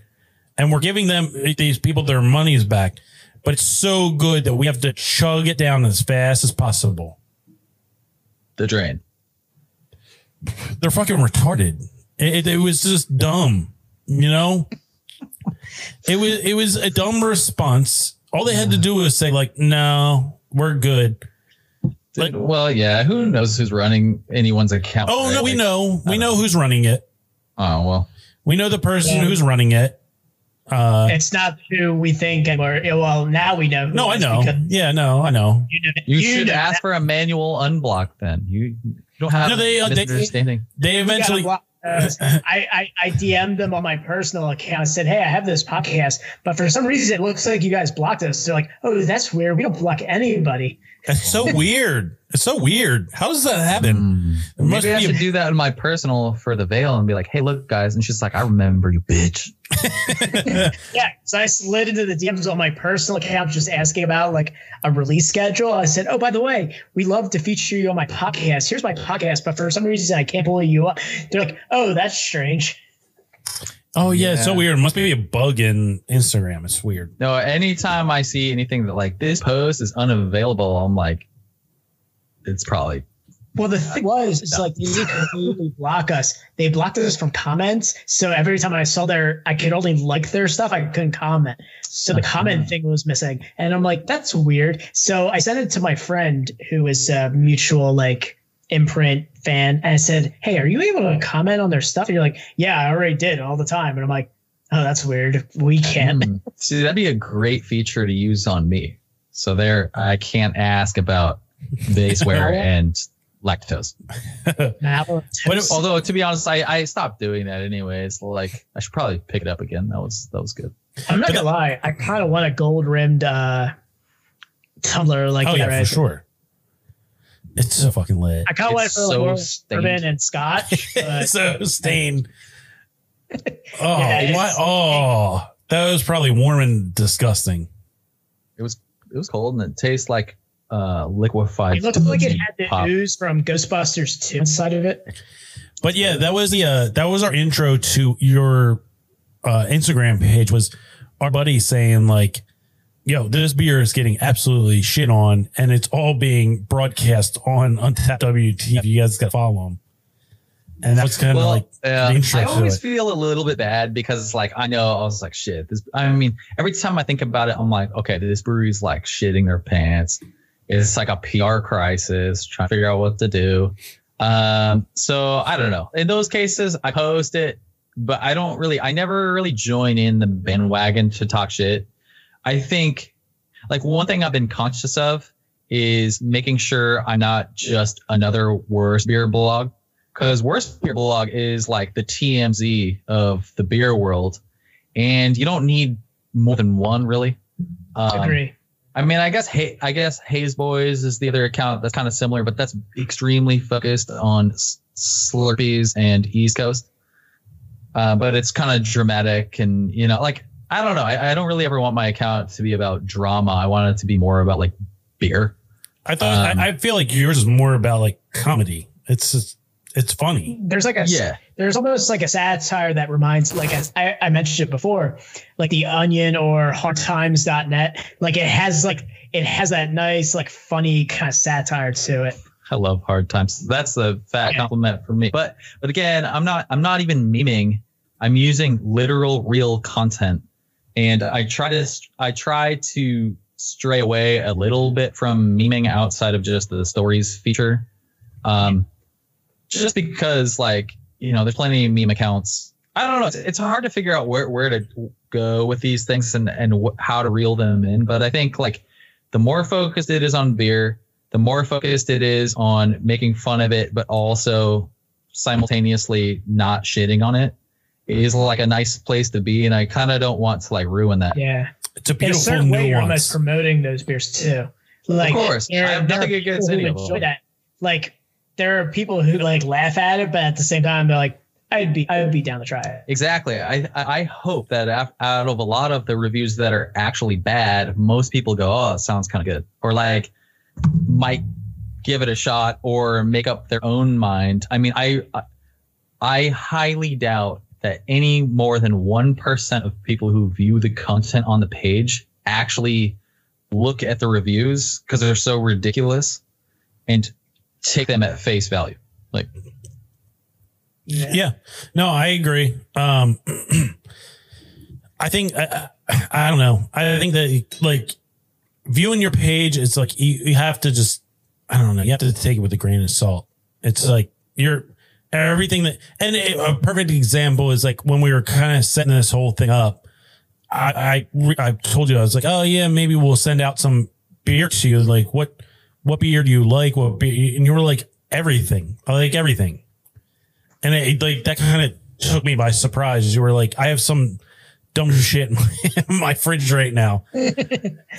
and we're giving them these people their money's back but it's so good that we have to chug it down as fast as possible The drain. they're fucking retarded it, it, it was just dumb you know it was it was a dumb response all they had to do was say like no we're good Like- well, yeah. Who knows who's running anyone's account? oh no right? we Like, know we know who's running it Oh well. we know the person Yeah. who's running it uh It's not who we think, and we're well now we know. Who no i know yeah no i know You, know, You, should know ask that- for a manual unblock. Then you, you don't have No, they, uh, they- misunderstanding. they You eventually block. I, I I DM'd them on my personal account. and said, "Hey, I have this podcast, but for some reason it looks like you guys blocked us." They're like, "Oh, that's weird. We don't block anybody." It's so weird it's so weird how does that happen hmm. There must Maybe I be a- should do that in my personal for the veil and be like, "Hey, look, guys," and she's like, "I remember you, bitch." Yeah, so I slid into the DMs on my personal account, just asking about like a release schedule. I said, "Oh, by the way, we love to feature you on my podcast. Here's my podcast, but for some reason I can't pull you up." They're like, "Oh, that's strange." Oh yeah, it's so weird it must be a bug in instagram it's weird No, anytime I see anything that like this post is unavailable, I'm like, it's probably Well, the thing was, it's like they completely block us. They blocked us from comments. So every time I saw their, I could only like their stuff. I couldn't comment. So the uh-huh. comment thing was missing, and I'm like, that's weird. So I sent it to my friend who is a mutual like imprint fan, and I said, "Hey, are you able to comment on their stuff?" And you're like, "Yeah, I already did all the time." And I'm like, "Oh, that's weird. We can't." Hmm. See, that'd be a great feature to use on me. So there, I can't ask about vaseware and lactose. Now, Although, to be honest, I, I stopped doing that anyways. Like, I should probably pick it up again. That was that was good. I'm not gonna lie. I kind of want a gold rimmed uh, tumbler like oh you yeah for sure it's so fucking lit I kind of went It's for like so more bourbon and scotch. But it's so stained oh Yeah, what oh that was probably warm and disgusting It was it was cold and it tastes like uh liquefied. it looked like it had the pop. ooze from Ghostbusters 2 inside of it. But yeah, that was the uh, that was our intro to your uh, Instagram page. Was our buddy saying like, "Yo, this beer is getting absolutely shit on, and it's all being broadcast on Untappd WTF. You guys got to follow them. and that's kind of Well, like I always it. feel a little bit bad because it's like I know I was like shit. This I mean every time I think about it, I'm like, okay, this brewery's like shitting their pants. It's like a PR crisis, trying to figure out what to do. Um, so I don't know. In those cases, I post it, but I don't really. I never really join in the bandwagon to talk shit. I think like one thing I've been conscious of is making sure I'm not just another worst beer blog because worst beer blog is like the TMZ of the beer world, and you don't need more than one really. Um, Agree. I mean, I guess hey, I guess Hayes Boys is the other account that's kind of similar, but that's extremely focused on Slurpees and East Coast. Uh, but it's kind of dramatic, and you know, like I don't know, I, I don't really ever want my account to be about drama. I want it to be more about like beer. I thought Um, I, I feel like yours is more about like comedy. It's just, it's funny. There's like a Yeah. there's almost like a satire that reminds like as I, I mentioned it before, like the Onion or HardTimes.net. Like it has like it has that nice like funny kind of satire to it. I love hard times. That's the fat compliment for me. But but again, I'm not I'm not even memeing. I'm using literal real content. And I try to I try to stray away a little bit from memeing outside of just the stories feature. Um just because like, you know, there's plenty of meme accounts. I don't know. It's, it's hard to figure out where, where to go with these things and, and wh- how to reel them in. But I think like the more focused it is on beer, the more focused it is on making fun of it, but also simultaneously not shitting on it is like a nice place to be. And I kind of don't want to like ruin that. Yeah. It's a In a certain way, you're almost promoting those beers too. Like, course. there- I have nothing against people any of enjoy them. That. Like, there are people who like laugh at it, but at the same time, they're like, I'd be, I would be down to try it. Exactly. I I I hope that out of a lot of the reviews that are actually bad, most people go, "Oh, it sounds kind of good," or like might give it a shot or make up their own mind. I mean, I I- I highly doubt that any more than one percent of people who view the content on the page actually look at the reviews because they're so ridiculous and take them at face value. Like, Yeah. No, I agree. Um, I think I, I, I don't know. I think that like viewing your page, it's like you, you have to just I don't know. You have to take it with a grain of salt. It's like you're everything that and it, a perfect example is like when we were kind of setting this whole thing up. I I, I told you I was like, oh yeah, maybe we'll send out some beer to you. Like what what beer do you like? What beer? And you were like everything. I like everything. And it, like that kind of took me by surprise. You were like, I have some dumb shit in my, in my fridge right now.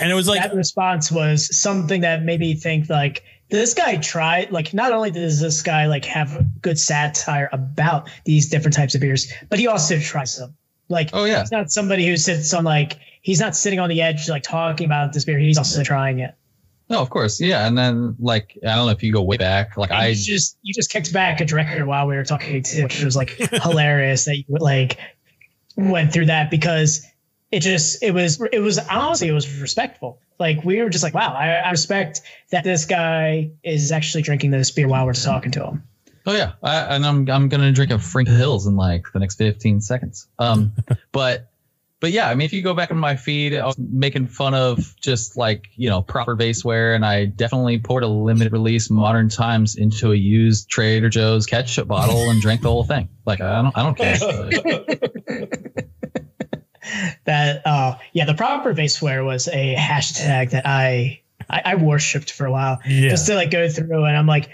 And it was like that response was something that made me think like this guy tried like not only does this guy like have good satire about these different types of beers, but he also tries them. Like Oh, yeah. he's not somebody who sits on like he's not sitting on the edge like talking about this beer. He's also trying it. no, of course, yeah. And then like I don't know if you go way back, like And I you just you just kicked back a record while we were talking too, which was like hilarious that you like went through that because it just it was it was honestly it was respectful. Like we were just like, wow, I, I respect that this guy is actually drinking this beer while we're talking to him. Oh yeah, I, and I'm I'm gonna drink a Frank Hills in like the next 15 seconds. Um, but but yeah, I mean, if you go back in my feed, I was making fun of just like you know proper vaseware, and I definitely poured a limited release Modern Times into a used Trader Joe's ketchup bottle and drank the whole thing. Like I don't I don't care. That uh yeah, the proper vaseware was a hashtag that I I, I worshipped for a while. Yeah. Just to like go through and I'm like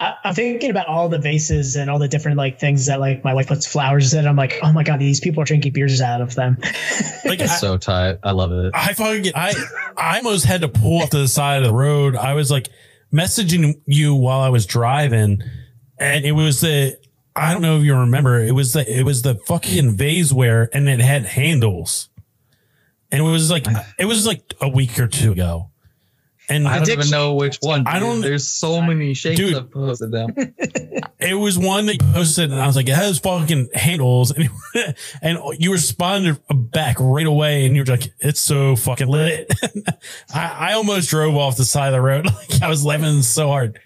I, I'm thinking about all the vases and all the different like things that like my wife puts flowers in. I'm like, oh my god, these people are drinking beers out of them. like It's so tight. I love it. I fucking get, I I almost had to pull off to the side of the road. I was like messaging you while I was driving, and it was the I don't know if you remember. It was the it was the fucking vaseware, and it had handles, and it was like it was like a week or two ago. And I don't even know which one. I don't- There's so many shapes Dude. I've posted down. it was one that you posted, and I was like, it has fucking handles, and, and you responded back right away, and you were like, it's so fucking lit. I, I almost drove off the side of the road, like I was laughing so hard.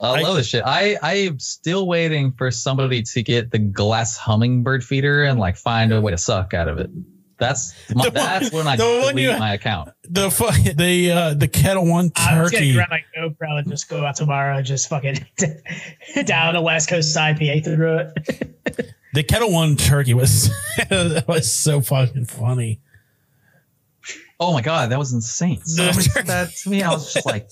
I love this shit. I I am still waiting for somebody to get the glass hummingbird feeder and like find a way to suck out of it. That's my, The that's one- when I the one delete you- my account. The fu- the uh, the Ketel One turkey. I was gonna grab my GoPro and just go out tomorrow and just fucking down the West Coast IPA through it. The Ketel One turkey was was so fucking funny. Oh my god, that was insane. Somebody said that to me. I was just like,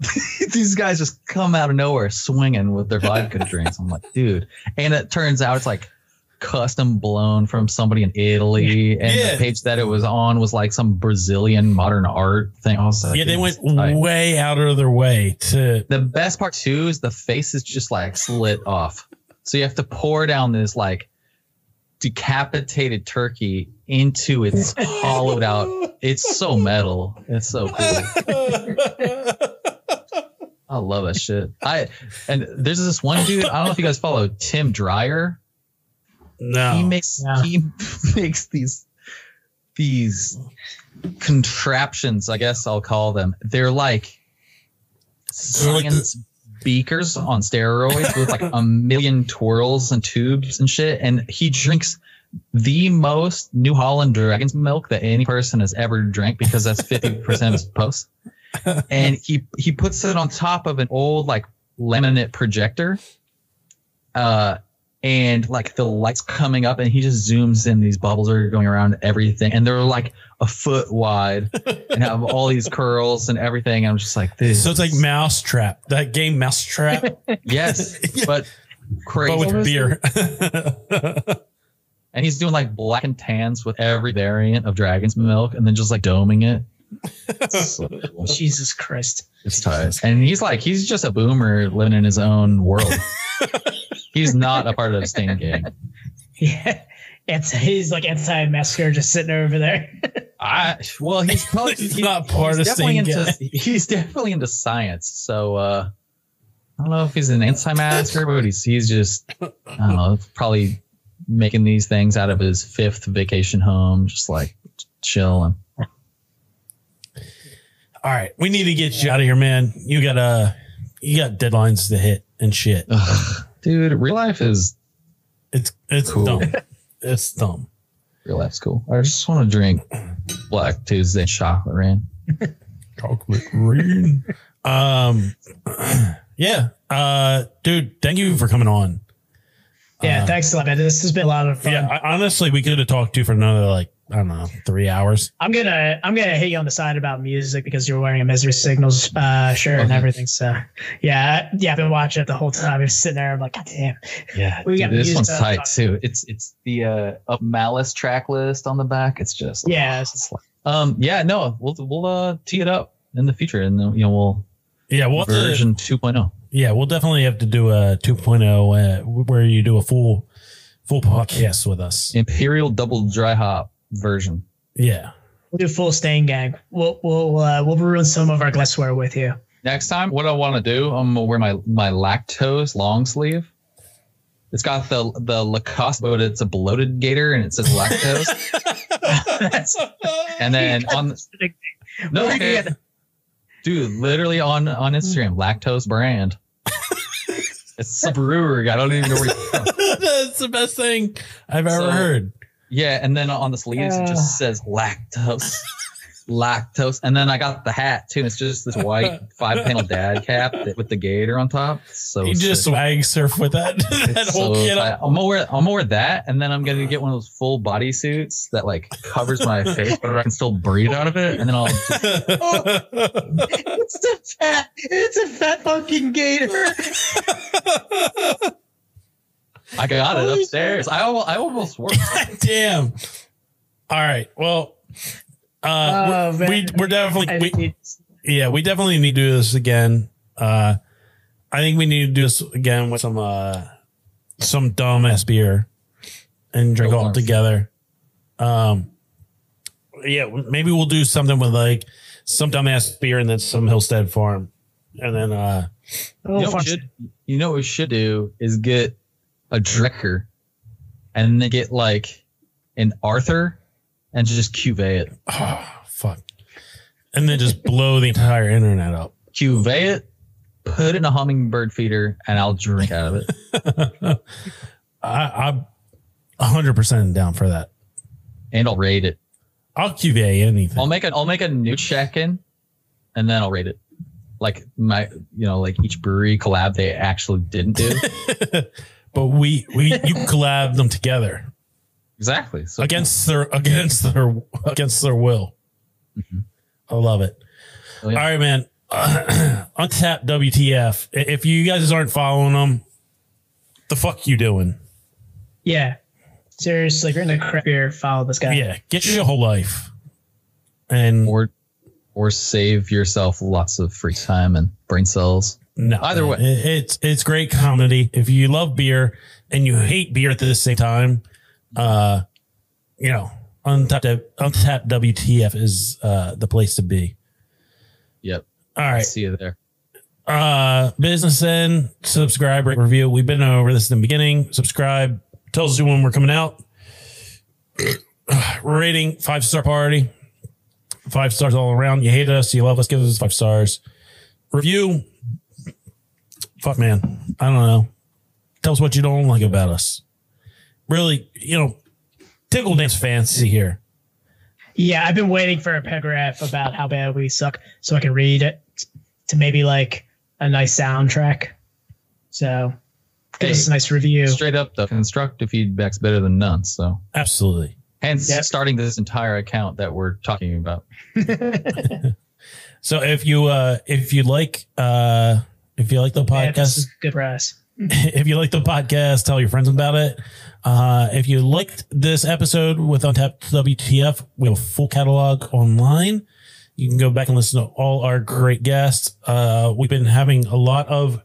these guys just come out of nowhere swinging with their vodka drinks. I'm like, dude. And it turns out it's like custom blown from somebody in Italy. And Yeah. the page that it was on was like some Brazilian modern art thing. Also, like, Yeah, they went tight. way out of their way to. The best part too is the face is just like slit off. So you have to pour down this like decapitated turkey into its hollowed out. It's so metal. It's so cool. I love that shit. I and there's this one dude. I don't know if you guys follow Tim Dreyer. No, He makes he makes these these contraptions. I guess I'll call them. They're like They're like the- science beakers on steroids with like a million twirls and tubes and shit. And he drinks the most New Holland dragon's milk that any person has ever drank because that's 50% of his post. And he he puts it on top of an old like laminate projector. Uh and like the lights coming up and he just zooms in these bubbles are going around everything and they're like a foot wide and have all these curls and everything. I'm just like this. So it's like Mousetrap, that game Mousetrap, Yes, but crazy. but with beer. and he's doing like black and tans with every variant of dragon's milk and then just like doming it. It's, so. Jesus Christ. It's tight. And he's like, he's just a boomer living in his own world. he's not a part of the Stain gang. Yeah. It's, he's like anti-masker just sitting over there. I well, he's probably He's he- not part he's of definitely Stain into, He's definitely into science. So uh, I don't know if he's an anti-masker, but he's he's just I don't know, probably making these things out of his fifth vacation home, just like chilling. All right, we need to get you out of here, man. You got uh, you got deadlines to hit and shit. Ugh, dude, real life is It's it's Cool. dumb. It's dumb. real life's cool. I just want to drink Black Tuesday chocolate rain. Chocolate rain. um, yeah. Uh, dude, thank you for coming on. yeah, Uh, thanks a lot, man. This has been a lot of fun. Yeah, I, honestly, we could have talked to you for another like I don't know three hours. I'm gonna I'm gonna hit you on the side about music because you're wearing a Misery Signals uh, shirt and everything. So yeah, yeah, I've been watching it the whole time. I'm sitting there. I'm like, God damn. Yeah, We got this one's to tight talk- too. It's it's the uh, Of Malice track list on the back. It's just Yeah, it's like- um yeah no we'll we'll uh, tee it up in the future and then you know we'll Yeah, we'll have to- version 2.0. yeah, we'll definitely have to do a 2.0 uh, where you do a full full podcast with us. Imperial double dry hop version. Yeah. We'll do a full stain gang. We'll we'll uh, we'll ruin some of our glassware with you. Next time, what I want to do, I'm gonna wear my my lactose long sleeve. It's got the the Lacoste, but it's a bloated gator, and it says lactose. and then on no, Where you okay. dude, literally on on Instagram, lactose brand. it's a brewery. I don't even know where. You're. That's the best thing I've ever So- heard. Yeah, and then on the sleeves it Uh. just says lactose. lactose. And then I got the hat too. and It's just this white five panel dad cap that, with the gator on top. So You just sick. swag surf with that that It's whole so kit. tight. I'm gonna wear I'm gonna wear that, and then I'm gonna get one of those full body suits that like covers my face, but I can still breathe out of it. And then I'll just, it's a fat it's a fat fucking gator. I got it upstairs. I al- I almost worked. Damn. All right. Well, uh, Oh, we man. we're definitely we, yeah we definitely need to do this again. Uh, I think we need to do this again with some uh some dumbass beer and drink all together. Um, yeah, maybe we'll do something with like some dumbass beer and then some Hillstead Farm, and then uh, Oh, You know, what fuck. we should, you know what we should do is get a Drekker and then get like an Arthur and just cuvee it. oh fuck, and then just blow the entire internet up. Cuvee it, put it in a hummingbird feeder, and I'll drink out of it. I, I'm 100% down for that. and I'll rate it. I'll cuvee anything. I'll make a I'll make a new check-in, and then I'll rate it. Like my, you know, like each brewery collab they actually didn't do. but we we you collab them together exactly. So against their against their against their will. Mm-hmm. I love it. Oh, yeah. All right, man. Untappd WTF. If you guys aren't following them, the fuck you doing? Yeah. Seriously, if you're into craft beer, follow this guy. Yeah, get your whole life. And or or save yourself lots of free time and brain cells. No, Either way. it- it's it's great comedy. If you love beer and you hate beer at the same time, uh, you know, Untappd Untappd WTF is uh the place to be. Yep. All right. See you there. Uh, business end, subscribe, rate, review. We've been over this in the beginning. Subscribe, tells you when we're coming out. Rating five star party, five stars all around. You hate us, you love us, give us five stars. Review, fuck man, I don't know. Tell us what you don't like about us. Really, you know, tickle dance fancy here. Yeah, I've been waiting for a paragraph about how bad we suck so I can read it to maybe like a nice soundtrack. So give Hey, us a nice review. Straight up, the constructive feedback's better than none. So Absolutely. hence Yep. starting this entire account that we're talking about. So if you uh if you like uh if you like the Yeah, podcast, is good for us. if you like the podcast, tell your friends about it. Uh, if you liked this episode with Untappd WTF, we have a full catalog online. You can go back and listen to all our great guests. Uh, we've been having a lot of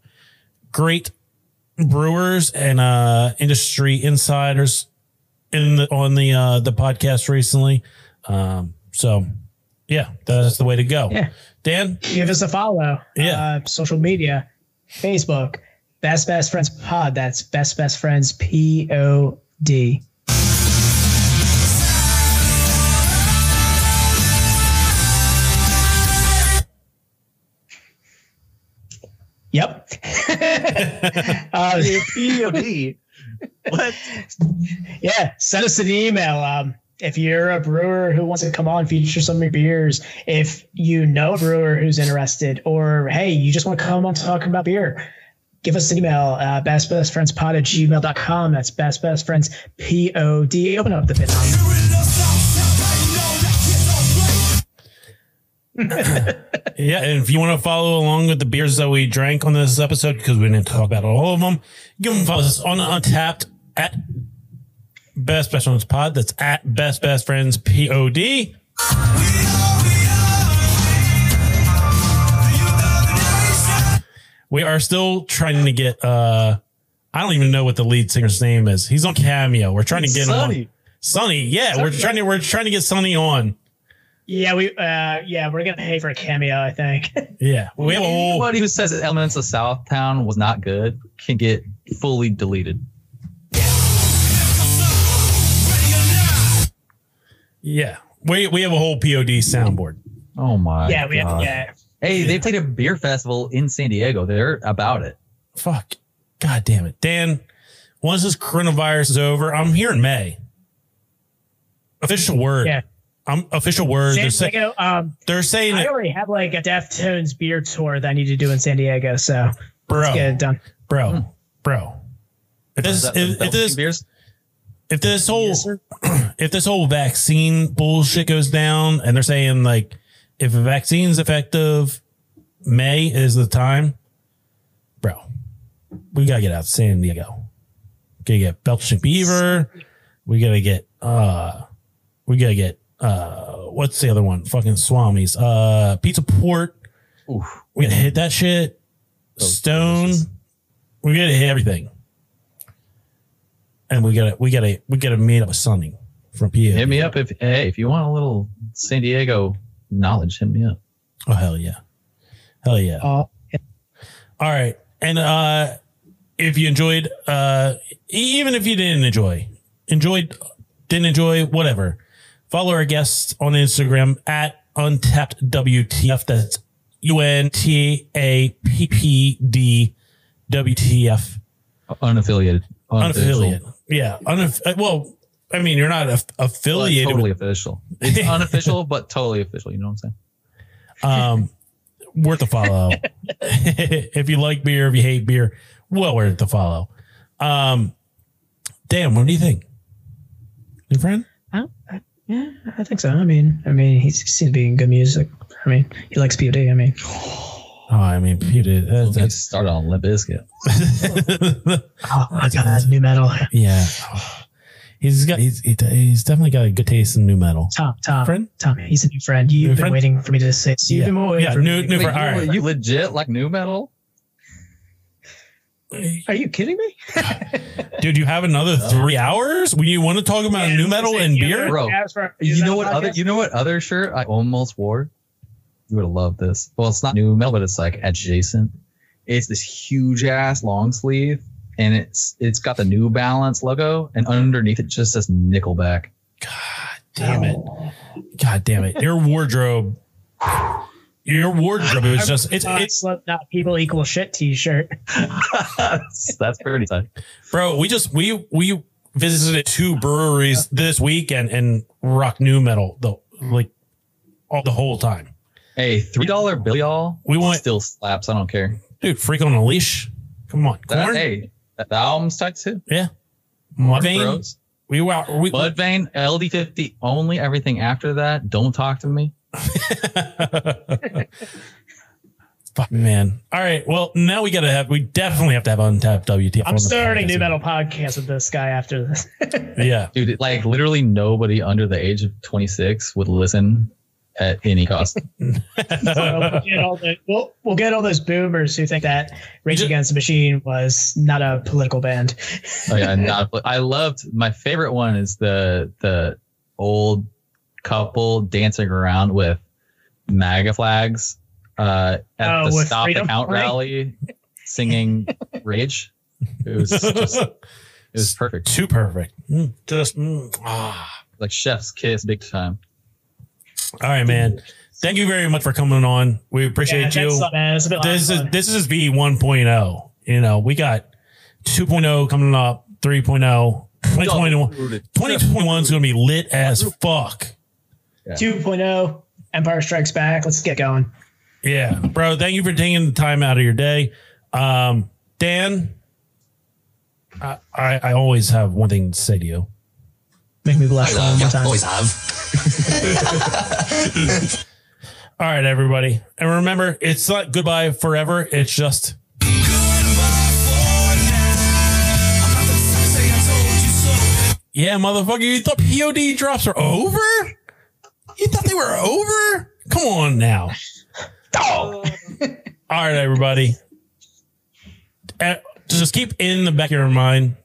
great brewers and uh, industry insiders in the, on the uh, the podcast recently. Um, so yeah, that's the way to go. Yeah. Dan, Give us a follow. Yeah. Uh, social media, Facebook, Best Best Friends Pod. That's Best Best Friends P O D. Yep. uh, POD. what? Yeah, send us an email. Um, if you're a brewer who wants to come on, feature some of your beers. If you know a brewer who's interested, or hey, you just want to come on talking about beer, give us an email, uh, bestbestfriendspod at gmail.com. That's best best friends P O D. Open up the bit. Yeah, and if you want to follow along with the beers that we drank on this episode, because we didn't talk about all of them, you can follow us on Untappd at Best Best Friends Pod. That's at Best Best Friends P O D. We are still trying to get. uh I don't even know what the lead singer's name is. He's on Cameo. We're trying to get him on. Sonny. Sonny, yeah, we're trying to we're trying to get Sonny on. Yeah, we uh yeah, we're gonna pay for a cameo, I think. Yeah, we have a whole. Anybody who says that Elements of Southtown was not good can get fully deleted. Yeah, we we have a whole POD soundboard. Oh my! yeah, we have yeah. Hey, they played a beer festival in San Diego. They're about it. Fuck. God damn it. Dan, once this coronavirus is over, I'm here in May. Official word. Yeah. I'm official word. San They're, say, Diego, um they're saying I that, already have like a Deftones beer tour that I need to do in San Diego, so bro, let's get it done. bro, bro. If this, that- if, that if this, beers? If this whole, Yes, if this whole vaccine bullshit goes down and they're saying like, if a vaccine's effective, May is the time, bro, we gotta get out to San Diego. Gotta get Belching Beaver. We gotta get, uh, we gotta get, uh, what's the other one? Fucking Swami's, uh, Pizza Port. Oof. We gotta hit that shit. Stone. We gotta hit everything. And we gotta, we gotta, we gotta meet up with Sonny from PA. Hit me up if hey if you want a little San Diego knowledge. Hit me up. Oh hell yeah, hell yeah! Oh, All right, and uh, if you enjoyed, uh, even if you didn't enjoy, enjoyed, didn't enjoy, whatever, follow our guests on Instagram at Untappd WTF. That's U N T A P P D W T F. Unaffiliated. Unaffiliated. Yeah. Unaff- uh, well, I mean, you're not aff- Well, affiliated. totally with, official. It's unofficial, but totally official. You know what I'm saying? um, worth a follow. if you like beer, if you hate beer, well worth the follow. Um, damn, what do you think? New friend? Yeah, I think so. I mean, I mean, he seems to be in good music. I mean, he likes POD. I mean, Oh, I mean, Peter, that, Let's start on Limp Bizkit. oh my god, nu metal. yeah. He's got he's he's definitely got a good taste in nu metal. Tom, Tom, Friend? Tom, he's a new friend. You've New been friend? waiting for me to say. You've Yeah. been waiting Yeah, for new- me. new Wait, friend. you, All right. you legit like nu metal? Are you kidding me? Dude, you have another three hours when you want to talk about nu metal and beer? Bro, You know what other you know what other shirt I almost wore? You would have loved this. Well, it's not nu metal, but it's like adjacent. It's this huge ass long sleeve, and it's it's got the New Balance logo, and underneath it just says Nickelback. God damn it. God damn it. Your wardrobe. Your wardrobe is just it's it's not people equal shit T-shirt. that's, that's pretty tight. bro, we just we we visited two breweries this weekend and rock nu metal the like all the whole time. Hey, three dollar bill, y'all. We want still slaps. I don't care. dude, freak on a leash. Come on. That, Korn? hey, that, the album's tight too. Yeah. Mark Mudvayne. We were we Mudvayne, LD50 only. Everything after that, don't talk to me. Fuck man. All right. Well, now we gotta have we definitely have to have untappd WTF. I'm starting podcast. nu metal podcast with this guy after this. Yeah. Dude, like literally nobody under the age of 26 would listen at any cost. we'll, get all the, we'll, we'll get all those boomers who think that Rage Against the Machine was not a political band. oh yeah, not, I loved my favorite one is the the old couple dancing around with MAGA flags uh, at Oh, the with Stop the Count Flag? rally, singing "Rage." It was just it was perfect. Too perfect. Mm, Just mm, ah. Like chef's kiss, big time. All right, man. Thank you very much for coming on. We appreciate Yeah, you. thanks a lot, man. It's been a lot of This is fun. this is V 1.0. You know, we got 2.0 coming up, 3.0, 2021. 2021 is going to be lit as fuck. 2.0, oh, Empire Strikes Back. Let's get going. Yeah, bro. Thank you for taking the time out of your day. Um, Dan, I, I, I always have one thing to say to you. Make me blush one more time. Always have. All right, everybody. And remember, it's not goodbye forever. It's just Yeah, motherfucker, you thought POD drops are over? You thought they were over? Come on now. All right, everybody. Uh, just keep in the back of your mind,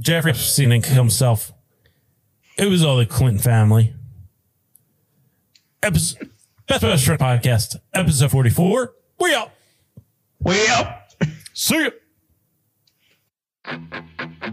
Jeffrey Epstein and himself. It was all the Clinton family. Episode, Best Best Friend Podcast, episode 44. We out. We out. See you.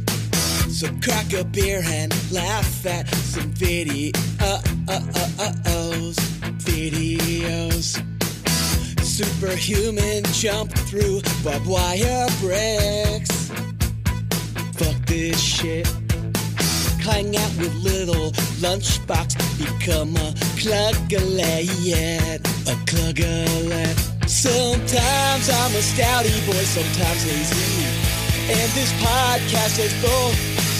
So crack a beer and laugh at some videos. Videos. Superhuman jump through barbed wire bricks. Fuck this shit. Hang out with little lunchbox. Become a cluggalet. A cluggalet. Sometimes I'm a stouty boy, sometimes lazy. And this podcast is both,